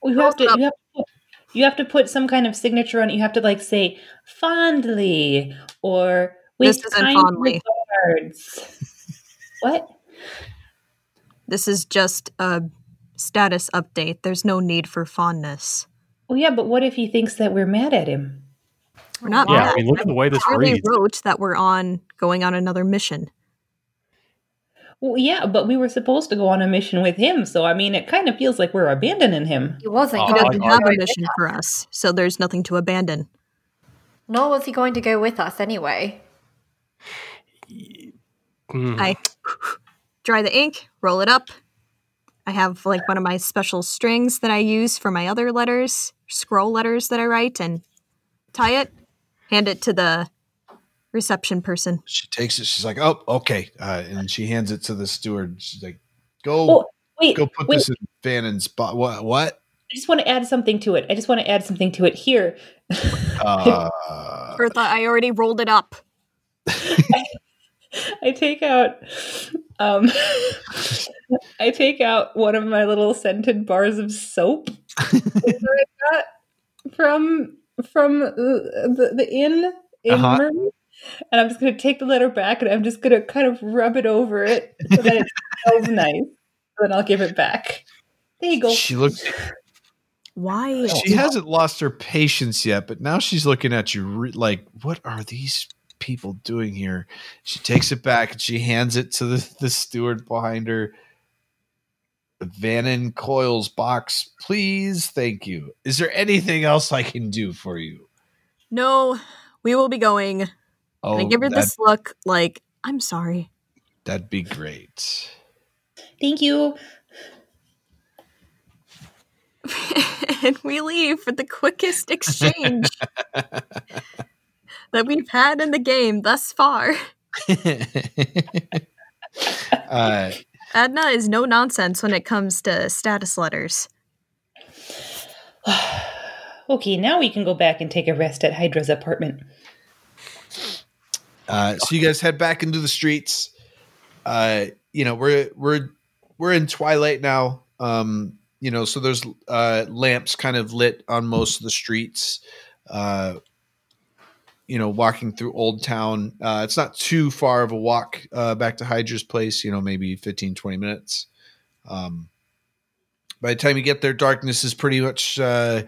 You have to. You have to. Put, you have to put some kind of signature on it. You have to like say fondly or with This isn't fondly. regards. what? This is just a status update. There's no need for fondness. Well, yeah, but what if he thinks that we're mad at him? We're not Yeah, mad. I mean, look at the way this clearly reads. wrote that we're on going on another mission. Well, yeah, but we were supposed to go on a mission with him, so I mean, it kind of feels like we're abandoning him. He wasn't He going I- to doesn't go have a with mission us. for us, so there's nothing to abandon. Nor was he going to go with us anyway. Hmm. I dry the ink, roll it up. I have like one of my special strings that I use for my other letters, scroll letters that I write, and tie it, hand it to the reception person. she takes it. She's like, "Oh, okay," uh, and she hands it to the steward. She's like, "Go, Oh, wait, go put wait. this in Vannon's spot." What? What? I just want to add something to it. I just want to add something to it here. Uh, Bertha, I already rolled it up. I take out um I take out one of my little scented bars of soap that I got from from the, the, the inn in Uh-huh. Murray. And I'm just gonna take the letter back and I'm just gonna kind of rub it over it so that it smells nice. Then I'll give it back. There you go. she looks. Why? She hasn't lost her patience yet, but now she's looking at you re- like, "What are these people doing here? She takes it back and she hands it to the, the steward behind her. Vannon Coyle's box, please. Thank you. Is there anything else I can do for you? No, we will be going. Oh, and I give her this look like, I'm sorry. that'd be great. Thank you. and we leave for the quickest exchange that we've had in the game thus far. uh, Adna is no nonsense when it comes to status letters. Okay, now we can go back and take a rest at Hydra's apartment. Uh, so you guys head back into the streets. Uh, you know, we're we're we're in twilight now. Um, you know, so there's uh, lamps kind of lit on most of the streets. Uh, you know, walking through Old Town. Uh, it's not too far of a walk uh, back to Hydra's place. You know, maybe 15, 20 minutes. Um, by the time you get there, darkness is pretty much uh,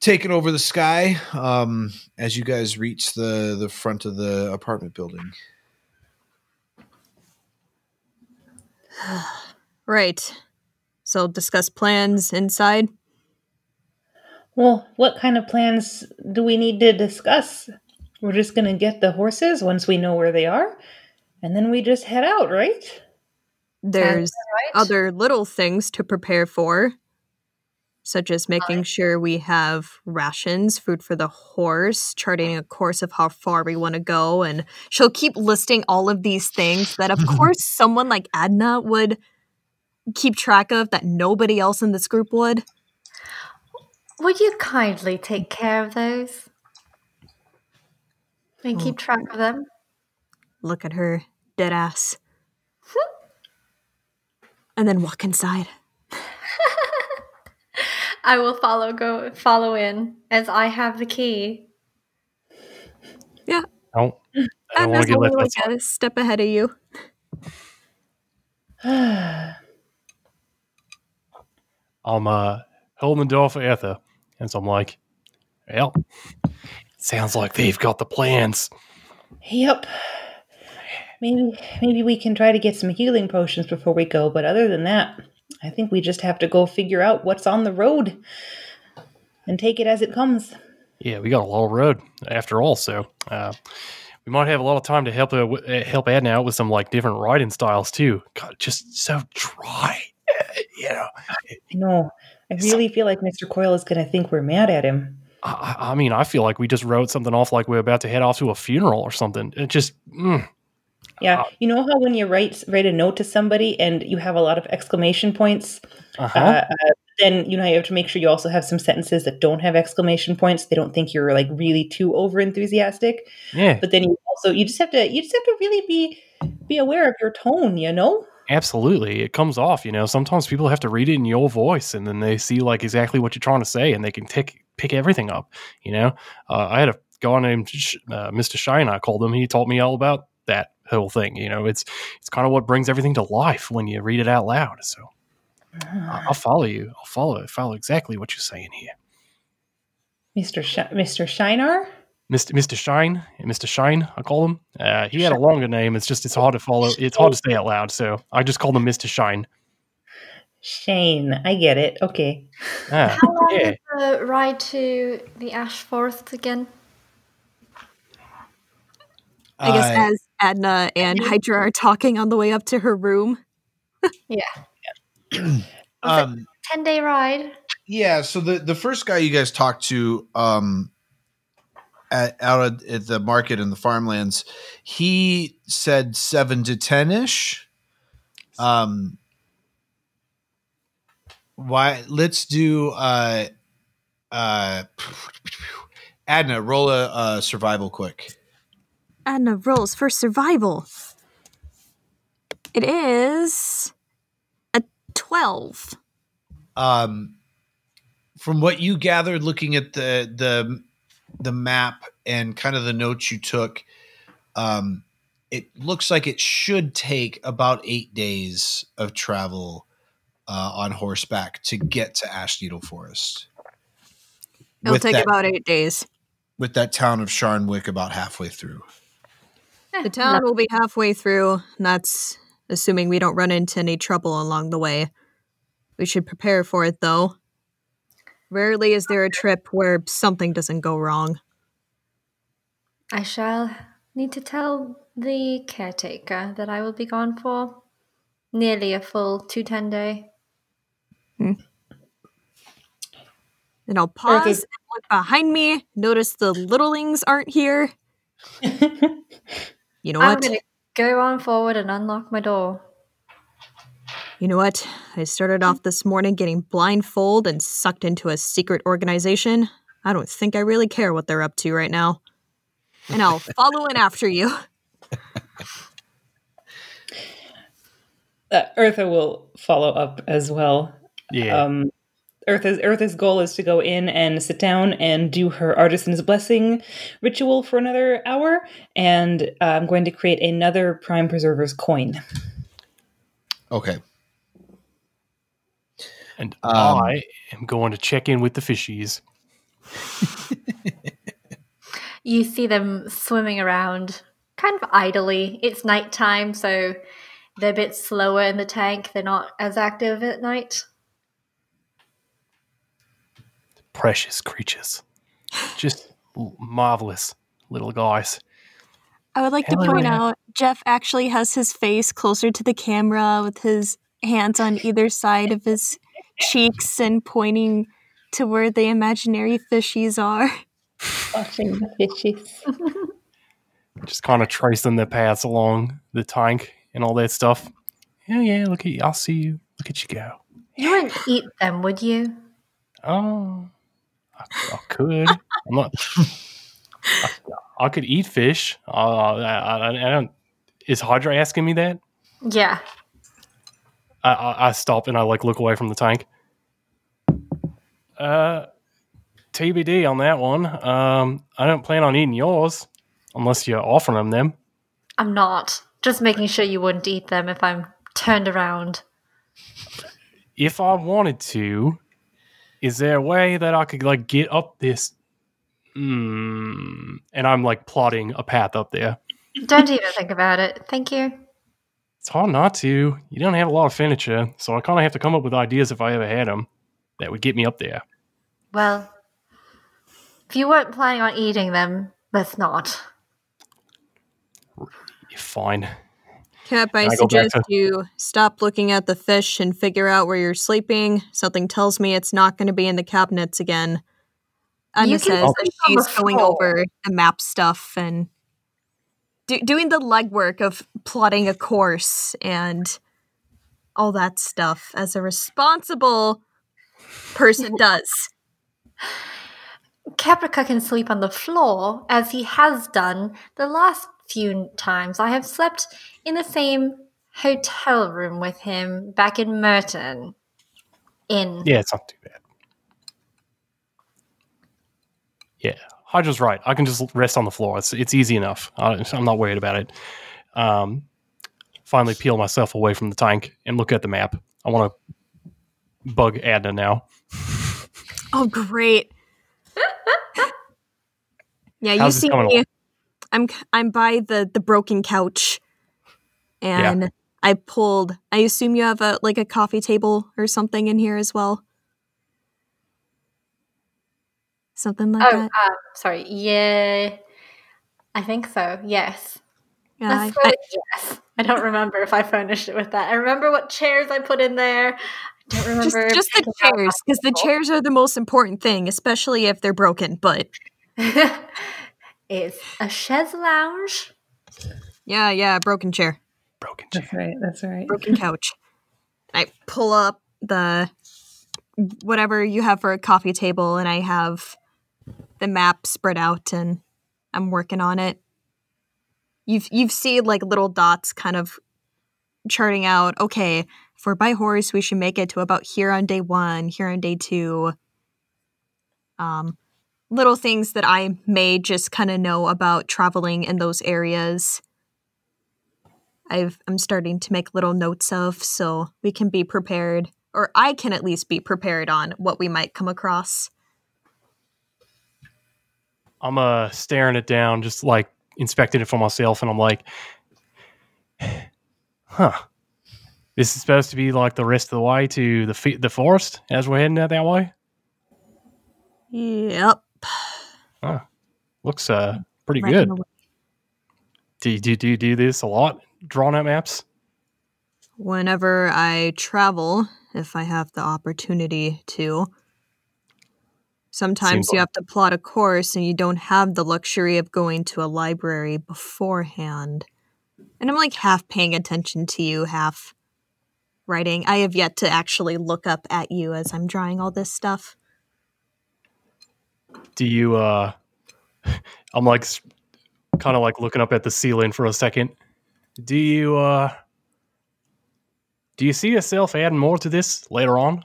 taken over the sky um, as you guys reach the the front of the apartment building. Right. So discuss plans inside. Well, what kind of plans do we need to discuss? We're just going to get the horses once we know where they are, and then we just head out, right? There's Right? other little things to prepare for, such as making sure we have rations, food for the horse, charting a course of how far we want to go. And she'll keep listing all of these things that, of course, someone like Adna would keep track of that nobody else in this group would. Would you kindly take care of those? And keep track of them? Look at her, dead ass. and then walk inside. I will follow go follow in as I have the key. Yeah, don't, I don't want to get left like outside. a step ahead of you. I'm uh, holding the door for Eartha. And so I'm like, well, sounds like they've got the plans. Yep. Maybe maybe we can try to get some healing potions before we go, but other than that, I think we just have to go figure out what's on the road and take it as it comes. Yeah, we got a long road after all, so uh, we might have a lot of time to help uh, w- uh, help Adna out with some like different writing styles too. God, just so dry, you know. No, I really feel like Mr. Coyle is going to think we're mad at him. I, I mean, I feel like we just wrote something off like we're about to head off to a funeral or something. It just, mm, Yeah, you know how when you write write a note to somebody and you have a lot of exclamation points, uh-huh. uh, uh, then you know you have to make sure you also have some sentences that don't have exclamation points. They don't think you're like really too over enthusiastic. yeah, But then you also you just have to you just have to really be be aware of your tone. You know. Absolutely. It comes off. You know, sometimes people have to read it in your voice, and then they see like exactly what you're trying to say, and they can tick pick everything up. You know, uh, I had a guy named Sh- uh, Mr. Shine. I called him. He taught me all about that whole thing. You know, it's it's kind of what brings everything to life when you read it out loud. So I- I'll follow you. I'll follow follow exactly what you're saying here. Mr. Sh- Mr. Shinar? Mr. Mr. Shine, Mr. Shine, I call him. Uh, he had a longer name. It's just it's hard to follow. It's hard to say out loud, so I just called him Mr. Shine. Shane. I get it. Okay. Ah, How long yeah. is the ride to the Ash Forest again? I guess Uh, as Adna and Hydra are talking on the way up to her room. Yeah. Um, Ten day ride. Yeah, so the the first guy you guys talked to um at, out at, the market in the farmlands, he said 7 to 10ish. Um why let's do uh uh Adna roll a, survival quick. Adna rolls for survival. It is a 12. um, from what you gathered looking at the the the map and kind of the notes you took um, it looks like it should take about eight days of travel uh, on horseback to get to ashneedle forest It'll with take that, about eight days. with that town of sharnwick about halfway through The town will be halfway through, and that's assuming we don't run into any trouble along the way. We should prepare for it, though. Rarely is there a trip where something doesn't go wrong. I shall need to tell the caretaker that I will be gone for nearly a full two ten day. Hmm. Then I'll pause is- and look behind me, notice the littlings aren't here. You know I'm what? gonna go on forward and unlock my door. You know what? I started off this morning getting blindfolded and sucked into a secret organization. I don't think I really care what they're up to right now. And I'll follow in after you. Uh, Eartha will follow up as well. Yeah. Um, Eartha's Eartha's goal is to go in and sit down and do her artisan's blessing ritual for another hour, and uh, I'm going to create another Prime Preserver's coin. Okay. And um, I am going to check in with the fishies. You see them swimming around kind of idly. It's nighttime, so they're a bit slower in the tank. They're not as active at night. Precious creatures. Just marvelous little guys. I would like to point yeah. out Jeff actually has his face closer to the camera with his hands on either side of his cheeks and pointing to where the imaginary fishies are. Watching the fishies. Just kind of tracing their paths along the tank and all that stuff. Yeah, yeah, look at you. I'll see you. Look at you go. You wouldn't eat them, would you? Oh, I, I could. I'm not. I, I could eat fish. Uh, I, I, I don't. Is Hydra asking me that? Yeah. I, I, stop and I like look away from the tank. Uh, TBD on that one. Um, I don't plan on eating yours unless you're offering them them. I'm not. Just making sure you wouldn't eat them if I'm turned around. If I wanted to, is there a way that I could like get up this? Mm, and I'm like plotting a path up there. Don't even think about it. Thank you. It's hard not to. You don't have a lot of furniture, so I kind of have to come up with ideas if I ever had them that would get me up there. Well, if you weren't planning on eating them, let's not. Fine. Cap, I I suggest to- you stop looking at the fish and figure out where you're sleeping. Something tells me it's not going to be in the cabinets again. Adna You can says that sleep on the she's going over the map stuff and do- doing the legwork of plotting a course and all that stuff as a responsible person does. Caprica can sleep on the floor, as he has done the last few times I have slept in the same hotel room with him back in Merton. In Yeah, it's not too bad. Yeah, Hydra's right. I can just rest on the floor. It's it's easy enough. I, I'm not worried about it. Um, finally, peel myself away from the tank and look at the map. I want to bug Adna now. Oh, great. yeah, you How's this see me. along? I'm I'm by the the broken couch, and I pulled. I assume you have a like a coffee table or something in here as well. Something like oh, that. um, sorry. Yeah, I think so. Yes. Yeah, I- Let's go yes. I don't remember if I furnished it with that. I remember what chairs I put in there. I don't remember. just the chairs because the chairs are the most important thing, especially if they're broken. But it's a chaise lounge. yeah, yeah, broken chair. Broken chair. That's right. That's right. broken couch. I pull up the whatever you have for a coffee table, and I have the map spread out, and I'm working on it. You've you've seen like little dots, kind of charting out. Okay, we're by horse, we should make it to about here on day one, here on day two. Um, little things that I may just kind of know about traveling in those areas. I've, I'm starting to make little notes of so we can be prepared, or I can at least be prepared on what we might come across. I'm uh staring it down, just like inspecting it for myself, and I'm like, huh. This is supposed to be like the rest of the way to the fe- the forest as we're heading out that way. Yep. Huh. Looks uh pretty Right good. Do you, do you- do you do this a lot? Drawing out maps? Whenever I travel, if I have the opportunity to. Sometimes Seems you like- have to plot a course and you don't have the luxury of going to a library beforehand. And I'm like half paying attention to you, half writing. I have yet to actually look up at you as I'm drawing all this stuff. Do you uh I'm like kind of like looking up at the ceiling for a second. Do you uh do you see yourself adding more to this later on?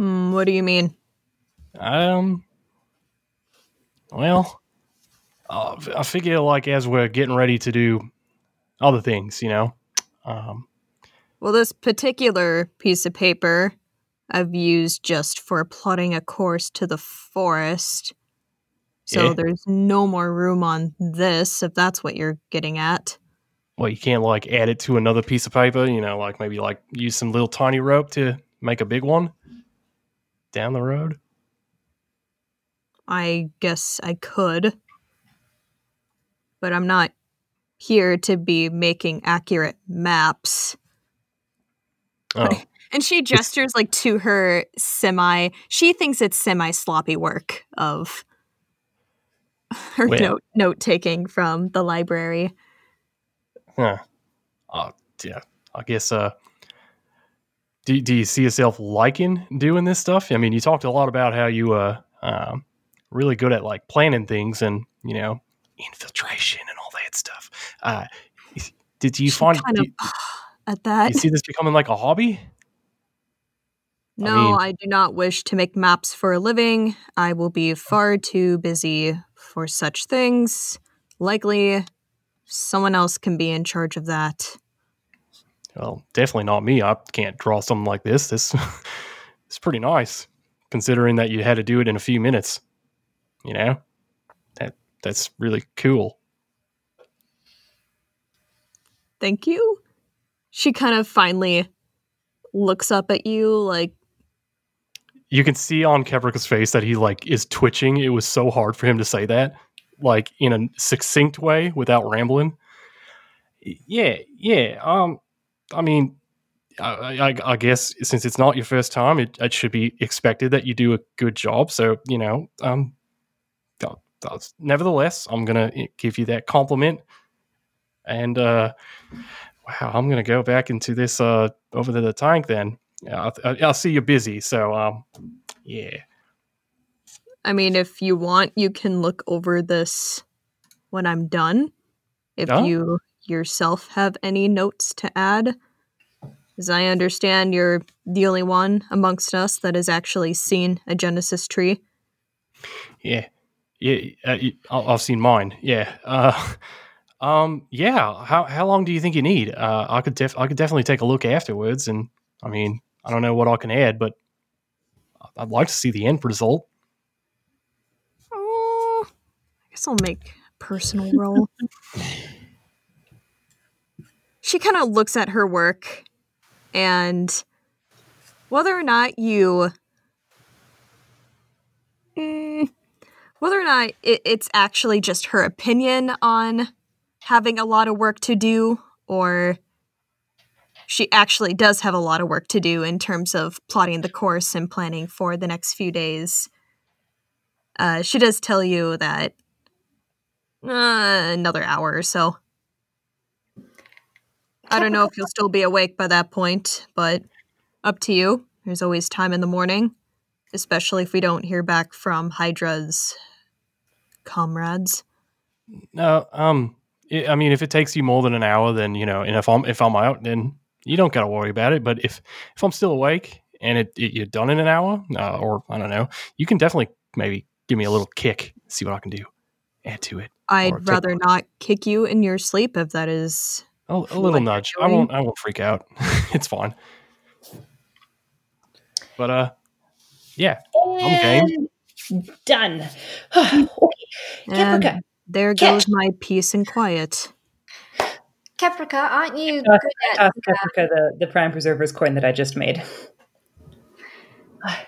Hmm, what do you mean? Um well, uh, I figure like as we're getting ready to do other things, you know. Um Well, this particular piece of paper I've used just for plotting a course to the forest. So Yeah. there's no more room on this, if that's what you're getting at. well, you can't like add it to another piece of paper, you know, like maybe like use some little tiny rope to make a big one down the road. I guess I could. But I'm not here to be making accurate maps. Oh, And she gestures like to her semi. She thinks it's semi sloppy work of her Well- note note taking from the library. huh. Uh, yeah, I guess. Uh, do do you see yourself liking doing this stuff? I mean, you talked a lot about how you uh um, really good at like planning things and you know infiltration and all that stuff. Uh, did you She find kind do, of at that? you see this becoming like a hobby? No, mean- I do not wish to make maps for a living. I will be far too busy for such things. Likely, someone else can be in charge of that. Well, definitely not me. I can't draw something like this. This is pretty nice, considering that you had to do it in a few minutes. You know, that that's really cool. Thank you. She kind of finally looks up at you like, You can see on Caprica's face that he like is twitching. It was so hard for him to say that, like in a succinct way without rambling. Yeah, yeah. Um, I mean, I, I, I guess since it's not your first time, it, it should be expected that you do a good job. So you know, um, th- th- nevertheless, I'm gonna eh, give you that compliment. And uh, wow, I'm gonna go back into this uh over to the tank then. Yeah, I, I, I'll see you're busy. So um, yeah. I mean, if you want, you can look over this when I'm done. If Oh. you yourself have any notes to add. As I understand, you're the only one amongst us that has actually seen a Genesis tree. Yeah, yeah. Uh, I've seen mine. Yeah. Uh, um. Yeah. How how long do you think you need? Uh, I could def- I could definitely take a look afterwards. And I mean, I don't know what I can add, but I'd like to see the end result. Oh, I guess I'll make personal roll. she kind of looks at her work and whether or not you Mm, whether or not it, it's actually just her opinion on having a lot of work to do or she actually does have a lot of work to do in terms of plotting the course and planning for the next few days uh, she does tell you that uh, another hour or so. I don't know if you'll still be awake by that point, but up to you. There's always time in the morning, especially if we don't hear back from Hydra's comrades. No. Um. I I mean, if it takes you more than an hour, then you know, and if I'm if I'm out, then you don't got to worry about it. But if if I'm still awake and it, it you're done in an hour, uh, or I don't know, you can definitely maybe give me a little kick, see what I can do, add to it. I'd rather not kick you in your sleep if that is. A, a little you're nudge. I won't. I won't freak out. it's fine. But uh, yeah. I'm game. Done. okay. And Caprica, There Catch. goes my peace and quiet. Caprica, aren't you toss, good I at Caprica the, the Prime Preserver's coin that I just made. Ah,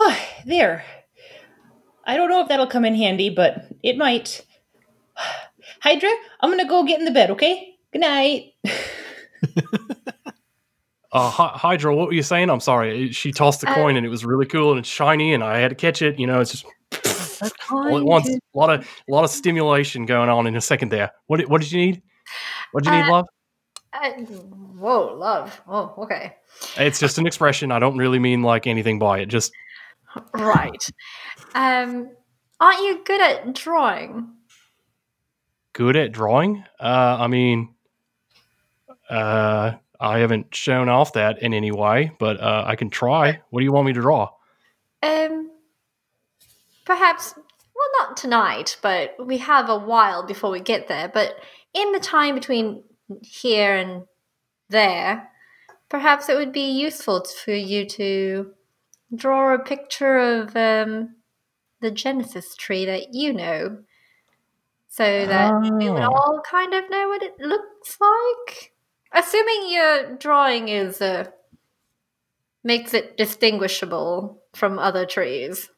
there. I don't know if that'll come in handy, but it might. Hydra, I'm gonna go get in the bed, okay? Good night. Uh, Hydra, what were you saying? I'm sorry. She tossed the Uh, coin and it was really cool and it's shiny and I had to catch it. You know, it's just all at once. A lot of a lot of stimulation going on in a second there. What did, what did you need? What did you need, Uh, love? Uh, whoa, love. Oh, okay. It's just an expression. I don't really mean like anything by it. Just Right. Um, aren't you good at drawing? good at drawing. Uh, I mean, uh, I haven't shown off that in any way, but uh, I can try. What do you want me to draw? Um, perhaps, well, not tonight, but we have a while before we get there. But in the time between here and there, perhaps it would be useful for you to draw a picture of um, the Genesis tree that you know, so that we would Oh. all kind of know what it looks like. Assuming your drawing is uh, makes it distinguishable from other trees.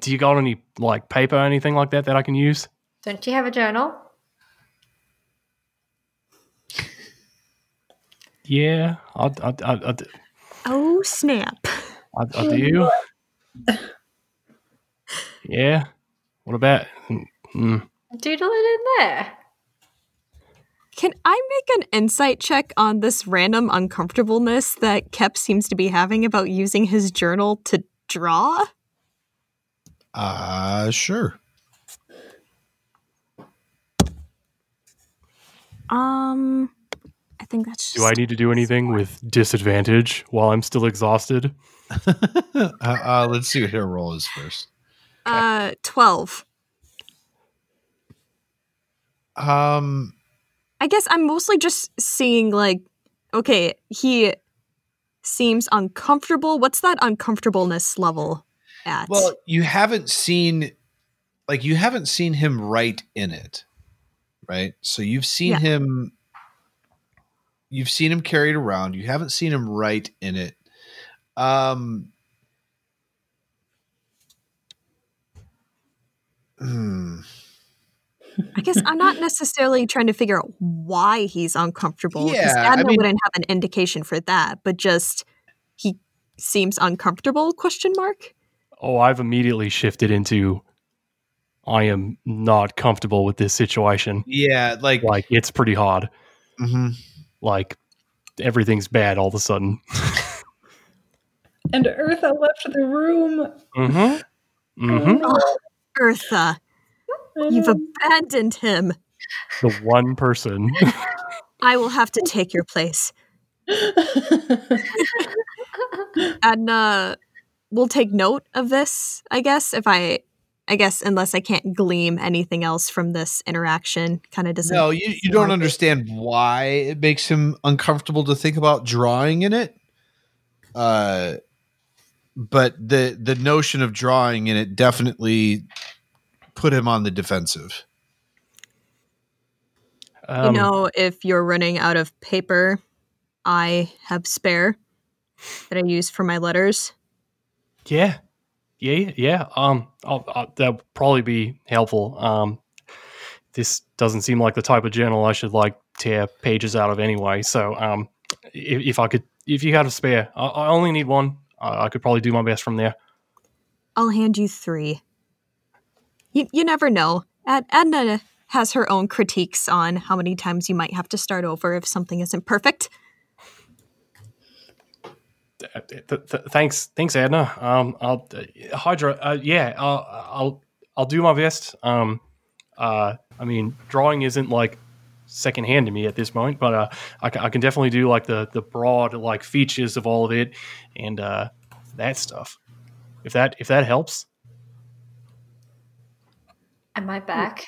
Do you got any like paper or anything like that that I can use? Don't you have a journal? Yeah, I, I, I, I, Oh, snap. I, I do. Yeah. What about? Mm, Doodle it in there. Can I make an insight check on this random uncomfortableness that Kep seems to be having about using his journal to draw? Uh, sure. Um, I think that's just do I need to do anything with disadvantage while I'm still exhausted? uh, uh, let's see what her roll is first. uh twelve. Um, I guess I'm mostly just seeing like, okay, he seems uncomfortable. What's that uncomfortableness level at? well, you haven't seen, like, you haven't seen him write in it, right? So you've seen Yeah. him, you've seen him carried around. You haven't seen him write in it. Um, hmm. I guess I'm not necessarily trying to figure out why he's uncomfortable. because Yeah, I mean- wouldn't have an indication for that, but just he seems uncomfortable? Question mark. Oh, I've immediately shifted into I am not comfortable with this situation. Yeah, like, Like it's pretty hard. mhm. Like everything's bad all of a sudden. And Eartha left the room. Mm-hmm. Mm-hmm. Oh, Eartha, you've abandoned him. The one person. I will have to take your place. and Adna will take note of this, I guess, if I I guess unless I can't glean anything else from this interaction. Kind of doesn't No, you, you don't understand why it makes him uncomfortable to think about drawing in it. Uh, but the the notion of drawing in it definitely put him on the defensive. Um, you know, if you're running out of paper, I have spare that I use for my letters. Yeah, yeah, yeah. Um, I'll, I'll, that'll probably be helpful. Um, this doesn't seem like the type of journal I should like tear pages out of anyway. So, um, if, if I could, if you had a spare, I, I only need one. I, I could probably do my best from there. I'll hand you three. You, you never know. Ad, Adna has her own critiques on how many times you might have to start over if something isn't perfect. Th- th- thanks, thanks, Adna. Um, I'll uh, Hydra. Uh, yeah, I'll, I'll I'll do my best. Um, uh, I mean, drawing isn't like secondhand to me at this point, but uh, I, can definitely do like the the broad like features of all of it and uh, that stuff. If that if that helps, Am hmm. I back?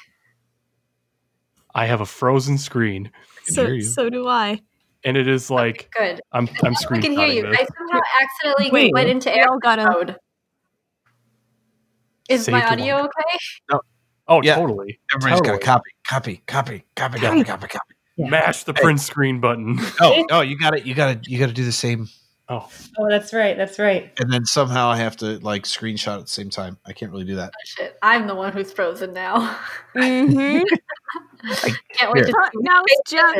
I have a frozen screen. I can hear So, you, so do I. and it is like Good. I'm I'm I can hear you. this. I somehow accidentally Wait, went into we air gotta- mode. Is my audio one. okay? Oh, Yeah. totally. Everybody's got Totally. copy, copy, copy, copy, copy, copy, copy. Yeah. Mash the Hey. print screen button. No, no, you got it. You got to You got to do the same, Oh, Oh, that's right. That's right. and then somehow I have to like screenshot at the same time. I can't really do that. Shit, I'm the one who's frozen now. Mm-hmm. Can't wait to now it's Jeff.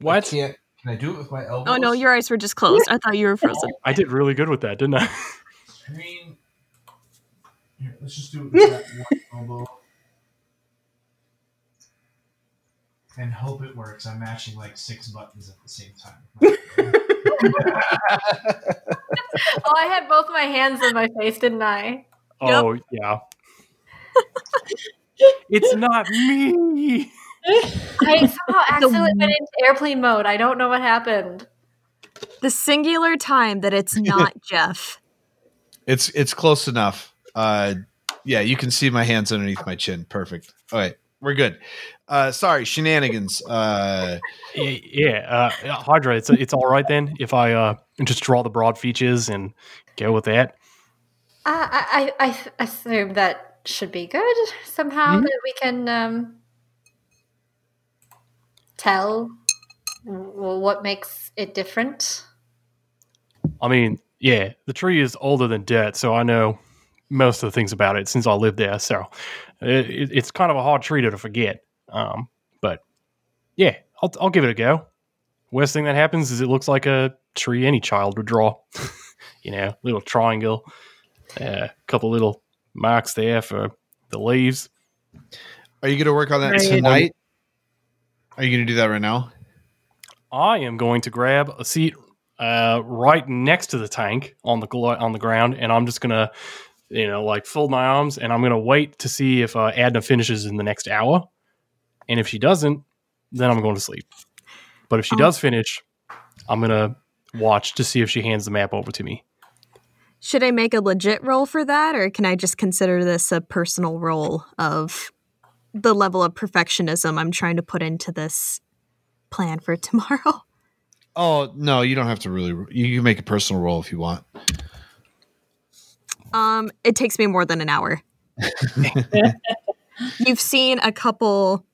what? can't. Can I do it with my elbow? Oh no, your eyes were just closed. I thought you were frozen. I did really good with that, didn't I? screen. Here, let's just do it with that one elbow. And hope it works. I'm mashing like six buttons at the same time. Oh, I had both my hands in my face, didn't I? Oh, yeah. it's not me. I somehow accidentally went into airplane mode. I don't know what happened. The singular time that it's not Jeff. it's it's close enough. Uh, yeah, you can see my hands underneath my chin. Perfect. All right, we're good. Uh, sorry, shenanigans. Uh, Y- Yeah, uh, Hydra, it's it's all right then if I uh, just draw the broad features and go with that. I I, I assume that should be good somehow Mhm. that we can um, tell w- what makes it different. I mean, yeah, the tree is older than dirt, so I know most of the things about it since I lived there. So it, it- it's kind of a hard tree to forget. Um, but yeah, I'll, I'll give it a go. Worst thing that happens is it looks like a tree any child would draw. you know, little triangle, a couple little marks there for the leaves. are you going to work on that Right. tonight? Are you going to do that right now? I am going to grab a seat uh, right next to the tank on the glo- on the ground, and I'm just gonna, you know, like fold my arms, and I'm gonna wait to see if uh, Adna finishes in the next hour, and if she doesn't, then I'm going to sleep. But if she Oh. does finish, I'm gonna watch to see if she hands the map over to me. Should I make a legit roll for that, or can I just consider this a personal roll of the level of perfectionism I'm trying to put into this plan for tomorrow? Oh no, you don't have to really. You can make a personal roll if you want. Um, it takes me more than an hour. You've seen a couple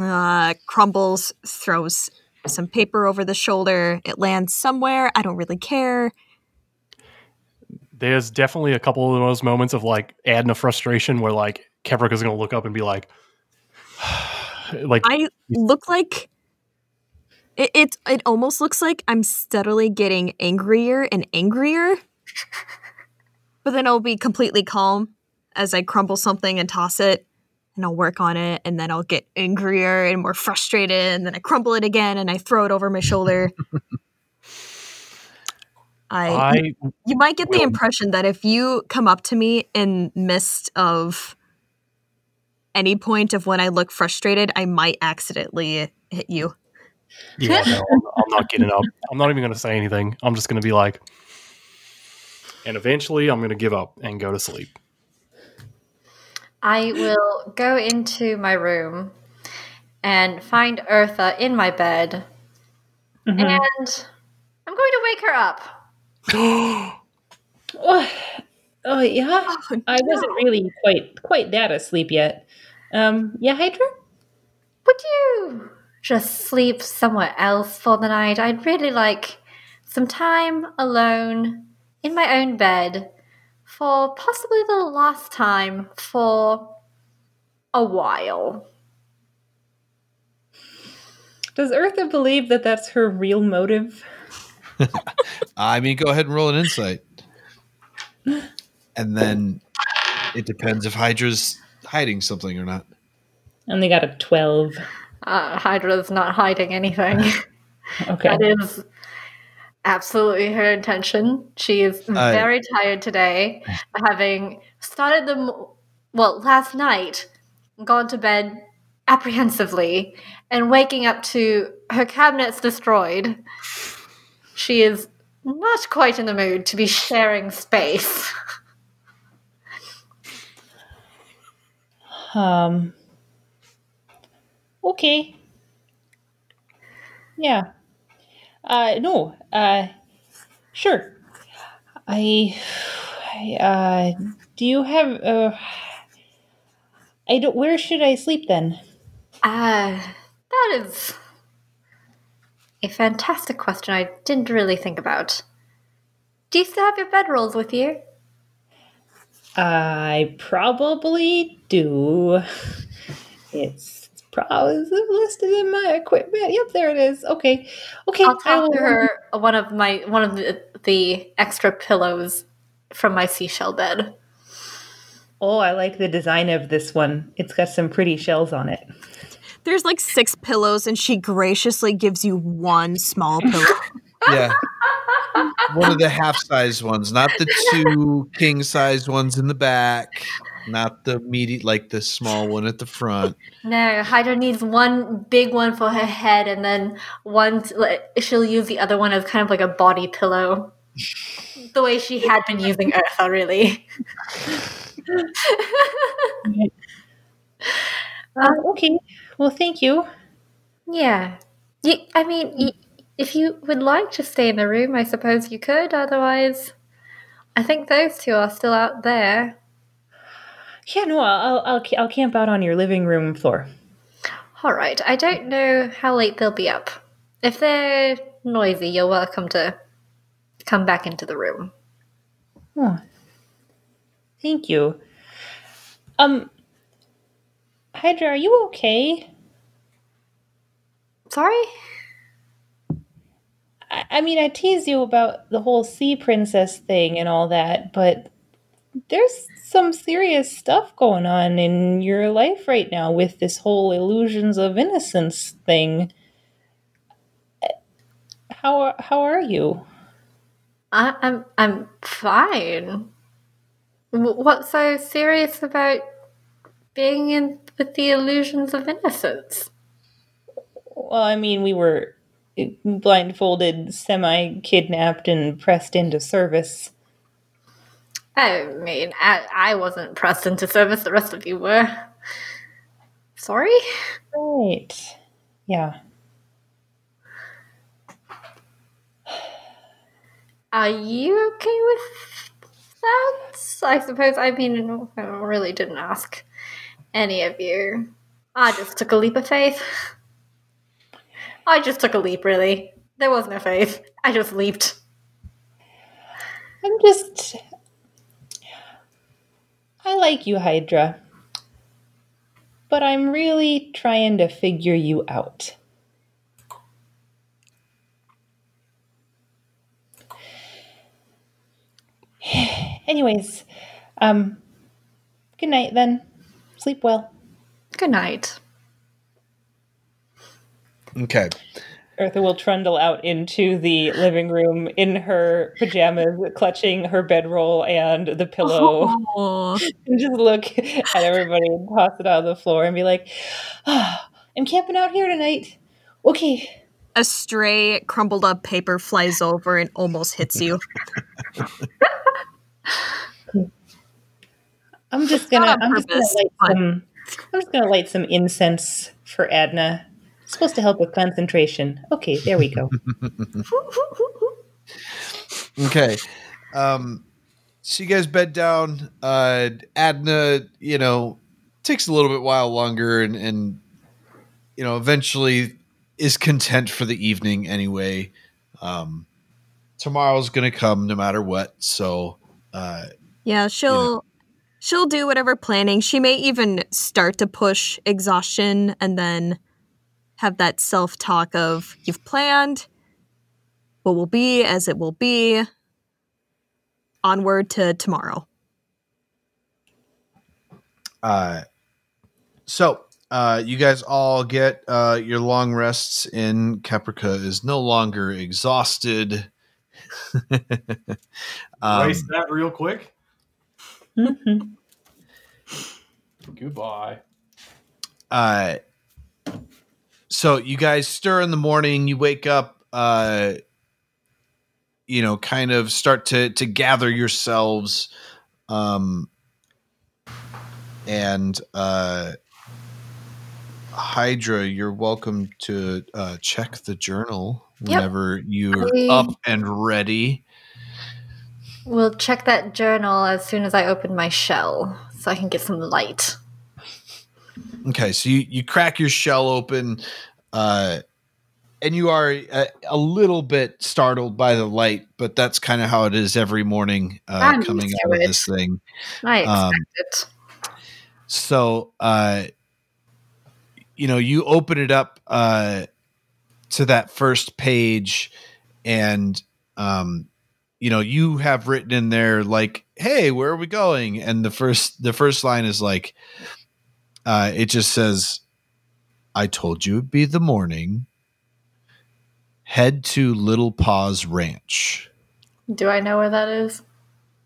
uh, crumbles, throws some paper over the shoulder. It lands somewhere. I don't really care. There's definitely a couple of those moments of like adding a frustration where like Caprica's gonna look up and be like, like I look like it, it. It almost looks like I'm steadily getting angrier and angrier. but then I'll be completely calm as I crumble something and toss it, and I'll work on it, and then I'll get angrier and more frustrated, and then I crumble it again, and I throw it over my shoulder. I, I you might get the impression that if you come up to me in midst of any point of when I look frustrated, I might accidentally hit you. Yeah, no, I'm, I'm not getting up. I'm not even going to say anything. I'm just going to be like, and eventually I'm going to give up and go to sleep. I will go into my room and find Eartha in my bed, Mhm. and I'm going to wake her up. Oh, oh yeah. Oh, I wasn't really quite quite that asleep yet. Um, yeah, Hydra. Would you just sleep somewhere else for the night? I'd really like some time alone in my own bed for possibly the last time for a while. Does Eartha believe that that's her real motive? I mean, go ahead and roll an insight, and then it depends if Hydra's hiding something or not. And they got a twelve. Uh, Hydra's not hiding anything. Okay. That is absolutely her intention. She is Uh, very tired today, having started the well last night, gone to bed apprehensively, and waking up to her cabinets destroyed. She is not quite in the mood to be sharing space. Um. Okay. Yeah. Uh. No. Uh. Sure. I. I uh. Do you have uh. I don't. Where should I sleep then? Ah, that is a fantastic question I didn't really think about. Do you still have your bedrolls with you? I probably do. It's probably listed in my equipment. Yep, there it is. Okay, okay. I'll I talk to her one of my one of the, the extra pillows from my seashell bed. Oh, I like the design of this one. It's got some pretty shells on it. There's like six pillows, and she graciously gives you one small pillow. Yeah. One of the half sized ones, not the two king sized ones in the back, not the meaty, like the small one at the front. No, Hydra needs one big one for her head, and then one t- like, she'll use the other one as kind of like a body pillow. The way she had been using Eartha, really. Uh, okay. Well, thank you. Yeah. You, I mean, y if you would like to stay in the room, I suppose you could. Otherwise, I think those two are still out there. Yeah, no, I'll I'll I'll camp out on your living room floor. All right. I don't know how late they'll be up. If they're noisy, you're welcome to come back into the room. Oh, thank you. Um, Hydra, are you okay? Sorry? I, I mean, I teased you about the whole sea princess thing and all that, but there's some serious stuff going on in your life right now with this whole illusions of innocence thing. How are, how are you? I, I'm I'm fine. What's so serious about being in with the illusions of innocence? Well, I mean, we were blindfolded, semi kidnapped, and pressed into service. I mean, I, I wasn't pressed into service. The rest of you were. Sorry. Right. Yeah. Are you okay with that? I suppose. I mean, I really didn't ask any of you. I just took a leap of faith. I just took a leap, really. There was no faith. I just leaped. I'm just. I like you, Hydra. But I'm really trying to figure you out. Anyways, um, good night then. Sleep well. Good night. Okay. Eartha will trundle out into the living room in her pajamas, clutching her bedroll and the pillow. Oh. and just look at everybody and toss it on the floor and be like, ah, I'm camping out here tonight. Okay. A stray crumbled up paper flies over and almost hits you. I'm just gonna I'm just gonna light some I'm just gonna light some incense for Adna. It's supposed to help with concentration. Okay, there we go. Okay. Um, so you guys bed down. Uh, Adna, you know, takes a little bit while longer and, and, you know, eventually is content for the evening anyway. Um, tomorrow's going to come no matter what. So, uh, Yeah, she'll she'll do whatever planning. She may even start to push exhaustion and then have that self-talk of you've planned what will be as it will be. Onward to tomorrow. Uh, so uh, you guys all get uh, your long rests in. Caprica is no longer exhausted. um, Erase that real quick. Mhm. Goodbye. uh, so you guys stir in the morning. You wake up. Uh, you know, kind of start to to gather yourselves. Um, and uh, Hydra, you're welcome to uh, check the journal Yep. whenever you're I- up and ready. We'll check that journal as soon as I open my shell so I can get some light. Okay, so you, you crack your shell open, uh, and you are a, a little bit startled by the light, but that's kind of how it is every morning uh, coming out of it. this thing. I expect Um, it. So, uh, you know, you open it up uh, to that first page, and um, you know, you have written in there like, "Hey, where are we going?" And the first the first line is like, uh, it just says, "I told you it'd be the morning. Head to Little Paws Ranch." Do I know where that is?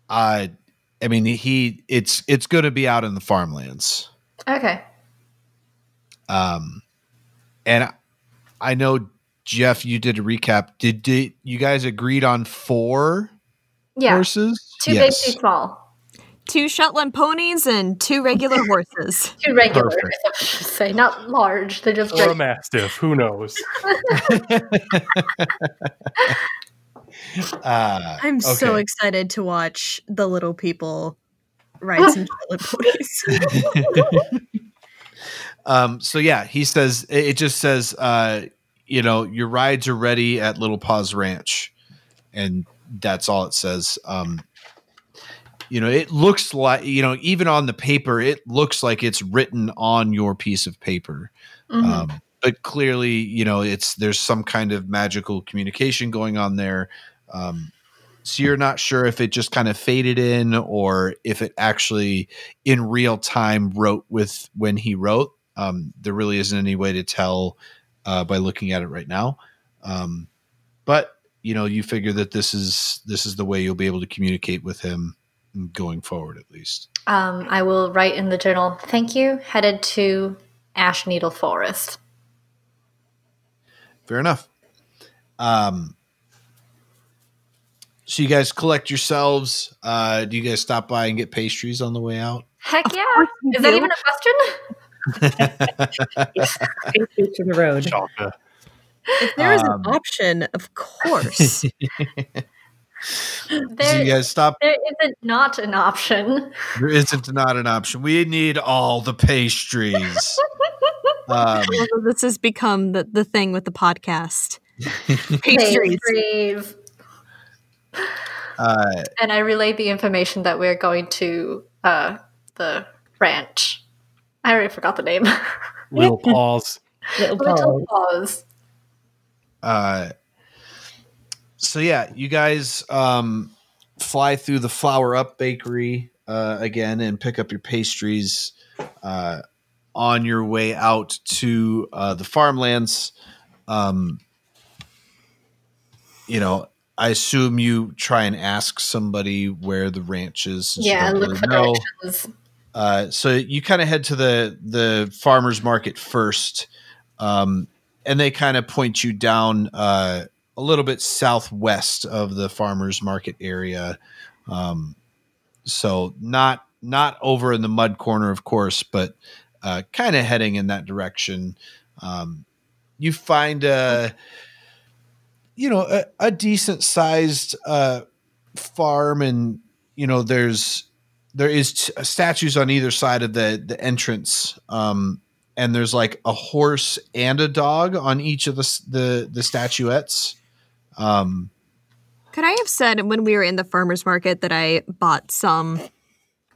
Uh, I mean, he it's it's going to be out in the farmlands. Okay. Um, and I- I know Jeff, you did a recap. Did, did you guys agreed on four Yeah. horses? Too big, too small. Two Shetland ponies and two regular horses. Too regular, Perfect. I should say. Not large. They're just Or a mastiff. Who knows? Uh, I'm so excited to watch the little people ride some Shetland ponies. um, so yeah, he says it it just says, uh, you know, your rides are ready at Little Paws Ranch, and that's all it says. Um, you know, it looks like you know, even on the paper, it looks like it's written on your piece of paper. Mhm. um, but clearly you know it's there's some kind of magical communication going on there um, so you're not sure if it just kind of faded in or if it actually in real time wrote with when he wrote um, there really isn't any way to tell uh, by looking at it right now um, but you know you figure that this is this is the way you'll be able to communicate with him going forward at least Um, I will write in the journal. Thank you. Headed to Ashneedle Forest. Fair enough. Um, so you guys collect yourselves. Uh, do you guys stop by and get pastries on the way out? Heck yeah! course we Is that even a question? Face to the road. Shaka. if there is Um, an option, of course. so you There, guys stop. there isn't not an option. There isn't not an option. We need all the pastries. um, this has become the, the thing with the podcast. Pastries. Pastries. uh, And I relay the information that we're going to uh, the ranch. I already forgot the name. Little paws. Little Little paws. Paws. uh, so yeah, you guys um, fly through the Flower Up Bakery uh, again and pick up your pastries uh, on your way out to uh, the farmlands. Um, you know, I assume you try and ask somebody where the ranch is. Yeah, look for know. directions. Uh, so you kind of head to the the farmers market first, um, and they kind of point you down uh, a little bit southwest of the farmers market area. Um, so not not over in the mud corner, of course, but uh, kind of heading in that direction. Um, you find a you know a, a decent sized uh, farm, and you know there's there is t- statues on either side of the the entrance um and there's like a horse and a dog on each of the the the statuettes um Could I have said when we were in the farmer's market that I bought some,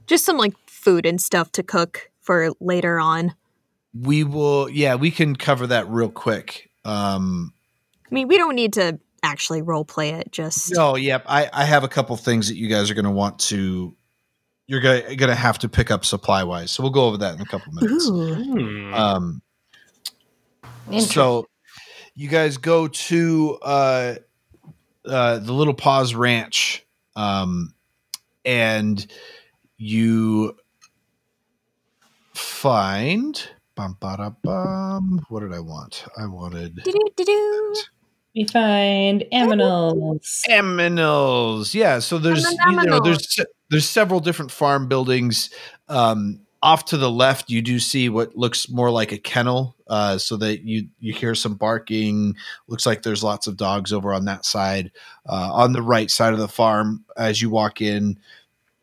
just some like food and stuff to cook for later on? we will yeah we can cover that real quick um I mean, we don't need to actually role play it, just. no yep i i have a couple things that you guys are going to want to you're gonna gonna have to pick up supply wise so we'll go over that in a couple minutes Ooh. Hmm. um So you guys go to uh, uh, the Little Paws Ranch, um, and you find bum, ba, bum. What did I want? I wanted Do-do-do-do. We find aminals. Aminals. Yeah. So there's you know there's there's several different farm buildings. Um, off to the left, you do see what looks more like a kennel. Uh, so that you you hear some barking. Looks like there's lots of dogs over on that side. Uh, on the right side of the farm, as you walk in,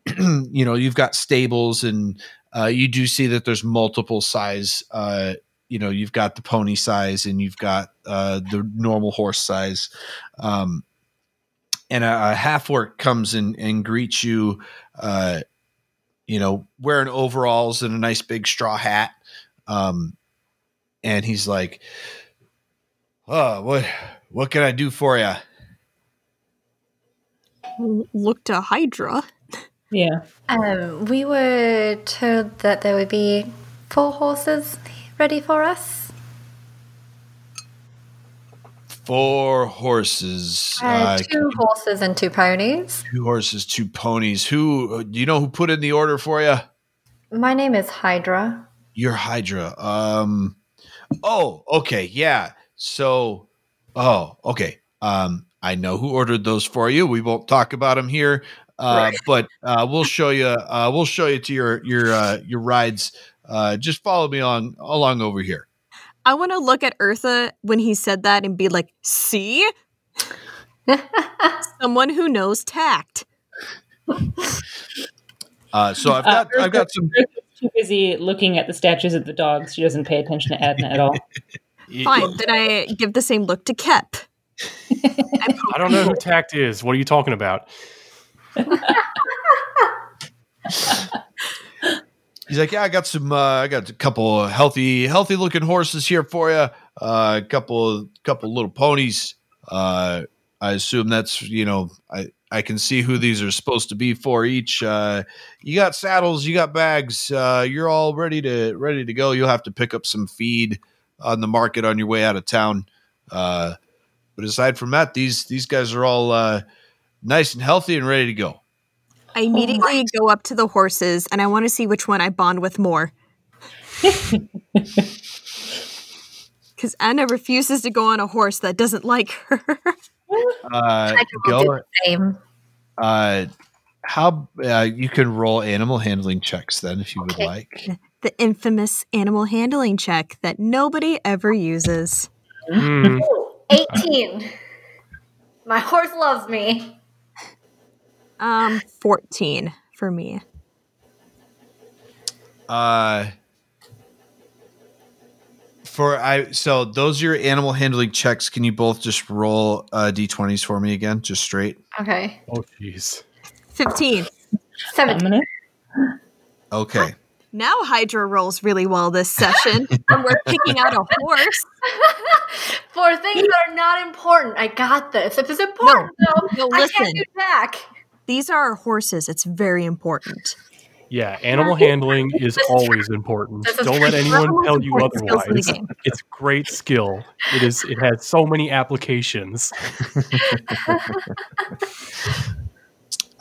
you know you've got stables and uh, you do see that there's multiple size. Uh, you know, you've got the pony size and you've got uh, the normal horse size. Um, and a, a half orc comes in and greets you. You know, wearing overalls and a nice big straw hat. Um, and he's like, "Oh, what what can I do for you?" Look to Hydra. Yeah. Um, we were told that there would be four horses ready for us. Four horses, Uh, uh, two horses and two ponies. two horses, two ponies. Who do you know who put in the order for you? My name is Hydra. You're Hydra. Um. Oh, okay, yeah. So, oh, okay. Um, I know who ordered those for you. We won't talk about them here, uh, but uh, we'll show you. Uh, we'll show you to your your uh, your rides. Uh, just follow me on along over here. I want to look at Eartha when he said that and be like, see? Someone who knows tact. Uh, so I've Uh, got I've got some. Too busy looking at the statues of the dogs. She doesn't pay attention to Adna at all. Fine, then I give the same look to Kep. I don't know who tact is. What are you talking about? He's like, yeah, I got some. Uh, I got a couple healthy, healthy looking horses here for you. Uh, a couple, couple little ponies. Uh, I assume that's you know, I I can see who these are supposed to be for each. Uh, you got saddles, you got bags. Uh, you're all ready to ready to go. You'll have to pick up some feed on the market on your way out of town. Uh, but aside from that, these these guys are all uh, nice and healthy and ready to go. I immediately go up to the horses and I want to see which one I bond with more. Because Adna refuses to go on a horse that doesn't like her. Uh, Hydra will go. the same. Uh, how uh, you can roll animal handling checks then if you would like. the infamous animal handling check that nobody ever uses. Ooh, 18. My horse loves me. Um, 14 for me. Uh, for I so those are your animal handling checks. Can you both just roll uh, d20s for me again, just straight? Okay. Oh, jeez. 15. Seven. Dominant. Okay. Now Hydra rolls really well this session, and we're picking out a horse. For things that are not important, I got this. If it's important, though, no, I can't do back. These are our horses. It's very important. Yeah, animal handling is always important. Don't let anyone One of the tell you important skills in the otherwise. It's great skill. It is. It has so many applications.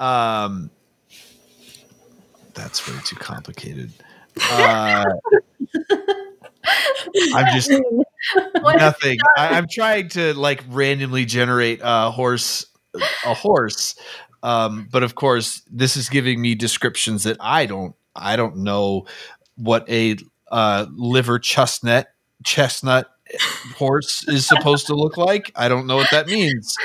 Um, that's way too complicated. Uh, I'm just nothing. I, I'm trying to like randomly generate a horse, a horse. Um, but of course, this is giving me descriptions that I don't. I don't know what a uh, liver chestnut chestnut horse is supposed to look like. I don't know what that means.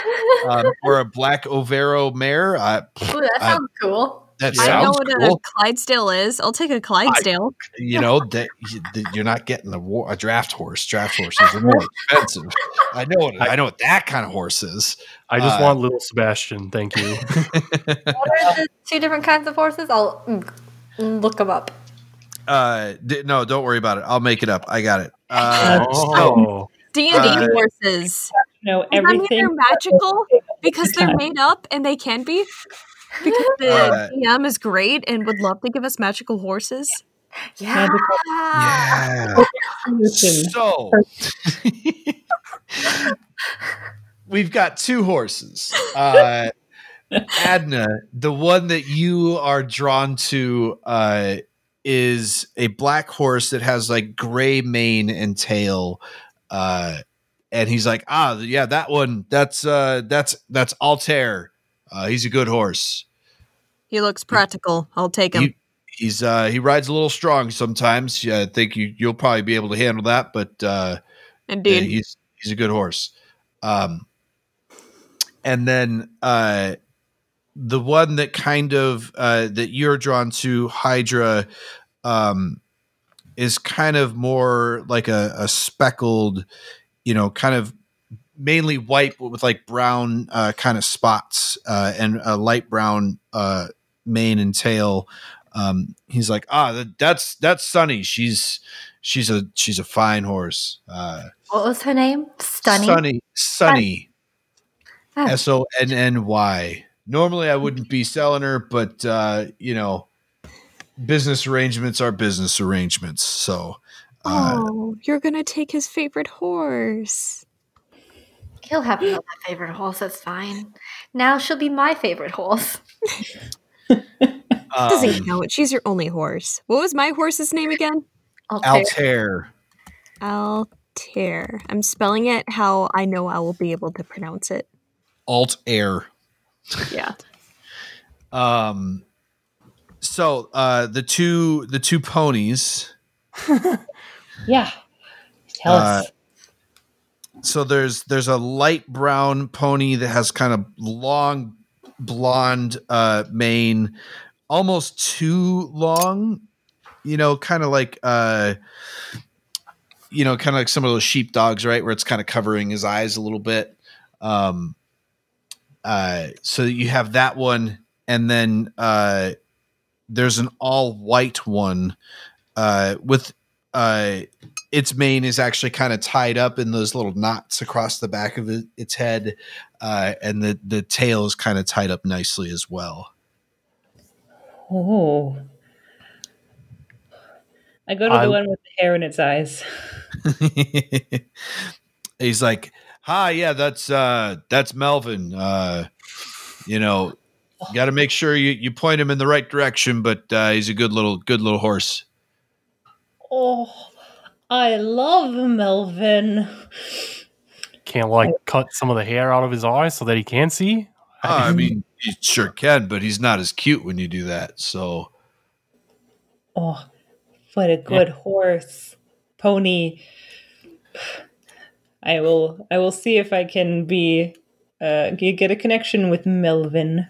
Um, or a black Overo mare. I, Ooh, that I- sounds cool. That I know what cool. a Clydesdale is. I'll take a Clydesdale. you know that you- you're not getting a, war, a draft horse. Draft horses are more expensive. I know what I know what that kind of horse is. I just Uh, want little Sebastian. Thank you. What are the two different kinds of horses? I'll mm, look them up. Uh, d- no, don't worry about it. I'll make it up. I got it. Uh, so, oh, D and Uh, D horses. No, Does that mean everything. they're magical because they're made up and they can be? Because the Uh, DM is great and would love to give us magical horses. Yeah. yeah. Listen, So we've got two horses. Uh, Adna, the one that you are drawn to, uh, is a black horse that has like gray mane and tail. Uh, and he's like, ah, yeah, that one. That's uh, that's that's Altair. Uh, he's a good horse. He looks practical. I'll take him. You- He's uh, he rides a little strong sometimes. Yeah, I think you you'll probably be able to handle that, but uh, yeah, Indeed. he's he's a good horse. Um, and then uh, the one that kind of uh, that you're drawn to, Hydra. um, is kind of more like a, a speckled, you know, kind of mainly white but with like brown uh, kind of spots uh, and a light brown uh, mane and tail. Um, he's like, ah, that's that's Sunny. She's she's a she's a fine horse. Uh, What was her name? Stunning. Sunny, Sunny, Oh. S O N N Y. Normally, I wouldn't be selling her, but uh, you know, business arrangements are business arrangements. So, uh, oh, you're gonna take his favorite horse. He'll have another favorite horse. That's fine. Now she'll be my favorite horse. Doesn't um, count. She's your only horse. What was my horse's name again? Altair. Altair, Altair. I'm spelling it how I know I will be able to pronounce it. Alt Air. Yeah. Um, so uh, the two the two ponies. Yeah. Tell Uh, us. So there's there's a light brown pony that has kind of long blonde uh mane almost too long you know kind of like uh you know kind of like some of those sheep dogs right? Where it's kind of covering his eyes a little bit. Um uh so you have that one and then uh there's an all white one uh with uh its mane is actually kind of tied up in those little knots across the back of it, its head, uh, and the the tail is kind of tied up nicely as well. Oh. I go to I- the one with the hair in its eyes. He's like, "Hi, yeah, that's uh, that's Melvin. Uh, you know, You got to make sure you you point him in the right direction, but uh, he's a good little good little horse." Oh, I love Melvin. Can't like cut some of the hair out of his eyes so that he can see. Uh, I mean, he sure can, but he's not as cute when you do that. So, Oh, what a good horse. Pony. I will I will see if I can be uh get a connection with Melvin.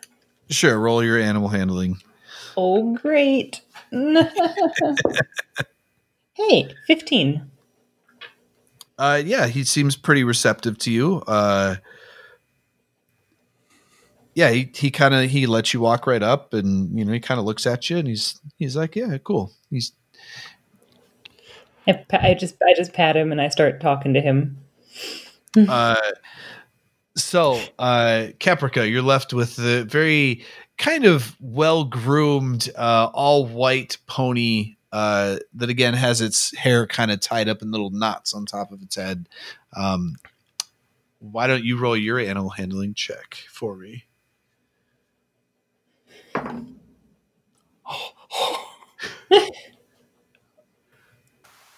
sure, roll your animal handling. Oh great. hey, 15. Uh, yeah, he seems pretty receptive to you. Uh, yeah, he, he kind of he lets you walk right up, and you know he kind of looks at you, and he's he's like, yeah, cool. He's I, I just I just pat him and I start talking to him. uh, so uh, Caprica, you're left with the very kind of well groomed, uh, all white pony uh, that again has its hair kind of tied up in little knots on top of its head. Um, why don't you roll your animal handling check for me?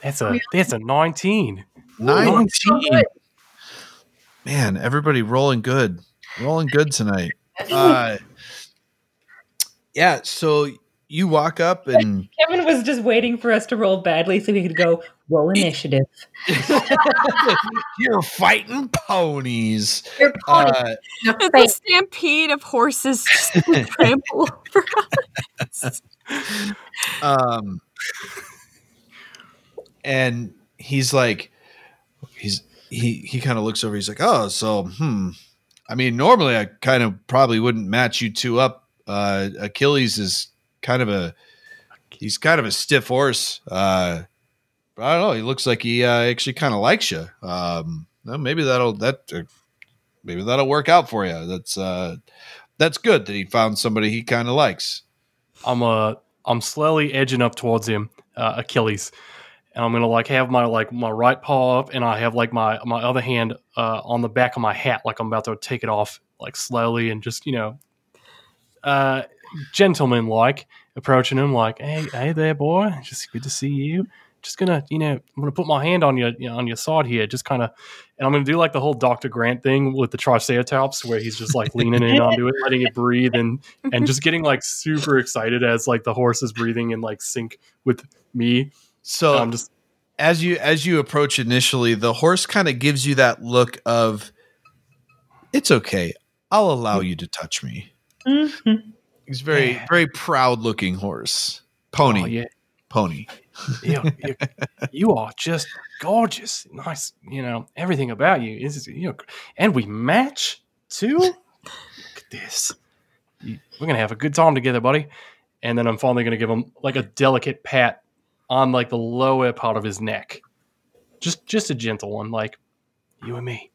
That's a that's a nineteen. 19. Man, everybody rolling good. Rolling good tonight. Uh, yeah, so you walk up and Kevin was just waiting for us to roll badly so we could go roll initiative. you're fighting ponies. Your pony. Uh, your It's a stampede of horses trample over us. um, and he's like, he's he he kind of looks over. He's like, oh, so hmm. I mean, normally I kind of probably wouldn't match you two up. Uh, Achilles is kind of a he's kind of a stiff horse. Uh, but I don't know. He looks like he uh, actually kind of likes you. Um, well, maybe that'll that uh, maybe that'll work out for you. That's uh, that's good that he found somebody he kind of likes. I'm uh I'm slowly edging up towards him, uh, Achilles, and I'm gonna like have my like my right paw up, and I have like my my other hand uh, on the back of my hat, like I'm about to take it off, like slowly and just you know, uh, gentleman like approaching him, like hey hey there boy, just good to see you. Just gonna, you know, I'm gonna put my hand on your you know, on your side here, just kind of, and I'm gonna do like the whole Dr. Grant thing with the Triceratops, where he's just like leaning in onto it, letting it breathe, and and just getting like super excited as like the horse is breathing in like sync with me. So I'm just as you as you approach initially, the horse kind of gives you that look of it's okay. I'll allow you to touch me. Mhm. He's very Yeah. very proud looking horse. Pony. oh, yeah, pony. you, you, you are just gorgeous, nice. You know everything about you is you know, and we match too. Look at this. We're gonna have a good time together, buddy. And then I'm finally gonna give him like a delicate pat on like the lower part of his neck, just just a gentle one, like you and me.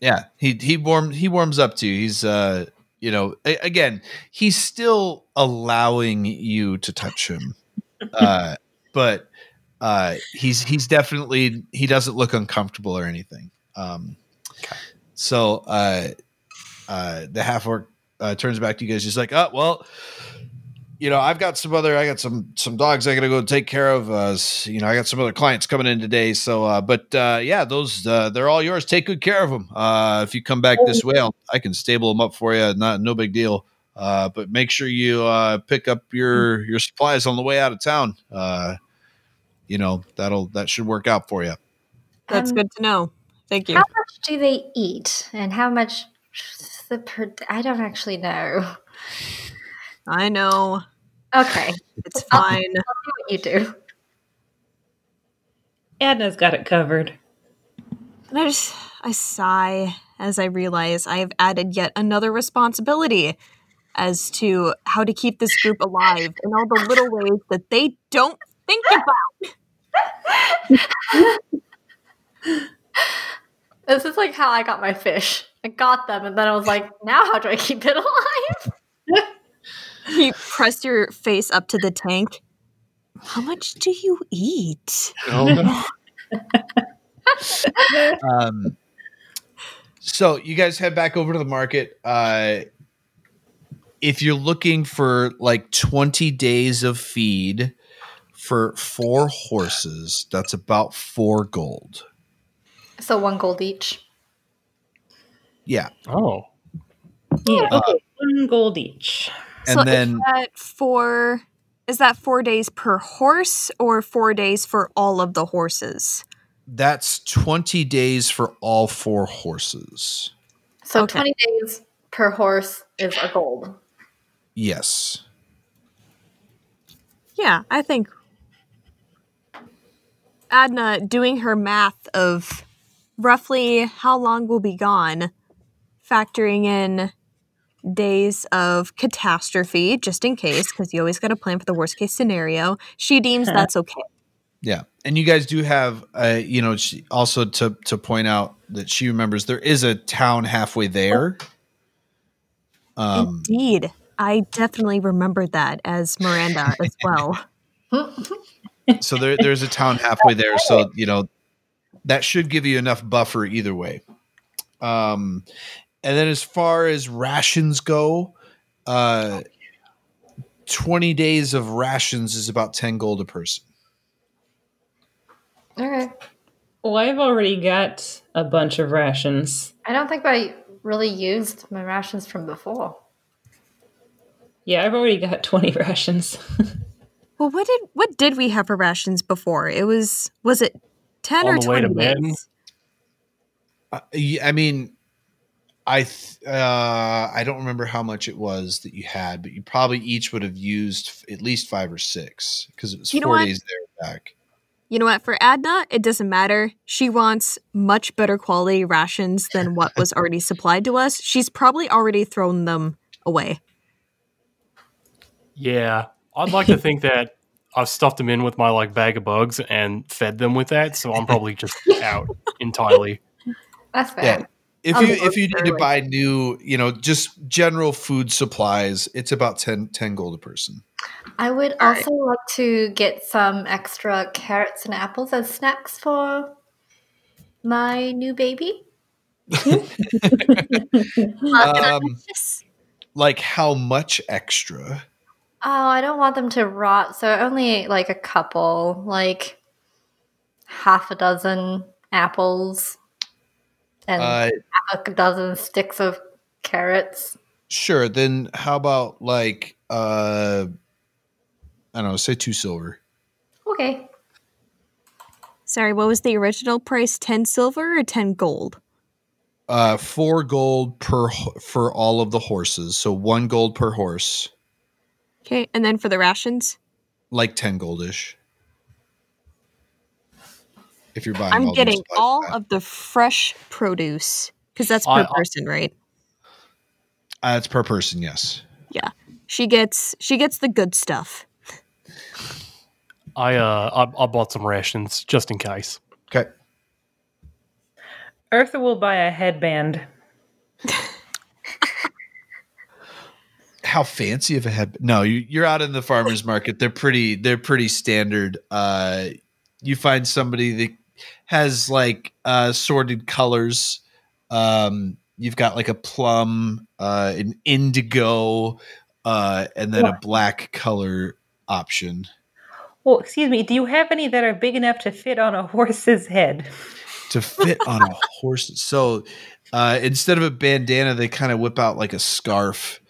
Yeah, he he warms he warms up to you. He's uh you know a- again he's still allowing you to touch him, uh, but uh, he's he's definitely he doesn't look uncomfortable or anything. Um, so uh, uh, the half orc uh, turns back to you guys. He's like, oh well. You know, I've got some other. I got some some dogs I got to go take care of. Uh, you know, I got some other clients coming in today. So, uh, but uh, yeah, those uh, they're all yours. Take good care of them. Uh, if you come back this way, I'll, I can stable them up for you. Not no big deal. Uh, but make sure you uh, pick up your your supplies on the way out of town. Uh, you know that'll that should work out for you. That's Um, good to know. Thank you. How much do they eat, and how much the per? I don't actually know. I know. Okay, It's fine. do what you do. Adna's got it covered. And I just I sigh as I realize I have added yet another responsibility as to how to keep this group alive in all the little ways that they don't think about. This is like how I got my fish. I got them, and then I was like, now how do I keep it alive? You press your face up to the tank. How much do you eat? Oh, Um, so you guys head back over to the market. Uh, if you're looking for like 20 days of feed for four horses, that's about four gold. So one gold each. Yeah. oh, Yeah, Uh, okay. One gold each. And so then is that four is that four days per horse or four days for all of the horses? that's 20 days for all four horses. So Okay. twenty days per horse is a gold. Yes. Yeah, I think Adna doing her math of roughly how long we'll be gone, factoring in days of catastrophe just in case, because you always got to plan for the worst case scenario. She deems Huh. that's okay. Yeah, and you guys do have, uh, you know, she, also to to point out that she remembers there is a town halfway there. Um, Indeed, I definitely remembered that as Miranda as well. so there there's a town halfway there, so you know that should give you enough buffer either way. Um, and then as far as rations go, uh, twenty days of rations is about ten gold a person. Okay. Well, I've already got a bunch of rations. I don't think I really used my rations from before. Yeah, I've already got 20 rations. Well, what did what did we have for rations before? It was was it ten On or the way to twenty Madden? days? Uh, y- I mean, I th- uh, I don't remember how much it was that you had, but you probably each would have used f- at least five or six because it was You four days there back. You know what? For Adna, it doesn't matter. She wants much better quality rations than what was already supplied to us. She's probably already thrown them away. yeah. I'd like to think that I've stuffed them in with my like bag of bugs and fed them with that, so I'm probably just out entirely. That's fair. Yeah. If you if you need to buy new, you know, just general food supplies, it's about 10, 10 gold a person. I would All right. also like to get some extra carrots and apples as snacks for my new baby. Um, like how much extra? Oh, I don't want them to rot, so only like a couple, like half a dozen apples and Uh, half a dozen sticks of carrots. sure. Then how about like uh, I don't know, say two silver. Okay. Sorry, what was the original price? Ten silver or ten gold? Uh, four gold per for all of the horses, so one gold per horse. Okay, and then for the rations, like ten goldish. If you're buying, I'm all getting all that. of the fresh produce because that's per I- I- person, right? Uh, it's per person. Yes. Yeah. She gets she gets the good stuff. I uh I, I bought some rations just in case. Okay. Eartha will buy a headband. How fancy of a head? No, you, you're out in the farmers market. They're pretty. They're pretty standard. Uh, you find somebody that has like uh, sorted colors. Um, you've got like a plum, uh, an indigo, uh, and then a black color option. Well, excuse me. Do you have any that are big enough to fit on a horse's head? to fit on a horse. So uh, instead of a bandana, they kind of whip out like a scarf,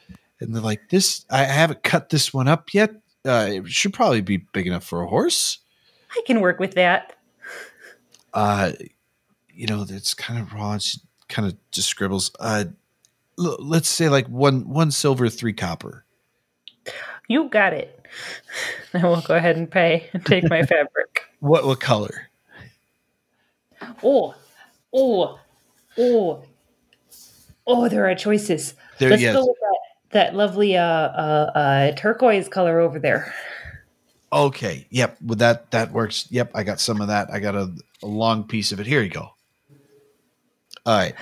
and they're like, "This I haven't cut this one up yet. Uh, it should probably be big enough for a horse." I can work with that. Uh, you know, it's kind of raw. She kind of just scribbles. Uh, l- let's say like one one silver, three copper. You got it. I will go ahead and pay and take my fabric. What what color? Oh, oh, oh, oh! There are choices. There, Let's yes. go with that, that lovely uh, uh, uh, turquoise color over there. Okay. Yep. With that that works. Yep. I got some of that. I got a, a long piece of it. Here you go. All right.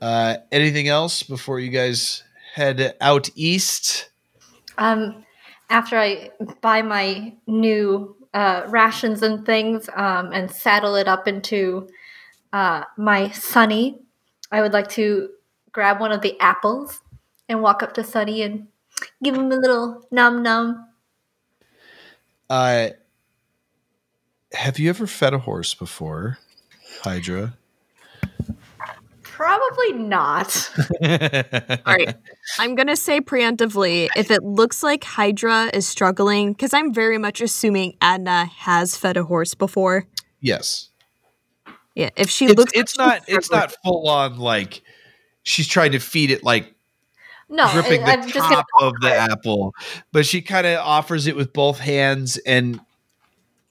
Uh, anything else before you guys head out east? Um, after I buy my new uh, rations and things um, and saddle it up into uh, my Sunny, I would like to grab one of the apples and walk up to Sunny and give him a little num num. Uh, have you ever fed a horse before, Hydra? Probably not. All right. I'm going to say preemptively if it looks like Hydra is struggling, because I'm very much assuming Adna has fed a horse before. yes. Yeah. If she It's, looks it's she's not it's not full on like she's trying to feed it like No, gripping I- the I'm just gonna top of the apple, but she kind of offers it with both hands, and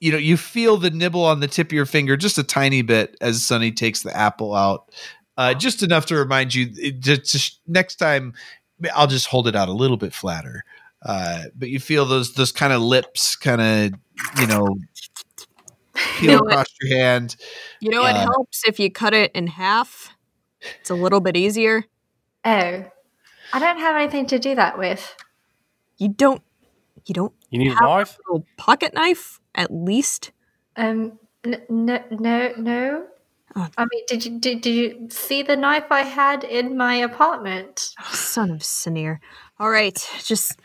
you know you feel the nibble on the tip of your finger just a tiny bit as Sunny takes the apple out, uh, just enough to remind you. It, just, just next time, I'll just hold it out a little bit flatter, uh, but you feel those those kind of lips, kind of you know. Peel know what? across your hand. You know, it uh, helps if you cut it in half. It's a little bit easier. Oh, I don't have anything to do that with. You don't. You don't You need a knife? a pocket knife at least. Um, n- no, no, no. Oh. I mean, did you did, did you see the knife I had in my apartment? Oh, son of Sinir. All right, just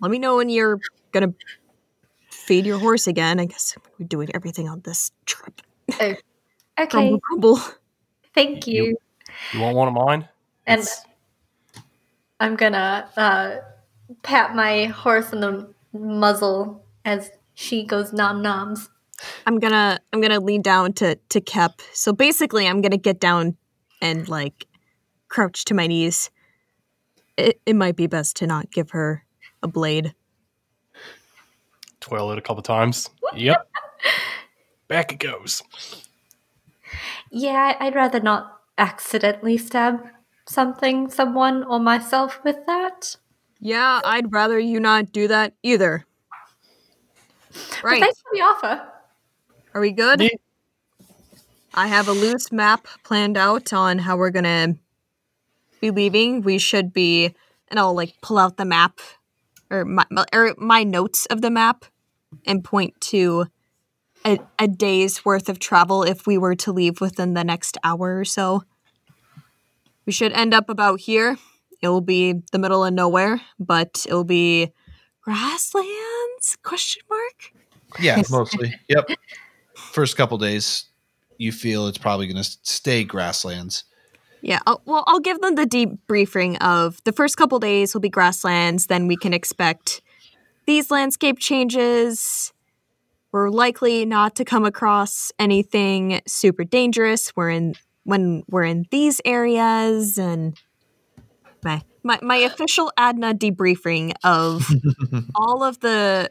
let me know when you're gonna feed your horse again. I guess we're doing everything on this trip. Okay, Grumble, grumble. thank you. You want one of mine? And It's- I'm gonna uh, pat my horse in the muzzle as she goes nom noms. I'm gonna I'm gonna lean down to to Kep. So basically, I'm gonna get down and like crouch to my knees. It it might be best to not give her a blade. twirl it a couple times. Yep. Back it goes. Yeah, I'd rather not accidentally stab something, someone, or myself with that. Yeah, I'd rather you not do that either. But Right? thanks for the offer. Are we good? Yeah. I have a loose map planned out on how we're gonna be leaving. We should be, and I'll like pull out the map or my my- or my notes of the map and point to a, a day's worth of travel if we were to leave within the next hour or so. We should end up about here. It will be the middle of nowhere, but it will be grasslands? Question mark. Yeah, mostly. Yep. First couple days, you feel it's probably going to stay grasslands. Yeah, I'll, well, I'll give them the debriefing of the first couple days will be grasslands. Then we can expect these landscape changes. We're likely not to come across anything super dangerous. We're in when we're in these areas, and my my, my official Adna debriefing of all of the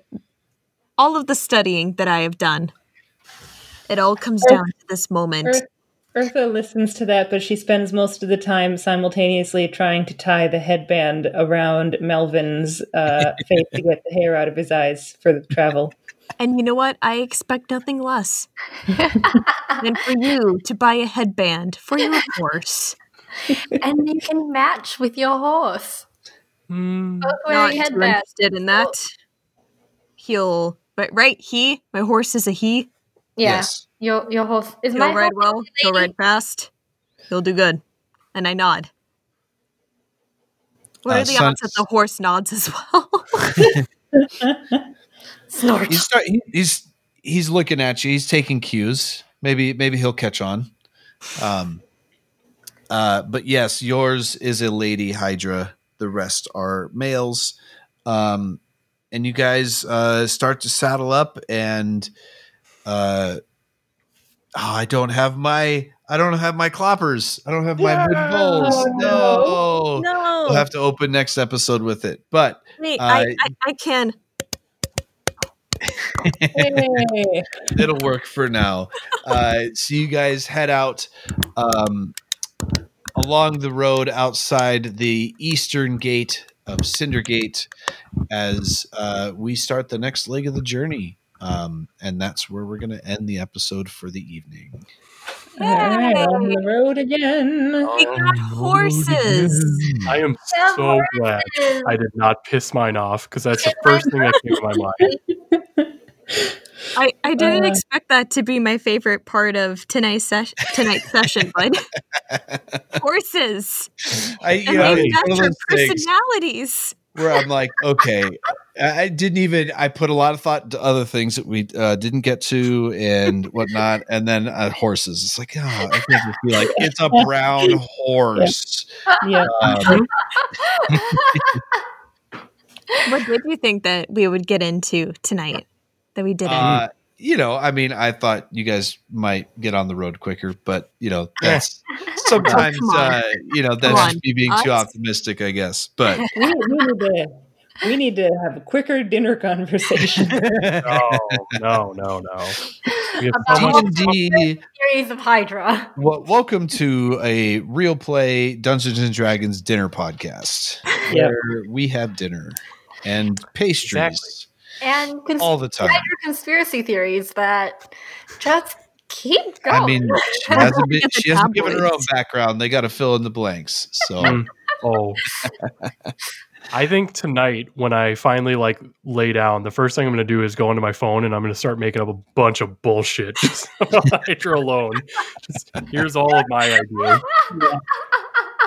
all of the studying that I have done. It all comes down to this moment. Earth, Eartha listens to that, but she spends most of the time simultaneously trying to tie the headband around Melvin's uh, face to get the hair out of his eyes for the travel. And you know what? I expect nothing less than for you to buy a headband for your horse. and you can match with your horse. Hmm. Both Not wearing too headbands. interested in that. He'll, but right, he, my horse is a he. Yeah, Yes. Your your horse is He'll my ride well. a He'll ride fast. He'll do good. And I nod. What Uh, are the son- odds that the horse nods as well? Snort. He's start, he, he's he's looking at you. He's taking cues. Maybe maybe he'll catch on. Um. Uh. But yes, yours is a lady Hydra. The rest are males. Um. And you guys uh, start to saddle up, and uh, oh, I don't have my I don't have my cloppers. I don't have my wooden bowls. No. No. no. We'll have to open next episode with it. But Wait, uh, I, I, I can. It'll work for now. Uh, so you guys head out um, along the road outside the eastern gate of Cindergate as uh, we start the next leg of the journey. Um, and that's where we're going to end the episode for the evening. All right, on the road again. We got horses. I am Yeah, so glad I did not piss mine off because that's the first thing that came to my mind. I, I didn't Uh. expect that to be my favorite part of tonight's, ses- tonight's session, but horses. I, you And know, they've got your personalities. where I'm like, okay, I I didn't even. I put a lot of thought to other things that we uh, didn't get to and whatnot, and then uh, horses. It's like, oh, I can just be like, it's a brown horse. Yeah. Um, What did you think that we would get into tonight that we didn't? uh, you know, I mean, I thought you guys might get on the road quicker, but you know, that's sometimes, Come on. uh, you know, that's just me being too optimistic, I guess. But we, we need to we need to have a quicker dinner conversation. No, no, no, no. We have so About much. D&D Series of Hydra. Well, welcome to a real play Dungeons and Dragons dinner podcast Yep. where we have dinner and pastries Exactly. And cons- all the time. Hydra conspiracy theories that just keep going. I mean, she hasn't, been, she hasn't given her own background. They got to fill in the blanks. So Mm. Oh. I think tonight when I finally like lay down, the first thing I'm going to do is go onto my phone and I'm going to start making up a bunch of bullshit just about Hydra alone. Just here's all of my ideas.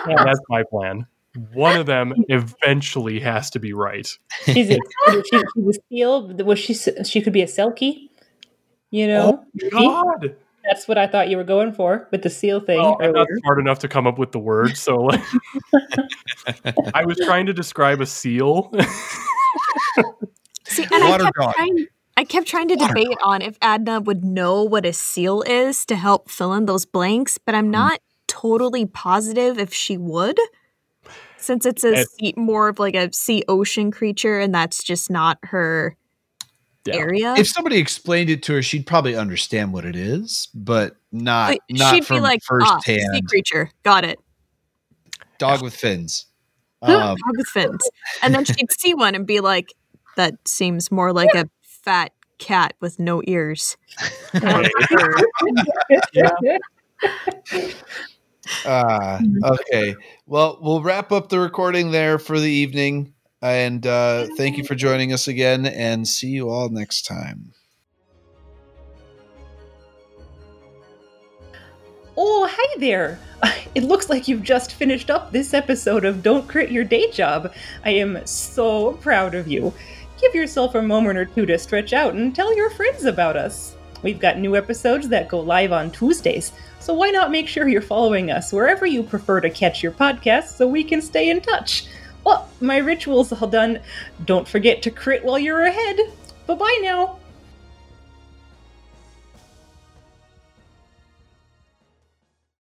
Yeah. That's my plan. One of them eventually has to be right. She's a, she, she's a seal. Was she? She could be a selkie. You know, oh God. That's what I thought you were going for with the seal thing Well, I'm not smart enough to come up with the word, so like, I was trying to describe a seal. See, and I kept, dog. trying, I kept trying to Water debate on if Adna would know what a seal is to help fill in those blanks, but Hmm. I'm not totally positive if she would. Since it's a sea, more of like a sea ocean creature, and that's just not her Yeah. area. if somebody explained it to her, she'd probably understand what it is, but not But not she'd from be like, first ah, sea hand. creature, got it. Dog with fins. Um, Dog with fins. And then she'd see one and be like, that seems more like a fat cat with no ears. Ah, okay. Well, we'll wrap up the recording there for the evening. And uh, thank you for joining us again, and see you all next time. Oh, hi there! It looks like you've just finished up this episode of Don't Crit Your Day Job. I am so proud of you. Give yourself a moment or two to stretch out and tell your friends about us. We've got new episodes that go live on Tuesdays, so why not make sure you're following us wherever you prefer to catch your podcasts so we can stay in touch? Well, my ritual's all done. Don't forget to crit while you're ahead. Bye bye now.